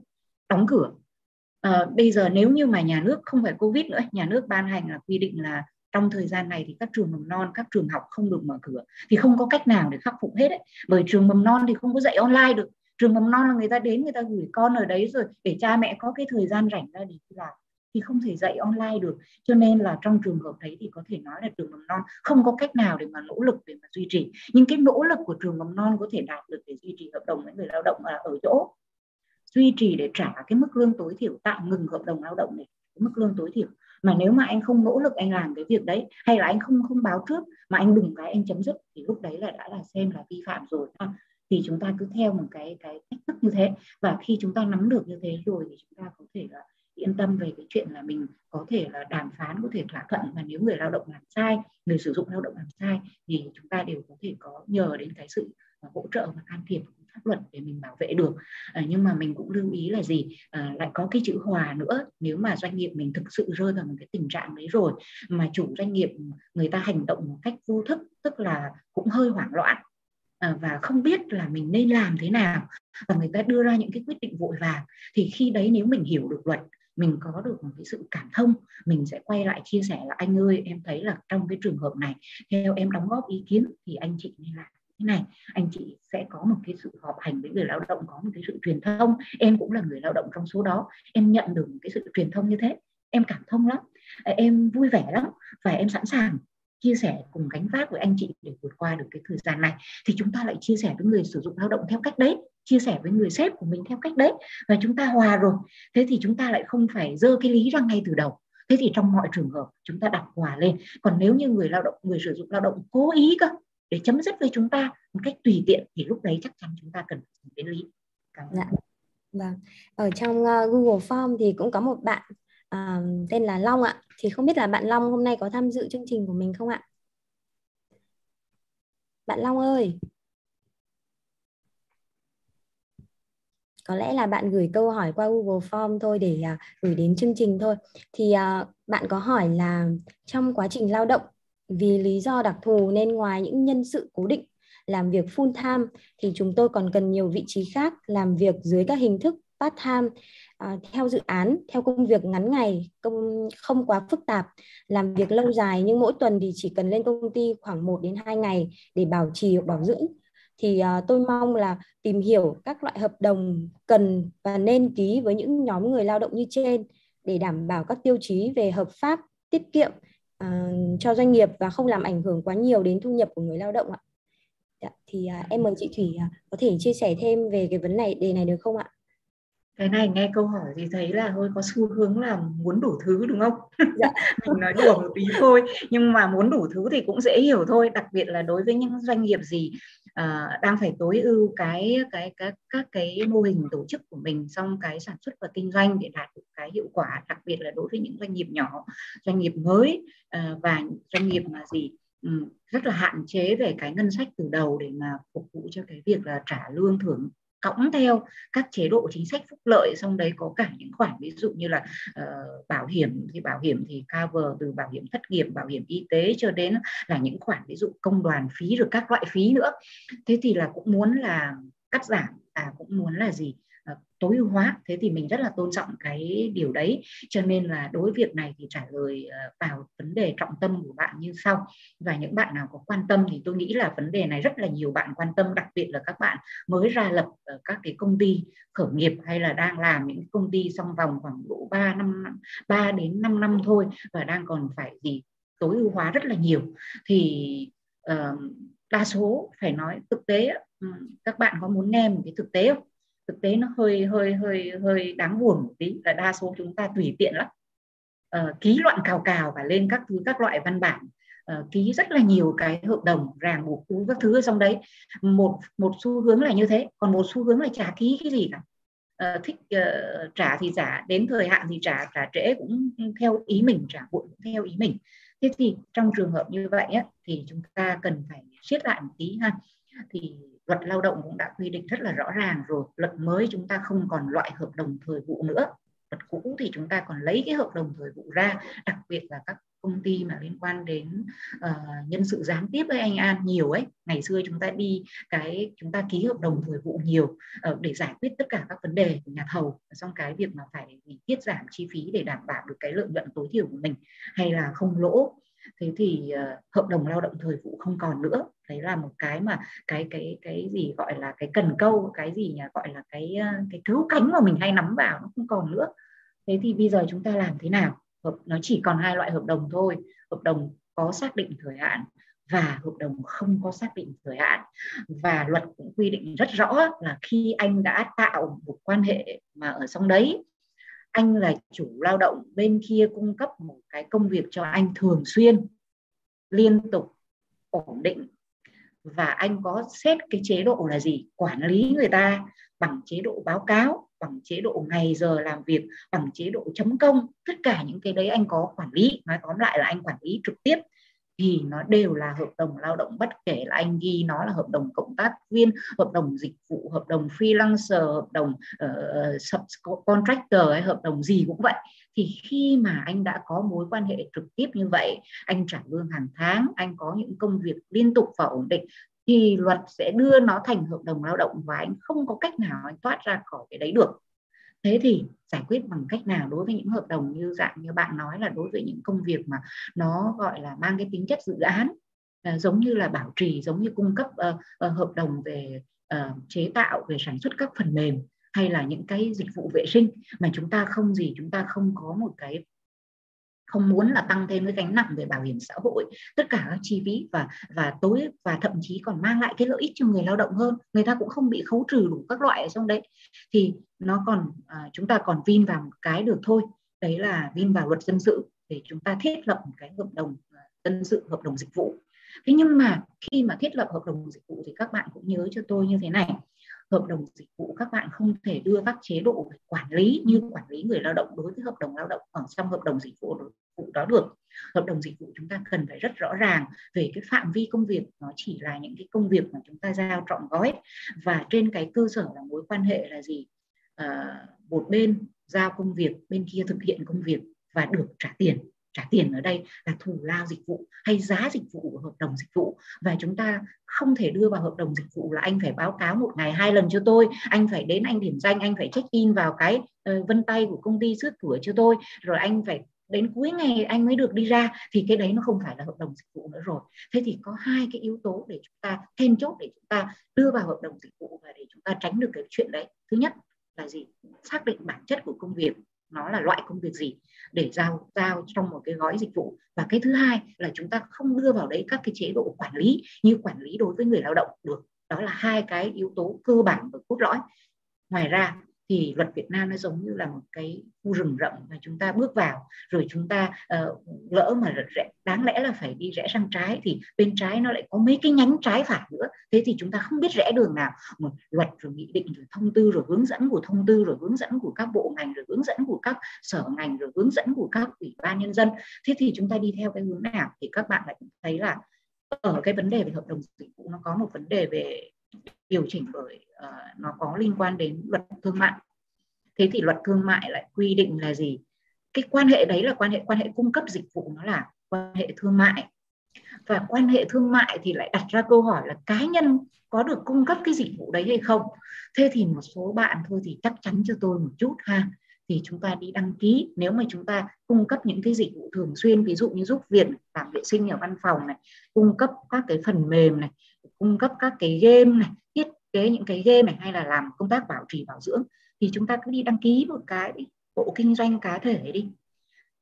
đóng cửa. À, bây giờ nếu như mà nhà nước không phải covid nữa nhà nước ban hành là quy định là trong thời gian này thì các trường mầm non các trường học không được mở cửa thì không có cách nào để khắc phục hết đấy bởi trường mầm non thì không có dạy online được. Trường mầm non là người ta đến người ta gửi con ở đấy rồi để cha mẹ có cái thời gian rảnh ra để đi làm thì không thể dạy online được. Cho nên là trong trường hợp đấy thì có thể nói là trường mầm non không có cách nào để mà nỗ lực để mà duy trì. Nhưng cái nỗ lực của trường mầm non có thể đạt được để duy trì hợp đồng với người lao động là ở chỗ. Duy trì để trả cái mức lương tối thiểu, tạm ngừng hợp đồng lao động này, cái mức lương tối thiểu. Mà nếu mà anh không nỗ lực, anh làm cái việc đấy, hay là anh không không báo trước mà anh đùng cái anh chấm dứt, thì lúc đấy là đã là xem là vi phạm rồi thì chúng ta cứ theo một cái cái cách thức như thế. Và khi chúng ta nắm được như thế rồi thì chúng ta có thể là yên tâm về cái chuyện là mình có thể là đàm phán có thể thỏa thuận. Và nếu người lao động làm sai người sử dụng lao động làm sai thì chúng ta đều có thể có nhờ đến cái sự hỗ trợ và can thiệp pháp luật để mình bảo vệ được. À, nhưng mà mình cũng lưu ý là gì? À, lại có cái chữ hòa nữa. Nếu mà doanh nghiệp mình thực sự rơi vào một cái tình trạng đấy rồi mà chủ doanh nghiệp người ta hành động một cách vô thức tức là cũng hơi hoảng loạn à, và không biết là mình nên làm thế nào và người ta đưa ra những cái quyết định vội vàng thì khi đấy nếu mình hiểu được luật mình có được một cái sự cảm thông, mình sẽ quay lại chia sẻ là anh ơi, em thấy là trong cái trường hợp này, theo em đóng góp ý kiến thì anh chị nên làm thế này. Anh chị sẽ có một cái sự họp hành với người lao động, có một cái sự truyền thông. Em cũng là người lao động trong số đó. Em nhận được một cái sự truyền thông như thế. Em cảm thông lắm. Ờ, em vui vẻ lắm và em sẵn sàng chia sẻ cùng gánh vác với anh chị để vượt qua được cái thời gian này. Thì chúng ta lại chia sẻ với người sử dụng lao động theo cách đấy chia sẻ với người sếp của mình theo cách đấy và chúng ta hòa rồi thế thì chúng ta lại không phải dơ cái lý ra ngay từ đầu thế thì trong mọi trường hợp chúng ta đặt hòa lên còn nếu như người lao động người sử dụng lao động cố ý cơ để chấm dứt với chúng ta một cách tùy tiện thì lúc đấy chắc chắn chúng ta cần phải đến lý cảm ơn. Dạ. Vâng. Ở trong uh, Google Form thì cũng có một bạn uh, tên là Long ạ. Thì không biết là bạn Long hôm nay có tham dự chương trình của mình không ạ? Bạn Long ơi. Có lẽ là bạn gửi câu hỏi qua Google Form thôi để uh, gửi đến chương trình thôi. Thì uh, bạn có hỏi là trong quá trình lao động vì lý do đặc thù nên ngoài những nhân sự cố định làm việc full time thì chúng tôi còn cần nhiều vị trí khác làm việc dưới các hình thức part time à, theo dự án theo công việc ngắn ngày công không quá phức tạp làm việc lâu dài nhưng mỗi tuần thì chỉ cần lên công ty khoảng 1 đến 2 ngày để bảo trì hoặc bảo dưỡng thì uh, tôi mong là tìm hiểu các loại hợp đồng cần và nên ký với những nhóm người lao động như trên để đảm bảo các tiêu chí về hợp pháp tiết kiệm uh, cho doanh nghiệp và không làm ảnh hưởng quá nhiều đến thu nhập của người lao động ạ. Dạ, thì uh, em mời chị Thủy uh, có thể chia sẻ thêm về cái vấn này đề này được không ạ? Cái này nghe câu hỏi thì thấy là hơi có xu hướng là muốn đủ thứ đúng không? Dạ. mình nói đùa một tí thôi nhưng mà muốn đủ thứ thì cũng dễ hiểu thôi đặc biệt là đối với những doanh nghiệp gì uh, đang phải tối ưu cái cái các các cái mô hình tổ chức của mình trong cái sản xuất và kinh doanh để đạt được cái hiệu quả đặc biệt là đối với những doanh nghiệp nhỏ doanh nghiệp mới uh, và doanh nghiệp mà gì um, rất là hạn chế về cái ngân sách từ đầu để mà phục vụ cho cái việc là trả lương thưởng cõng theo các chế độ chính sách phúc lợi xong đấy có cả những khoản ví dụ như là uh, bảo hiểm thì bảo hiểm thì cover từ bảo hiểm thất nghiệp bảo hiểm y tế cho đến là những khoản ví dụ công đoàn phí rồi các loại phí nữa. Thế thì là cũng muốn là cắt giảm à cũng muốn là gì? À, tối ưu hóa. Thế thì mình rất là tôn trọng cái điều đấy. Cho nên là đối với việc này thì trả lời à, vào vấn đề trọng tâm của bạn như sau. Và những bạn nào có quan tâm thì tôi nghĩ là vấn đề này rất là nhiều bạn quan tâm đặc biệt là các bạn mới ra lập các cái công ty khởi nghiệp hay là đang làm những công ty trong vòng khoảng độ 3 năm 3 đến 5 năm thôi và đang còn phải gì tối ưu hóa rất là nhiều. Thì uh, đa số phải nói thực tế các bạn có muốn nghe một cái thực tế không? Thực tế nó hơi hơi hơi hơi đáng buồn một tí là đa số chúng ta tùy tiện lắm. Uh, ký loạn cào cào và lên các thứ các loại văn bản. Uh, ký rất là nhiều cái hợp đồng ràng buộc các thứ ở trong đấy. Một một xu hướng là như thế còn một xu hướng là trả ký cái gì cả. Uh, thích uh, trả thì trả đến thời hạn thì trả trả trễ cũng theo ý mình trả muộn cũng theo ý mình. Thế thì trong trường hợp như vậy á, thì chúng ta cần phải siết lại một tí ha. Thì luật lao động cũng đã quy định rất là rõ ràng rồi luật mới chúng ta không còn loại hợp đồng thời vụ nữa. Luật cũ thì chúng ta còn lấy cái hợp đồng thời vụ ra đặc biệt là các công ty mà liên quan đến uh, nhân sự gián tiếp với anh An nhiều ấy. Ngày xưa chúng ta đi cái chúng ta ký hợp đồng thời vụ nhiều uh, để giải quyết tất cả các vấn đề của nhà thầu trong cái việc mà phải tiết giảm chi phí để đảm bảo được cái lợi nhuận tối thiểu của mình hay là không lỗ. Thế thì uh, hợp đồng lao động thời vụ không còn nữa thấy là một cái mà cái cái cái gì gọi là cái cần câu, cái gì nhỉ? Gọi là cái ờ, cái cứu cánh mà mình hay nắm vào nó không còn nữa. Thế thì bây giờ chúng ta làm thế nào? Hợp, nó chỉ còn hai loại hợp đồng thôi. Hợp đồng có xác định thời hạn và hợp đồng không có xác định thời hạn. Và luật cũng quy định rất rõ là khi anh đã tạo một quan hệ mà ở trong đấy, anh là chủ lao động, bên kia cung cấp một cái công việc cho anh thường xuyên, liên tục, ổn định và anh có xét cái chế độ là gì? Quản lý người ta bằng chế độ báo cáo bằng chế độ ngày giờ làm việc bằng chế độ chấm công. Tất cả những cái đấy anh có quản lý. Nói tóm lại là anh quản lý trực tiếp. Thì nó đều là hợp đồng lao động bất kể là anh ghi nó là hợp đồng cộng tác viên hợp đồng dịch vụ hợp đồng freelancer hợp đồng ờ, ờ, uh, subcontractor hay hợp đồng gì cũng vậy thì khi mà anh đã có mối quan hệ trực tiếp như vậy anh trả lương hàng tháng anh có những công việc liên tục và ổn định thì luật sẽ đưa nó thành hợp đồng lao động và anh không có cách nào anh thoát ra khỏi cái đấy được. Thế thì giải quyết bằng cách nào đối với những hợp đồng như dạng như bạn nói là đối với những công việc mà nó gọi là mang cái tính chất dự án à, giống như là bảo trì giống như cung cấp uh, uh, hợp đồng về uh, chế tạo về sản xuất các phần mềm hay là những cái dịch vụ vệ sinh mà chúng ta không gì chúng ta không có một cái không muốn là tăng thêm cái gánh nặng về bảo hiểm xã hội tất cả các chi phí và và tối và thậm chí còn mang lại cái lợi ích cho người lao động hơn. Người ta cũng không bị khấu trừ đủ các loại ở trong đấy. Thì nó còn à, chúng ta còn vin vào một cái được thôi. Đấy là vin vào luật dân sự để chúng ta thiết lập một cái hợp đồng à, dân sự hợp đồng dịch vụ. Thế nhưng mà khi mà thiết lập hợp đồng dịch vụ thì các bạn cũng nhớ cho tôi như thế này hợp đồng dịch vụ các bạn không thể đưa các chế độ về quản lý như quản lý người lao động đối với hợp đồng lao động ở trong hợp đồng dịch vụ đó được. Hợp đồng dịch vụ chúng ta cần phải rất rõ ràng về cái phạm vi công việc nó chỉ là những cái công việc mà chúng ta giao trọn gói. Và trên cái cơ sở là mối quan hệ là gì? À, một bên giao công việc bên kia thực hiện công việc và được trả tiền trả tiền ở đây là thù lao dịch vụ hay giá dịch vụ của hợp đồng dịch vụ. Và chúng ta không thể đưa vào hợp đồng dịch vụ là anh phải báo cáo một ngày hai lần cho tôi anh phải đến anh điểm danh anh phải check in vào cái uh, vân tay của công ty trước cửa cho tôi rồi anh phải đến cuối ngày anh mới được đi ra thì cái đấy nó không phải là hợp đồng dịch vụ nữa rồi. Thế thì có hai cái yếu tố để chúng ta then chốt để chúng ta đưa vào hợp đồng dịch vụ và để chúng ta tránh được cái chuyện đấy. Thứ nhất là gì? Xác định bản chất của công việc nó là loại công việc gì để giao giao trong một cái gói dịch vụ. Và cái thứ hai là chúng ta không đưa vào đấy các cái chế độ quản lý như quản lý đối với người lao động được. Đó là hai cái yếu tố cơ bản và cốt lõi. Ngoài ra thì luật Việt Nam nó giống như là một cái khu rừng rậm mà chúng ta bước vào rồi chúng ta uh, lỡ mà rẽ, đáng lẽ là phải đi rẽ sang trái thì bên trái nó lại có mấy cái nhánh trái phải nữa. Thế thì chúng ta không biết rẽ đường nào. Một luật rồi nghị định rồi thông tư rồi hướng dẫn của thông tư rồi hướng dẫn của các bộ ngành rồi hướng dẫn của các sở ngành rồi hướng dẫn của các ủy ban nhân dân. Thế thì chúng ta đi theo cái hướng nào? Thì các bạn lại thấy là ở cái vấn đề về hợp đồng dịch vụ nó có một vấn đề về điều chỉnh bởi uh, nó có liên quan đến luật thương mại. Thế thì luật thương mại lại quy định là gì? Cái quan hệ đấy là quan hệ quan hệ cung cấp dịch vụ nó là quan hệ thương mại. Và quan hệ thương mại thì lại đặt ra câu hỏi là cá nhân có được cung cấp cái dịch vụ đấy hay không? Thế thì một số bạn thôi thì chắc chắn cho tôi một chút ha. Thì chúng ta đi đăng ký. Nếu mà chúng ta cung cấp những cái dịch vụ thường xuyên ví dụ như giúp việc làm vệ sinh ở văn phòng này cung cấp các cái phần mềm này cung cấp các cái game này, thiết kế những cái game này, hay là làm công tác bảo trì, bảo dưỡng, thì chúng ta cứ đi đăng ký một cái bộ kinh doanh cá thể đi.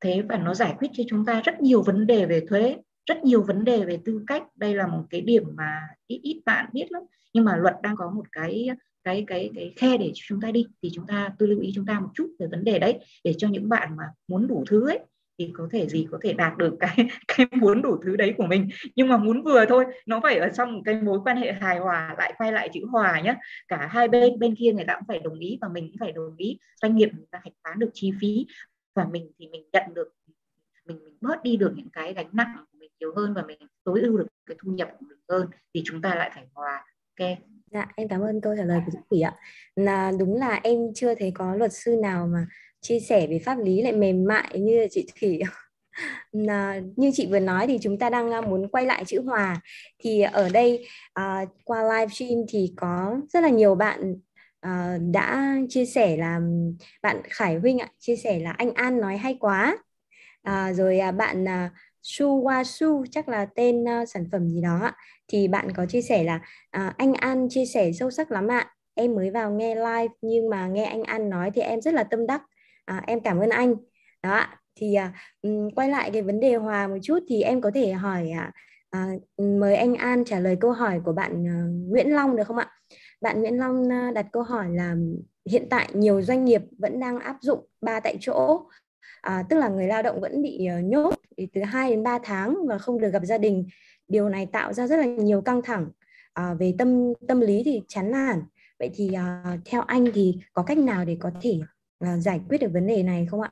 Thế và nó giải quyết cho chúng ta rất nhiều vấn đề về thuế, rất nhiều vấn đề về tư cách. Đây là một cái điểm mà ít ít bạn biết lắm. Nhưng mà luật đang có một cái cái cái cái khe để chúng ta đi, thì chúng ta, tôi lưu ý chúng ta một chút về vấn đề đấy, để cho những bạn mà muốn đủ thứ ấy thì có thể gì có thể đạt được cái cái muốn đủ thứ đấy của mình. Nhưng mà muốn vừa thôi nó phải ở trong một cái mối quan hệ hài hòa lại quay lại chữ hòa nhé cả hai bên bên kia người ta cũng phải đồng ý và mình cũng phải đồng ý. Doanh nghiệp người ta hạch toán được chi phí và mình thì mình nhận được mình mình bớt đi được những cái gánh nặng của mình nhiều hơn và mình tối ưu được cái thu nhập của mình hơn thì chúng ta lại phải hòa ok? Dạ, em cảm ơn câu trả lời của chị Thủy ạ. Là đúng là em chưa thấy có luật sư nào mà chia sẻ về pháp lý lại mềm mại như là chị Thủy. À, như chị vừa nói thì chúng ta đang à, muốn quay lại chữ hòa. Thì ở đây uh, qua livestream thì có rất là nhiều bạn uh, đã chia sẻ là bạn Khải Huynh ạ chia sẻ là anh An nói hay quá. Uh, rồi uh, bạn uh, Su Wa Su chắc là tên uh, sản phẩm gì đó ạ. Thì bạn có chia sẻ là à, anh An chia sẻ sâu sắc lắm ạ. Em mới vào nghe live nhưng mà nghe anh An nói thì em rất là tâm đắc à, em cảm ơn anh. Đó thì à, quay lại cái vấn đề hòa một chút thì em có thể hỏi à, à, mời anh An trả lời câu hỏi của bạn à, Nguyễn Long được không ạ? Bạn Nguyễn Long à, đặt câu hỏi là hiện tại nhiều doanh nghiệp vẫn đang áp dụng ba tại chỗ. À, tức là người lao động vẫn bị uh, nhốt từ 2 đến 3 tháng và không được gặp gia đình. Điều này tạo ra rất là nhiều căng thẳng à, về tâm tâm lý thì chán nản. Vậy thì à, theo anh thì có cách nào để có thể à, giải quyết được vấn đề này không ạ?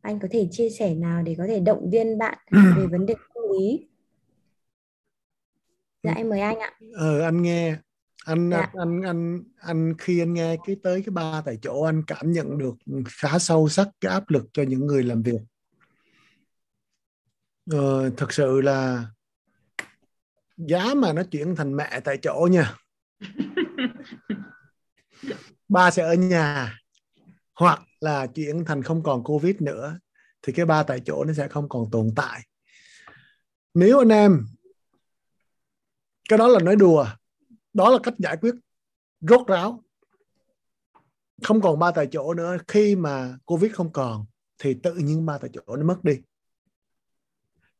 Anh có thể chia sẻ nào để có thể động viên bạn về vấn đề tâm lý? Dạ em mời anh ạ. Ờ anh nghe. Anh, dạ. anh anh anh anh khi anh nghe cái tới cái ba tại chỗ anh cảm nhận được khá sâu sắc cái áp lực cho những người làm việc. Ờ, thật sự là giá mà nó chuyển thành mẹ tại chỗ nha. Ba sẽ ở nhà hoặc là chuyển thành không còn covid nữa, thì cái ba tại chỗ nó sẽ không còn tồn tại. Nếu anh em, cái đó là nói đùa, đó là cách giải quyết rốt ráo. Không còn ba tại chỗ nữa, khi mà covid không còn, thì tự nhiên ba tại chỗ nó mất đi.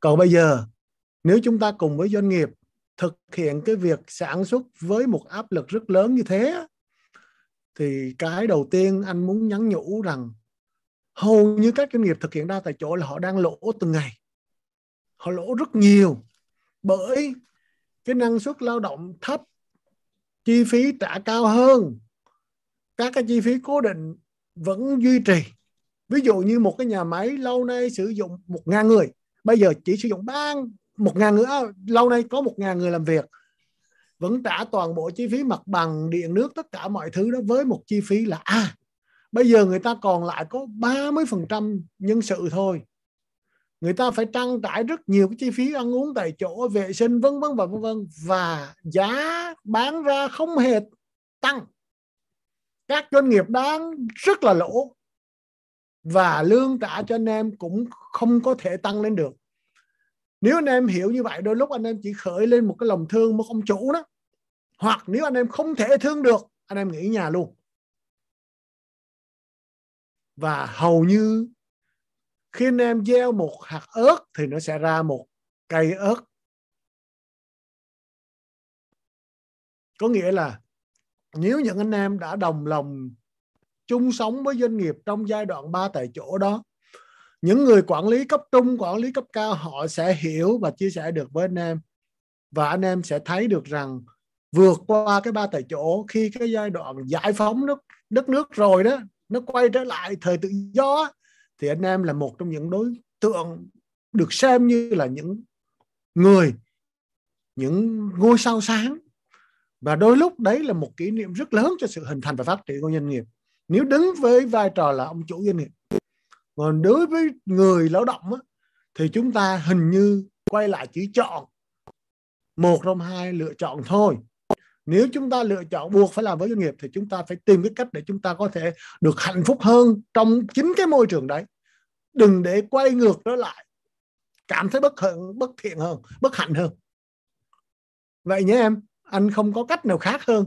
Còn bây giờ, nếu chúng ta cùng với doanh nghiệp thực hiện cái việc sản xuất với một áp lực rất lớn như thế thì cái đầu tiên anh muốn nhắn nhủ rằng hầu như các doanh nghiệp thực hiện đa tại chỗ là họ đang lỗ từng ngày. Họ lỗ rất nhiều bởi cái năng suất lao động thấp, chi phí trả cao hơn, các cái chi phí cố định vẫn duy trì. Ví dụ như một cái nhà máy lâu nay sử dụng một ngàn người, bây giờ chỉ sử dụng ba một ngàn người à, lâu nay có một ngàn người làm việc vẫn trả toàn bộ chi phí mặt bằng, điện, nước, tất cả mọi thứ đó với một chi phí là à bây giờ người ta còn lại có 30% nhân sự thôi. Người ta phải trang trải rất nhiều cái chi phí ăn uống tại chỗ, vệ sinh, vân vân và vân vân. Và giá bán ra không hề tăng. Các doanh nghiệp đang rất là lỗ. Và lương trả cho anh em cũng không có thể tăng lên được nếu anh em hiểu như vậy, đôi lúc anh em chỉ khởi lên một cái lòng thương một ông chủ đó. Hoặc nếu anh em không thể thương được, anh em nghỉ nhà luôn. Và hầu như khi anh em gieo một hạt ớt thì nó sẽ ra một cây ớt. Có nghĩa là nếu những anh em đã đồng lòng chung sống với doanh nghiệp trong giai đoạn ba tại chỗ đó những người quản lý cấp trung, quản lý cấp cao, họ sẽ hiểu và chia sẻ được với anh em. Và anh em sẽ thấy được rằng vượt qua cái ba tại chỗ, khi cái giai đoạn giải phóng nước, đất nước rồi đó, nó quay trở lại thời tự do thì anh em là một trong những đối tượng được xem như là những người, những ngôi sao sáng. Và đôi lúc đấy là một kỷ niệm rất lớn cho sự hình thành và phát triển của doanh nghiệp. Nếu đứng với vai trò là ông chủ doanh nghiệp còn đối với người lao động á, thì chúng ta hình như quay lại chỉ chọn một trong hai lựa chọn thôi. Nếu chúng ta lựa chọn buộc phải làm với doanh nghiệp thì chúng ta phải tìm cái cách để chúng ta có thể được hạnh phúc hơn trong chính cái môi trường đấy. Đừng để quay ngược trở lại cảm thấy bất hận bất thiện hơn bất hạnh hơn. Vậy nhé em anh không có cách nào khác hơn.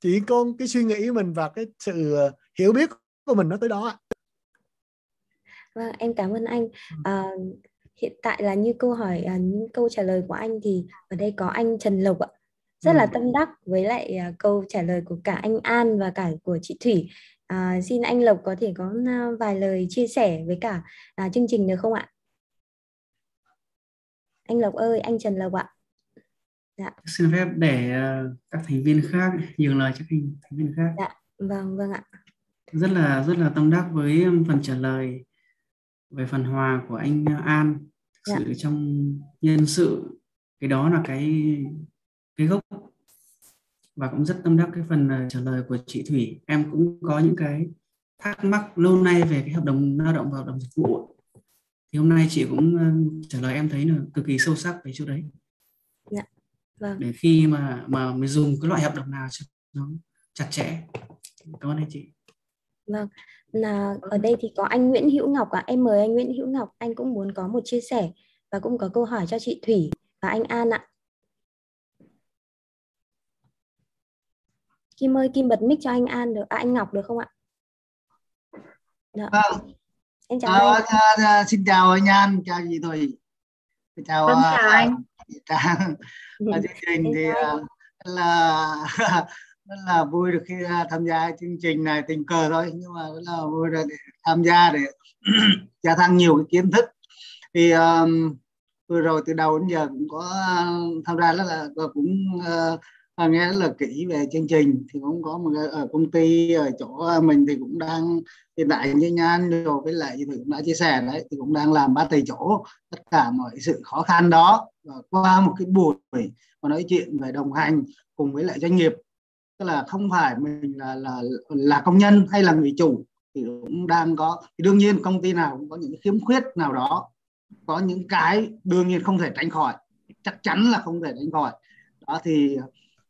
Chỉ có cái suy nghĩ mình và cái sự hiểu biết của mình nó tới đó vâng em cảm ơn anh. À, hiện tại là như câu hỏi à, những câu trả lời của anh thì ở đây có anh Trần Lộc ạ. Rất ừ. là tâm đắc với lại à, câu trả lời của cả anh An và cả của chị Thủy. À, xin anh Lộc có thể có vài lời chia sẻ với cả à, chương trình được không ạ? Anh Lộc ơi anh Trần Lộc ạ. Dạ. xin phép để uh, các thành viên khác nhường lời cho thành viên khác. Dạ vâng vâng ạ. Rất là rất là tâm đắc với phần trả lời về phần hòa của anh An dạ. sự trong nhân sự cái đó là cái cái gốc và cũng rất tâm đắc cái phần uh, trả lời của chị Thủy em cũng có những cái thắc mắc lâu nay về cái hợp đồng lao động và hợp đồng dịch vụ thì hôm nay chị cũng uh, trả lời em thấy là cực kỳ sâu sắc về chỗ đấy dạ. vâng. để khi mà mà mới dùng cái loại hợp đồng nào cho nó chặt chẽ cảm ơn anh chị vâng là ở đây thì có anh Nguyễn Hữu Ngọc ạ à. em mời anh Nguyễn Hữu Ngọc anh cũng muốn có một chia sẻ và cũng có câu hỏi cho chị Thủy và anh An ạ Kim ơi Kim bật mic cho anh An được à, anh Ngọc được không ạ Được. Dạ. Vâng. Em chào à, anh. À, à, xin chào anh An, chào chị Thủy. Chào, vâng, chào à, anh. Trang. Ở chương trình thì uh, là rất là vui được khi à, tham gia chương trình này tình cờ thôi nhưng mà rất là vui được tham gia để gia tăng nhiều cái kiến thức. Thì um, vừa rồi từ đầu đến giờ cũng có à, tham gia rất là cũng uh, nghe rất là kỹ về chương trình. Thì cũng có một ở công ty ở chỗ mình thì cũng đang hiện tại như nhan rồi với lại thì cũng đã chia sẻ đấy thì cũng đang làm ba thầy chỗ tất cả mọi sự khó khăn đó. Và qua một cái buổi và nói chuyện về đồng hành cùng với lại doanh nghiệp tức là không phải mình là là là công nhân hay là người chủ thì cũng đang có thì đương nhiên công ty nào cũng có những khiếm khuyết nào đó có những cái đương nhiên không thể tránh khỏi chắc chắn là không thể tránh khỏi. Đó thì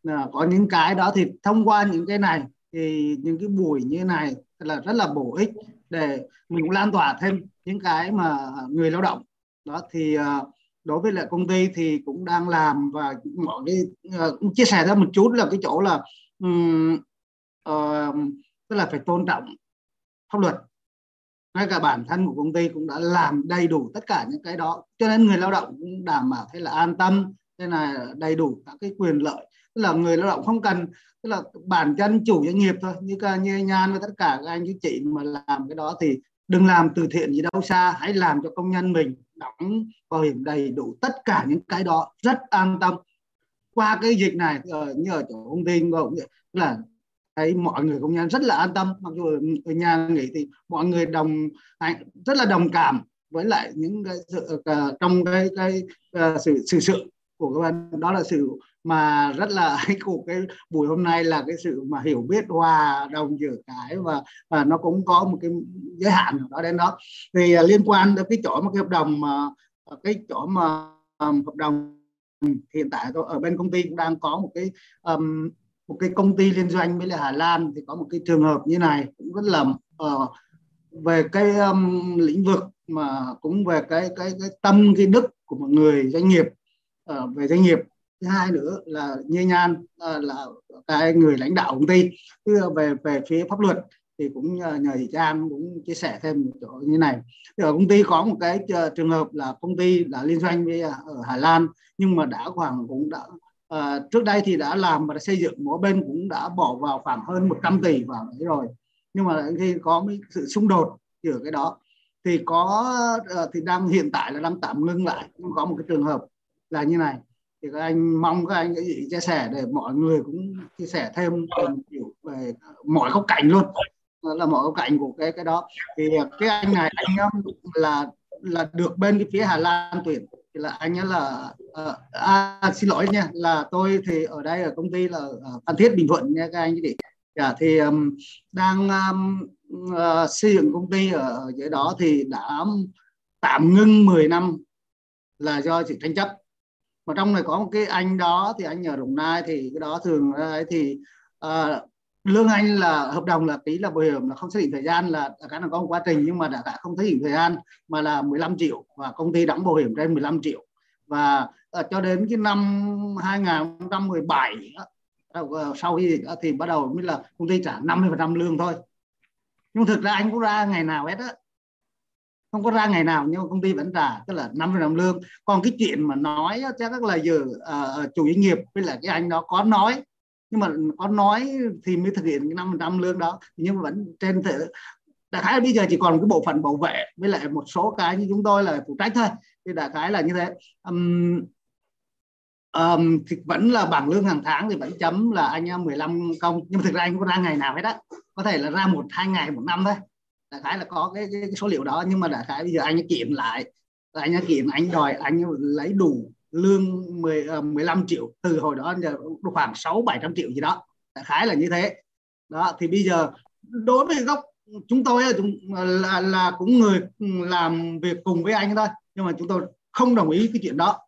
à, có những cái đó thì thông qua những cái này thì những cái buổi như này là rất là bổ ích để mình cũng lan tỏa thêm những cái mà người lao động. Đó thì à, đối với lại công ty thì cũng đang làm và mọi cái uh, chia sẻ ra một chút là cái chỗ là um, uh, tức là phải tôn trọng pháp luật. Ngay cả bản thân của công ty cũng đã làm đầy đủ tất cả những cái đó. Cho nên người lao động cũng đảm bảo thế là an tâm thế là đầy đủ các cái quyền lợi. Tức là người lao động không cần tức là bản chân chủ doanh nghiệp thôi như như nhan và tất cả các anh chị chị mà làm cái đó thì đừng làm từ thiện gì đâu xa hãy làm cho công nhân mình đóng bảo hiểm đầy đủ tất cả những cái đó rất an tâm qua cái dịch này ở như ở chỗ công ty cũng là thấy mọi người công nhân rất là an tâm mặc dù ở nhà nghỉ thì mọi người đồng rất là đồng cảm với lại những cái sự, ờ, trong cái cái ờ, sự sự sự của các bạn. Đó là sự mà rất là của cái buổi hôm nay là cái sự mà hiểu biết hòa đồng giữa cái và và nó cũng có một cái giới hạn đó đến đó. Thì ờ, liên quan đến cái chỗ mà cái hợp đồng mà cái chỗ mà um, hợp đồng Ừ, hiện tại ở bên công ty cũng đang có một cái um, một cái công ty liên doanh với lại Hà Lan thì có một cái trường hợp như này cũng rất là uh, về cái um, lĩnh vực mà cũng về cái cái cái tâm cái đức của một người doanh nghiệp uh, về doanh nghiệp. Thứ hai nữa là như nhan uh, là cái người lãnh đạo công ty. Về về phía pháp luật thì cũng nhờ, nhờ chị Trang cũng chia sẻ thêm một chỗ như này. Thì ở công ty có một cái ờ, trường hợp là công ty đã liên doanh với ờ, ở Hà Lan nhưng mà đã khoảng cũng đã à, trước đây thì đã làm và đã xây dựng mỗi bên cũng đã bỏ vào khoảng hơn 100 tỷ vào đấy rồi. Nhưng mà khi có sự xung đột giữa cái đó thì có uh, thì đang hiện tại là đang tạm ngưng lại. Nhưng có một cái trường hợp là như này. Thì các anh mong các anh cái gì chia sẻ để mọi người cũng chia sẻ thêm về mọi góc cạnh luôn là mọi góc cạnh của cái cái đó. Thì cái anh này anh um, là là được bên cái phía Hà Lan tuyển. Thì là anh ấy là à, à, xin lỗi nha là tôi thì ở đây ở công ty là ờ, Phan Thiết Bình Thuận nha các anh chị. Dạ, thì um, đang um, uh, xây dựng công ty ở, ở dưới đó thì đã um, tạm ngưng 10 năm là do sự tranh chấp. Mà trong này có một cái anh đó thì anh ở Đồng Nai thì cái đó thường ấy thì uh, lương anh là hợp đồng là ký là bảo hiểm là không xác định thời gian là cái là có một quá trình nhưng mà đã, đã không xác định thời gian mà là 15 triệu và công ty đóng bảo hiểm trên 15 triệu. Và uh, cho đến cái năm 2017 uh, ờ, ờ, sau khi uh, thì bắt đầu mới là công ty trả 50% lương thôi. Nhưng thực ra anh cũng ra ngày nào hết á? Không có ra ngày nào nhưng công ty vẫn trả tức là năm năm lương. Còn cái chuyện mà nói chắc là giờ uh, chủ doanh nghiệp với lại cái anh đó có nói nhưng mà có nói thì mới thực hiện cái năm trăm lương đó. Nhưng mà vẫn trên thể đại khái bây giờ chỉ còn cái bộ phận bảo vệ với lại một số cái như chúng tôi là phụ trách thôi. Thì đại khái là như thế. Um, um, thì vẫn là bảng lương hàng tháng thì vẫn chấm là anh em 15 công. Nhưng mà thực ra anh không có ra ngày nào hết á. Có thể là ra một hai ngày một năm thôi. Đại khái là có cái, cái, cái số liệu đó. Nhưng mà đại khái bây giờ anh ấy kiện lại. Anh ấy anh đòi anh lấy đủ lương 10, 15 ờ, triệu từ hồi đó giờ khoảng 6 700 triệu gì đó. Đại khái là như thế. Đó thì bây giờ đối với góc chúng tôi là, ờ, là, là cũng người làm việc cùng với anh thôi nhưng mà chúng tôi không đồng ý cái chuyện đó.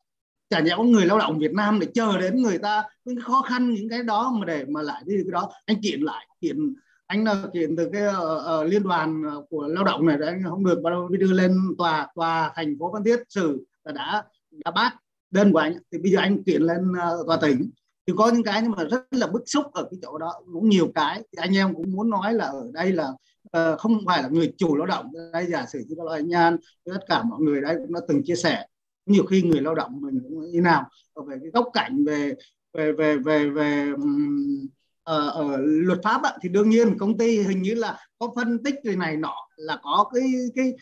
Chả nhẽ có người lao động Việt Nam để chờ đến người ta những khó khăn những cái đó mà để mà lại đi cái đó. Anh kiện lại kiện anh là kiện từ cái uh, uh, liên đoàn của lao động này anh không được bắt đầu đưa lên tòa tòa thành phố Phan Thiết xử đã đã bác đơn của anh thì bây giờ anh kiện lên ờ, tòa tỉnh. Thì có những cái nhưng mà rất là bức xúc ở cái chỗ đó. Cũng nhiều cái. Thì anh em cũng muốn nói là ở đây là uh, không phải là người chủ lao động. Đây giả sử như là anh Nhan tất cả mọi người đây cũng đã từng chia sẻ. Nhiều khi người lao động mình cũng như nào. Về cái góc cảnh về về về về về um, ở, ở luật pháp á, thì đương nhiên công ty hình như là có phân tích cái này nọ là có cái cái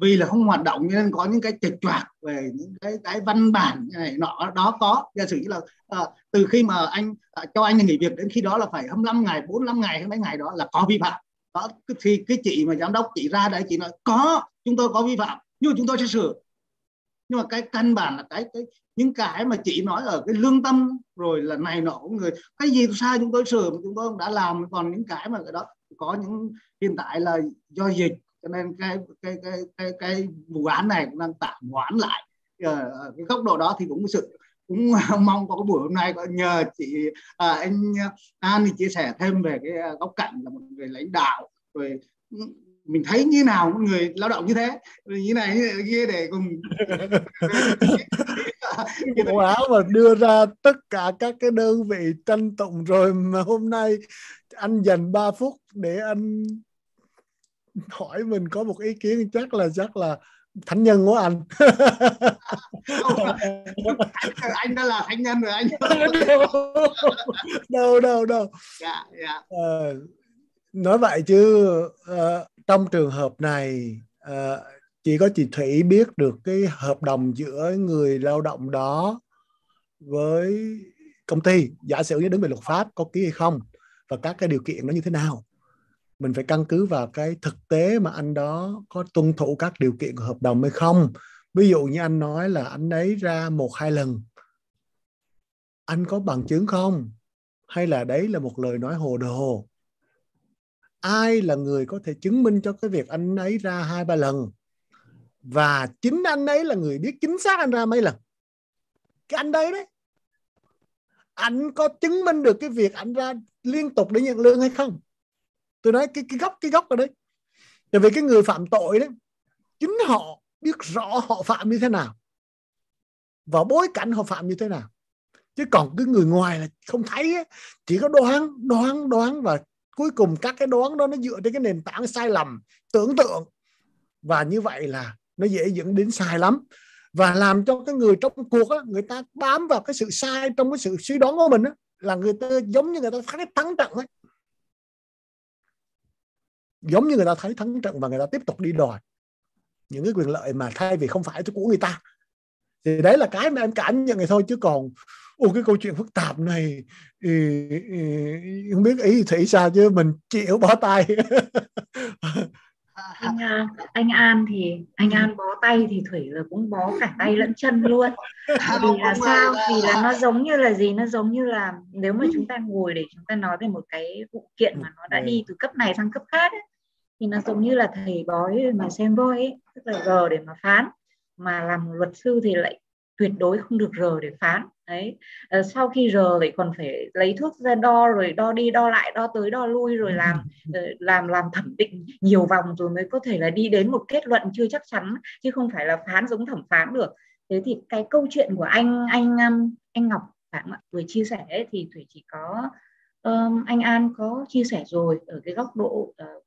vì là không hoạt động nên có những cái trịch choạc về những cái cái văn bản này nọ đó có. Giả sử như là à, từ khi mà anh à, cho anh nghỉ việc đến khi đó là phải 25 ngày 45 ngày hay mấy ngày đó là có vi phạm. Đó thì cái chị mà giám đốc chị ra đấy chị nói có chúng tôi có vi phạm nhưng mà chúng tôi sẽ sửa. Nhưng mà cái căn bản là cái cái những cái mà chị nói ở cái lương tâm rồi là này nọ của người cái gì sai chúng tôi sửa mà chúng tôi đã làm còn những cái mà cái đó. Có những hiện tại là do dịch cho nên cái cái cái cái cái vụ án này cũng đang tạm hoãn lại. Ờ, ở cái góc độ đó thì cũng sự cũng mong có cái buổi hôm nay có nhờ chị à, anh à, An thì chia sẻ thêm về cái à, góc cạnh là một người lãnh đạo. Rồi ừ, mình thấy như nào một người lao động như thế? Như này như kia để cùng bộ áo mà đưa ra tất cả các cái đơn vị tranh tụng rồi mà hôm nay anh dành 3 phút để anh hỏi mình có một ý kiến chắc là chắc là thánh nhân của anh. Anh đã là thánh nhân rồi anh đâu đâu đâu. Dạ, dạ. À, nói vậy chứ uh, trong trường hợp này uh, chỉ có chị Thủy biết được cái hợp đồng giữa người lao động đó với công ty. Giả sử như đứng về luật pháp có ký hay không và các cái điều kiện nó như thế nào mình phải căn cứ vào cái thực tế mà anh đó có tuân thủ các điều kiện của hợp đồng hay không. Ví dụ như anh nói là anh ấy ra một hai lần. Anh có bằng chứng không? Hay là đấy là một lời nói hồ đồ? Ai là người có thể chứng minh cho cái việc anh ấy ra hai ba lần? Và chính anh ấy là người biết chính xác anh ra mấy lần? Cái anh đấy đấy. Anh có chứng minh được cái việc anh ra liên tục để nhận lương hay không? Tôi nói cái cái gốc cái gốc ở đấy. Tại vì cái người phạm tội đấy chính họ biết rõ họ phạm như thế nào. Và bối cảnh họ phạm như thế nào. Chứ còn cái người ngoài là không thấy ấy, chỉ có đoán đoán đoán và cuối cùng các cái đoán đó nó dựa trên cái nền tảng sai lầm tưởng tượng. Và như vậy là nó dễ dẫn đến sai lắm. Và làm cho cái người trong cuộc á, người ta bám vào cái sự sai trong cái sự suy đoán của mình á, là người ta giống như người ta thắng thắng trận ấy giống như người ta thấy thắng trận và người ta tiếp tục đi đòi những cái quyền lợi mà thay vì không phải của người ta. Thì đấy là cái mà em cảm nhận này thôi chứ còn ô cái câu chuyện phức tạp này thì, thì, không biết ý thủy sao chứ mình chịu bỏ tay. Anh à, anh An thì anh An bó tay thì Thủy là cũng bó cả tay lẫn chân luôn. Vì là sao? vì là nó giống như là gì? Nó giống như là nếu mà chúng ta ngồi để chúng ta nói về một cái vụ kiện mà nó đã đi từ cấp này sang cấp khác ấy, thì nó giống như là thầy bói mà xem voi ấy, tức là giờ để mà phán. Mà làm luật sư thì lại tuyệt đối không được rờ để phán. Đấy. À, sau khi rờ lại còn phải lấy thước ra đo rồi đo đi đo lại đo tới đo lui rồi làm ờ, làm làm thẩm định nhiều vòng rồi mới có thể là đi đến một kết luận chưa chắc chắn chứ không phải là phán giống thẩm phán được. Thế thì cái câu chuyện của anh anh anh Ngọc bạn vừa chia sẻ ấy, thì thủy chỉ có um, anh An có chia sẻ rồi ở cái góc độ uh,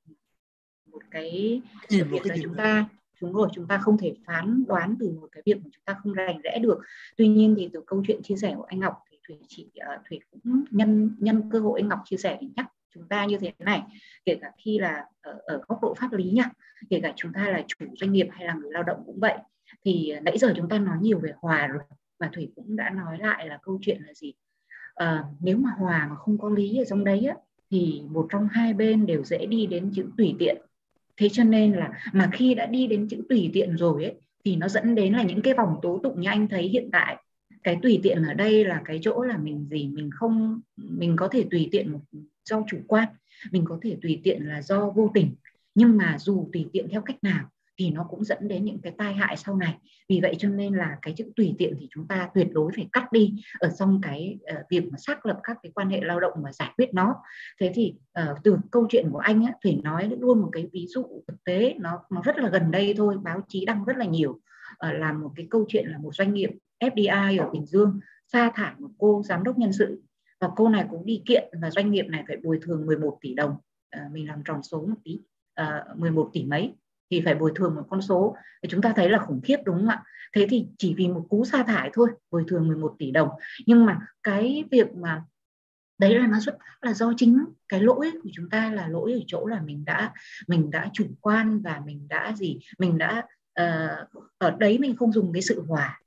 một cái sự việc là chúng ta đúng rồi chúng ta không thể phán đoán từ một cái việc mà chúng ta không rành rẽ được. Tuy nhiên thì từ câu chuyện chia sẻ của anh Ngọc thì thủy chỉ uh, thủy cũng nhân nhân cơ hội anh Ngọc chia sẻ để nhắc chúng ta như thế này. Kể cả khi là ở, ở góc độ pháp lý nha kể cả chúng ta là chủ doanh nghiệp hay là người lao động cũng vậy thì nãy giờ chúng ta nói nhiều về hòa rồi và thủy cũng đã nói lại là câu chuyện là gì? Uh, nếu mà hòa mà không có lý ở trong đấy á, thì một trong hai bên đều dễ đi đến chữ tùy tiện thế cho nên là mà khi đã đi đến chữ tùy tiện rồi ấy, thì nó dẫn đến là những cái vòng tố tụng như anh thấy hiện tại. Cái tùy tiện ở đây là cái chỗ là mình gì? Mình không, mình có thể tùy tiện do chủ quan. Mình có thể tùy tiện là do vô tình. Nhưng mà dù tùy tiện theo cách nào thì nó cũng dẫn đến những cái tai hại sau này. Vì vậy cho nên là cái chữ tùy tiện thì chúng ta tuyệt đối phải cắt đi ở trong cái uh, việc mà xác lập các cái quan hệ lao động và giải quyết nó. Thế thì uh, từ câu chuyện của anh á nói luôn một cái ví dụ thực tế nó nó rất là gần đây thôi báo chí đăng rất là nhiều uh, là một cái câu chuyện là một doanh nghiệp FDI ở Bình Dương sa thải một cô giám đốc nhân sự và cô này cũng đi kiện và doanh nghiệp này phải bồi thường 11 tỷ đồng uh, mình làm tròn số một tí uh, 11 tỷ mấy thì phải bồi thường một con số. Thì chúng ta thấy là khủng khiếp đúng không ạ? Thế thì chỉ vì một cú sa thải thôi bồi thường 11 tỷ đồng. Nhưng mà cái việc mà đấy là nó xuất phát là do chính cái lỗi của chúng ta là lỗi ở chỗ là mình đã mình đã chủ quan và mình đã gì mình đã uh, ở đấy mình không dùng cái sự hòa.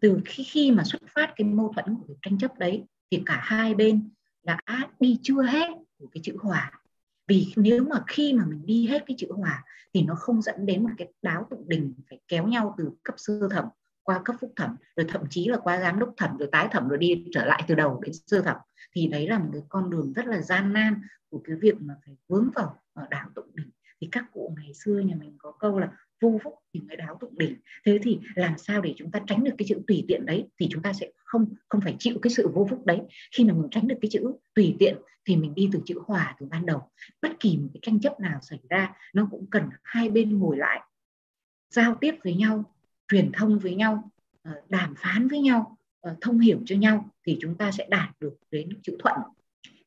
Từ khi khi mà xuất phát cái mâu thuẫn của cái tranh chấp đấy thì cả hai bên đã đi chưa hết của cái chữ hòa vì nếu mà khi mà mình đi hết cái chữ hòa thì nó không dẫn đến một cái đáo tụng đình phải kéo nhau từ cấp sơ thẩm qua cấp phúc thẩm, rồi thậm chí là qua giám đốc thẩm, rồi tái thẩm, rồi đi trở lại từ đầu đến sơ thẩm. Thì đấy là một cái con đường rất là gian nan của cái việc mà phải vướng vào ở đáo tụng đình. Thì các cụ ngày xưa nhà mình có câu là vô phúc thì mới đáo tụng đỉnh thế thì làm sao để chúng ta tránh được cái chữ tùy tiện đấy thì chúng ta sẽ không không phải chịu cái sự vô phúc đấy. Khi mà mình tránh được cái chữ tùy tiện thì mình đi từ chữ hòa từ ban đầu. Bất kỳ một cái tranh chấp nào xảy ra, nó cũng cần hai bên ngồi lại, giao tiếp với nhau, truyền thông với nhau ờ, đàm phán với nhau ờ, thông hiểu cho nhau thì chúng ta sẽ đạt được đến chữ thuận.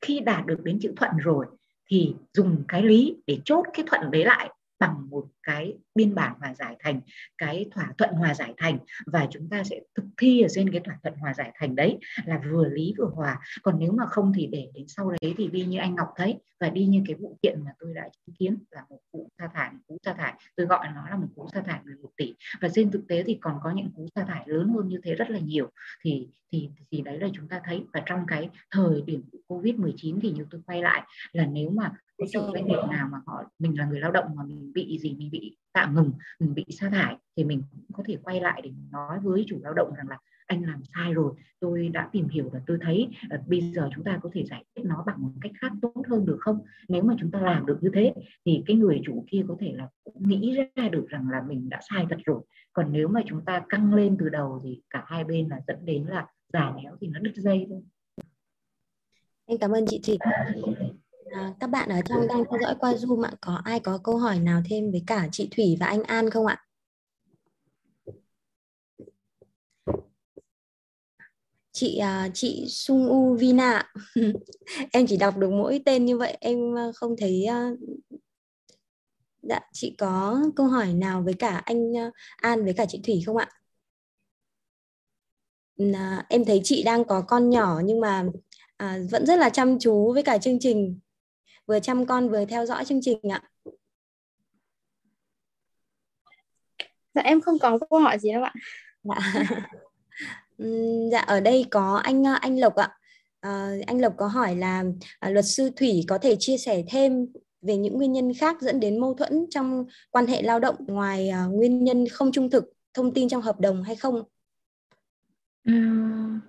Khi đạt được đến chữ thuận rồi thì dùng cái lý để chốt cái thuận đấy lại bằng một cái biên bản hòa giải thành cái thỏa thuận hòa giải thành và chúng ta sẽ thực thi ở trên cái thỏa thuận hòa giải thành đấy là vừa lý vừa hòa. Còn nếu mà không thì để đến sau đấy thì đi như anh Ngọc thấy và đi như cái vụ kiện mà tôi đã chứng kiến là một vụ sa thải một cú sa thải. Tôi gọi nó là một cú sa thải 11 tỷ. Và trên thực tế thì còn có những cú sa thải lớn hơn như thế rất là nhiều. Thì thì thì đấy là chúng ta thấy. Và trong cái thời điểm covid 19 thì như tôi quay lại là nếu mà cái doanh nghiệp nào mà họ mình là người lao động mà mình bị gì mình bị tạm ngừng mình bị sa thải thì mình cũng có thể quay lại để nói với chủ lao động rằng là anh làm sai rồi tôi đã tìm hiểu và tôi thấy uh, bây giờ chúng ta có thể giải quyết nó bằng một cách khác tốt hơn được không? Nếu mà chúng ta làm được như thế thì cái người chủ kia có thể là cũng nghĩ ra được rằng là mình đã sai thật rồi. Còn nếu mà chúng ta căng lên từ đầu thì cả hai bên là dẫn đến là già néo thì nó đứt dây thôi. Em cảm ơn chị Thủy à, các bạn ở trong đang theo dõi qua Zoom ạ. Có ai có câu hỏi nào thêm với cả chị Thủy và anh An không ạ? Chị à, chị Sung U Vina em chỉ đọc được mỗi tên như vậy em à, không thấy à, dạ chị có câu hỏi nào với cả anh An với cả chị Thủy không ạ? À, em thấy chị đang có con nhỏ nhưng mà à, vẫn rất là chăm chú với cả chương trình vừa chăm con vừa theo dõi chương trình ạ. Dạ em không có câu hỏi gì đâu ạ. Dạ. Dạ ở đây có anh anh Lộc ạ. À, anh Lộc có hỏi là à, luật sư Thủy có thể chia sẻ thêm về những nguyên nhân khác dẫn đến mâu thuẫn trong quan hệ lao động ngoài à, nguyên nhân không trung thực thông tin trong hợp đồng hay không? Uhm,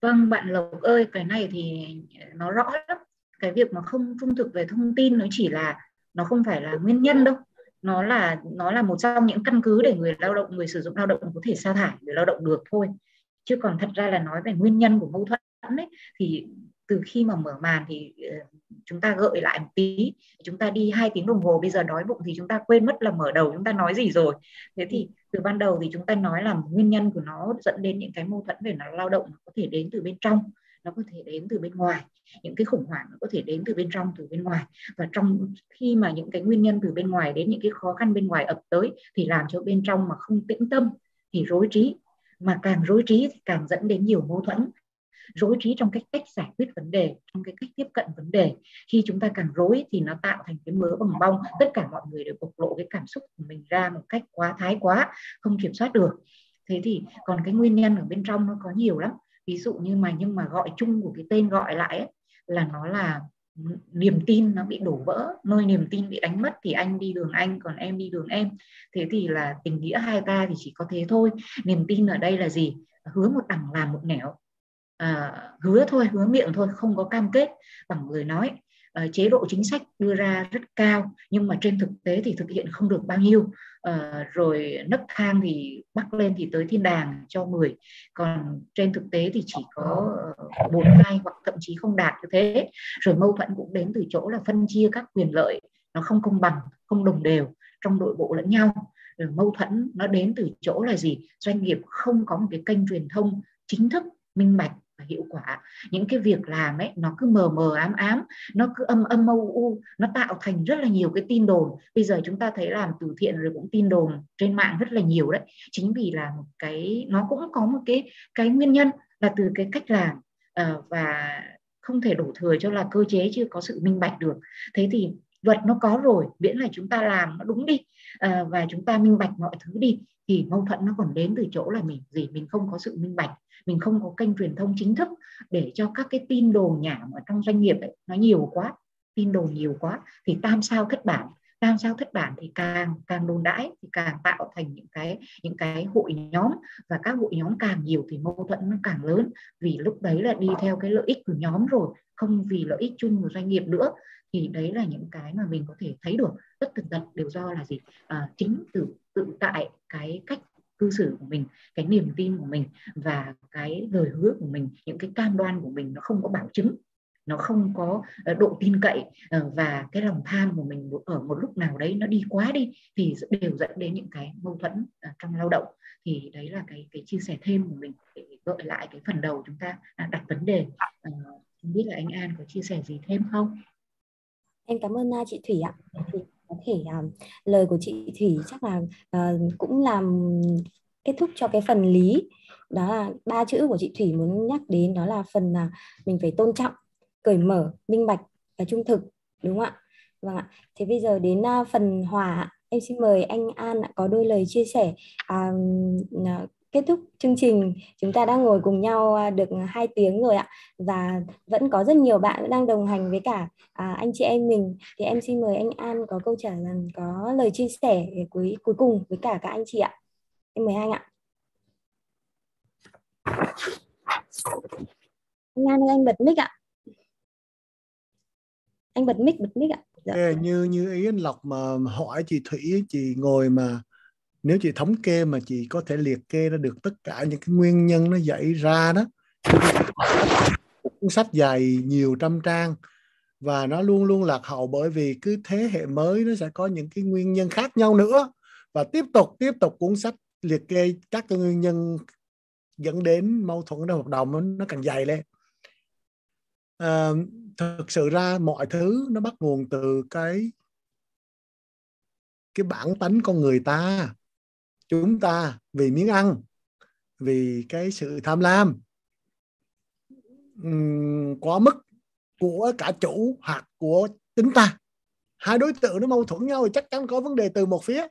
vâng bạn Lộc ơi cái này thì nó rõ lắm cái việc mà không trung thực về thông tin nó chỉ là, nó không phải là nguyên nhân đâu. Nó là nó là một trong những căn cứ để người lao động, người sử dụng lao động có thể sa thải người lao động được thôi. Chứ còn thật ra là nói về nguyên nhân của mâu thuẫn ấy, thì từ khi mà mở màn thì ờ, chúng ta gợi lại một tí. Chúng ta đi hai tiếng đồng hồ, bây giờ đói bụng thì chúng ta quên mất là mở đầu chúng ta nói gì rồi. Thế thì từ ban đầu thì chúng ta nói là nguyên nhân của nó dẫn đến những cái mâu thuẫn về nó lao động nó có thể đến từ bên trong nó có thể đến từ bên ngoài. Những cái khủng hoảng nó có thể đến từ bên trong, từ bên ngoài. Và trong khi mà những cái nguyên nhân từ bên ngoài đến những cái khó khăn bên ngoài ập tới thì làm cho bên trong mà không tĩnh tâm thì rối trí. Mà càng rối trí thì càng dẫn đến nhiều mâu thuẫn. Rối trí trong cách cách giải quyết vấn đề, trong cái cách tiếp cận vấn đề. Khi chúng ta càng rối thì nó tạo thành cái mớ bồng bong. Tất cả mọi người đều bộc lộ cái cảm xúc của mình ra một cách quá thái quá, không kiểm soát được. Thế thì còn cái nguyên nhân ở bên trong nó có nhiều lắm ví dụ như mà nhưng mà gọi chung của cái tên gọi lại ấy, là nó là niềm tin nó bị đổ vỡ nơi niềm tin bị đánh mất thì anh đi đường anh còn em đi đường em. Thế thì là tình nghĩa hai ta thì chỉ có thế thôi. Niềm tin ở đây là gì? Hứa một đằng làm một nẻo. À, hứa thôi hứa miệng thôi không có cam kết. Bằng lời nói uh, chế độ chính sách đưa ra rất cao nhưng mà trên thực tế thì thực hiện không được bao nhiêu. Uh, rồi nấc thang thì bắc lên thì tới thiên đàng cho 10 còn trên thực tế thì chỉ có ờ, bốn hai hoặc thậm chí không đạt như thế. Rồi mâu thuẫn cũng đến từ chỗ là phân chia các quyền lợi nó không công bằng không đồng đều trong nội bộ lẫn nhau. Rồi mâu thuẫn nó đến từ chỗ là gì? Doanh nghiệp không có một cái kênh truyền thông chính thức minh bạch và hiệu quả. Những cái việc làm ấy nó cứ mờ mờ ám ám nó cứ âm âm mâu u nó tạo thành rất là nhiều cái tin đồn. Bây giờ chúng ta thấy làm từ thiện rồi cũng tin đồn trên mạng rất là nhiều đấy. Chính vì là một cái nó cũng có một cái cái nguyên nhân là từ cái cách làm uh, và không thể đổ thừa cho là cơ chế chưa có sự minh bạch được. Thế thì luật nó có rồi miễn là chúng ta làm nó đúng đi à, và chúng ta minh bạch mọi thứ đi thì mâu thuẫn nó còn đến từ chỗ là mình gì? Mình không có sự minh bạch mình không có kênh truyền thông chính thức để cho các cái tin đồn nhảm ở trong doanh nghiệp ấy, nó nhiều quá tin đồn nhiều quá thì tam sao thất bản. Tam sao thất bản thì càng càng đồn đãi thì càng tạo thành những cái những cái hội nhóm và các hội nhóm càng nhiều thì mâu thuẫn nó càng lớn vì lúc đấy là đi theo cái lợi ích của nhóm rồi không vì lợi ích chung của doanh nghiệp nữa thì đấy là những cái mà mình có thể thấy được tất tần tật đều do là gì? À, chính từ tự tại cái cách cư xử của mình cái niềm tin của mình và cái lời hứa của mình những cái cam đoan của mình nó không có bảo chứng nó không có ờ, độ tin cậy ờ, và cái lòng tham của mình ở một lúc nào đấy nó đi quá đi thì đều dẫn đến những cái mâu thuẫn ờ, trong lao động. Thì đấy là cái cái chia sẻ thêm của mình để gợi lại cái phần đầu chúng ta đặt vấn đề. Không biết là anh An có chia sẻ gì thêm không? Em cảm ơn à, chị Thủy ạ. Thì có thể uh, lời của chị Thủy chắc là uh, cũng làm kết thúc cho cái phần lý. Đó là ba chữ của chị Thủy muốn nhắc đến đó là phần là mình phải tôn trọng cởi mở minh bạch và trung thực đúng không ạ? Vâng ạ. Thế bây giờ đến uh, phần hòa em xin mời anh An có đôi lời chia sẻ uh, kết thúc chương trình chúng ta đang ngồi cùng nhau à, được hai tiếng rồi ạ. Và vẫn có rất nhiều bạn đang đồng hành với cả à, anh chị em mình. Thì em xin mời anh An có câu trả lời có lời chia sẻ cuối cuối cùng với cả các anh chị ạ. Em mời anh ạ. Anh An anh bật mic ạ. Anh bật mic bật mic ạ. Dạ. Như như ý anh Lộc mà hỏi chị Thủy chị ngồi mà nếu chị thống kê mà chị có thể liệt kê ra được tất cả những cái nguyên nhân nó dậy ra đó cuốn sách dài nhiều trăm trang và nó luôn luôn lạc hậu bởi vì cứ thế hệ mới nó sẽ có những cái nguyên nhân khác nhau nữa. Và tiếp tục tiếp tục cuốn sách liệt kê các cái nguyên nhân dẫn đến mâu thuẫn trong hợp đồng nó, nó càng dày lên. À, thực sự ra mọi thứ nó bắt nguồn từ cái cái bản tánh con người ta chúng ta vì miếng ăn, vì cái sự tham lam quá mức của cả chủ hoặc của chính ta. Hai đối tượng nó mâu thuẫn nhau thì chắc chắn có vấn đề từ một phía.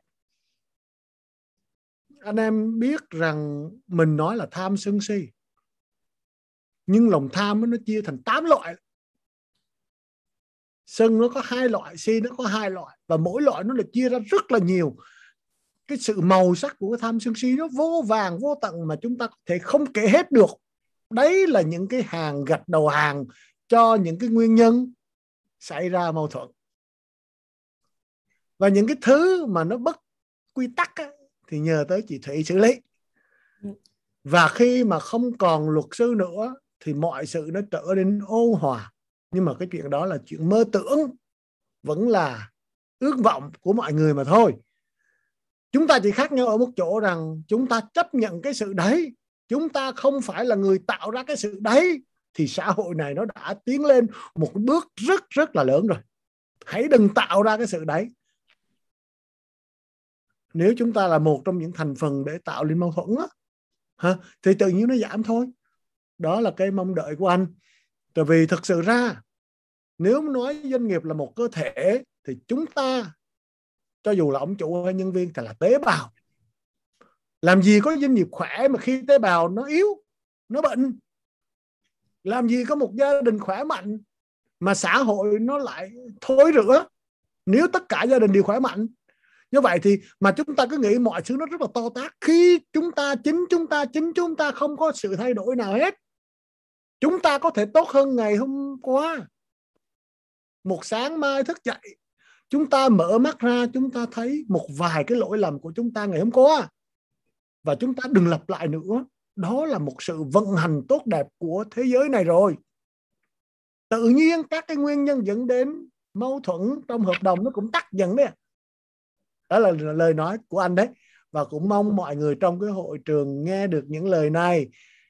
Anh em biết rằng mình nói là tham sân si, nhưng lòng tham nó chia thành 8 loại. Sân nó có hai loại, si nó có hai loại và mỗi loại nó được chia ra rất là nhiều cái sự màu sắc của cái tham sân si nó vô vàng vô tận mà chúng ta có thể không kể hết được. Đấy là những cái hàng gạch đầu hàng cho những cái nguyên nhân xảy ra mâu thuẫn. Và những cái thứ mà nó bất quy tắc á, thì nhờ tới chị Thủy xử lý. Và khi mà không còn luật sư nữa thì mọi sự nó trở nên ôn hòa. Nhưng mà cái chuyện đó là chuyện mơ tưởng vẫn là ước vọng của mọi người mà thôi chúng ta chỉ khác nhau ở một chỗ rằng chúng ta chấp nhận cái sự đấy. Chúng ta không phải là người tạo ra cái sự đấy. Thì xã hội này nó đã tiến lên một bước rất rất là lớn rồi. Hãy đừng tạo ra cái sự đấy. Nếu chúng ta là một trong những thành phần để tạo lên mâu thuẫn á ha, thì tự nhiên nó giảm thôi. Đó là cái mong đợi của anh. Tại vì thực sự ra nếu nói doanh nghiệp là một cơ thể thì chúng ta cho dù là ông chủ hay nhân viên thì là tế bào. Làm gì có doanh nghiệp khỏe mà khi tế bào nó yếu, nó bệnh? Làm gì có một gia đình khỏe mạnh mà xã hội nó lại thối rữa nếu tất cả gia đình đều khỏe mạnh? Như vậy thì mà chúng ta cứ nghĩ mọi thứ nó rất là to tát. Khi chúng ta chính chúng ta chính chúng ta không có sự thay đổi nào hết, chúng ta có thể tốt hơn ngày hôm qua. Một sáng mai thức dậy chúng ta mở mắt ra, chúng ta thấy một vài cái lỗi lầm của chúng ta ngày hôm qua. Và chúng ta đừng lặp lại nữa. Đó là một sự vận hành tốt đẹp của thế giới này rồi. Tự nhiên các cái nguyên nhân dẫn đến mâu thuẫn trong hợp đồng nó cũng tắt dần đấy đó là lời nói của anh đấy. Và cũng mong mọi người trong cái hội trường nghe được những lời này,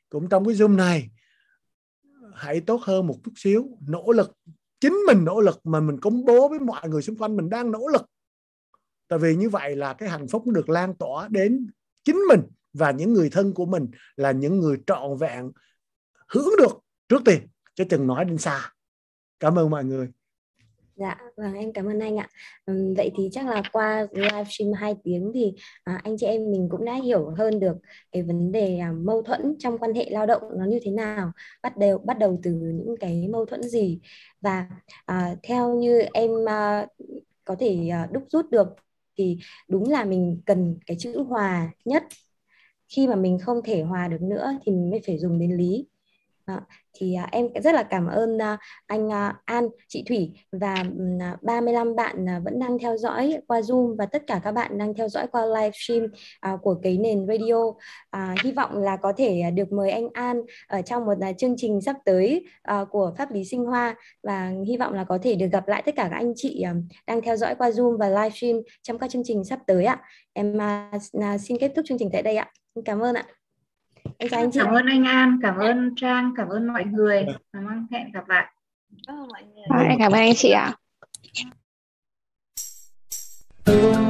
cũng trong cái zoom này, hãy tốt hơn một chút xíu, nỗ lực chính mình nỗ lực mà mình công bố với mọi người xung quanh mình đang nỗ lực. Tại vì như vậy là cái hạnh phúc được lan tỏa đến chính mình và những người thân của mình là những người trọn vẹn hưởng được trước tiên, chứ chừng nói đến xa. Cảm ơn mọi người. Dạ, vâng em cảm ơn anh ạ. vậy thì chắc là qua livestream 2 tiếng thì à, anh chị em mình cũng đã hiểu hơn được cái vấn đề à, mâu thuẫn trong quan hệ lao động nó như thế nào, bắt đầu bắt đầu từ những cái mâu thuẫn gì. Và à, theo như em à, có thể à, đúc rút được thì đúng là mình cần cái chữ hòa nhất. Khi mà mình không thể hòa được nữa thì mình mới phải dùng đến lý. À, thì à, em rất là cảm ơn à, anh à, An, chị Thủy và 35 bạn vẫn đang theo dõi qua Zoom và tất cả các bạn đang theo dõi qua livestream stream của cái nền radio. Hy vọng là có thể được mời anh An ở trong một chương trình sắp tới của pháp lý sinh hoa và hy vọng là có thể được gặp lại tất cả các anh chị đang theo dõi qua Zoom và livestream trong các chương trình sắp tới ạ. Em xin kết thúc chương trình tại đây ạ. Cảm ơn ạ. Em chào anh chị. Cảm ơn anh An, cảm ơn Trang, cảm ơn mọi người. Cảm ơn hẹn gặp lại. Cảm ơn mọi người. À, em cảm ơn anh chị ạ. You.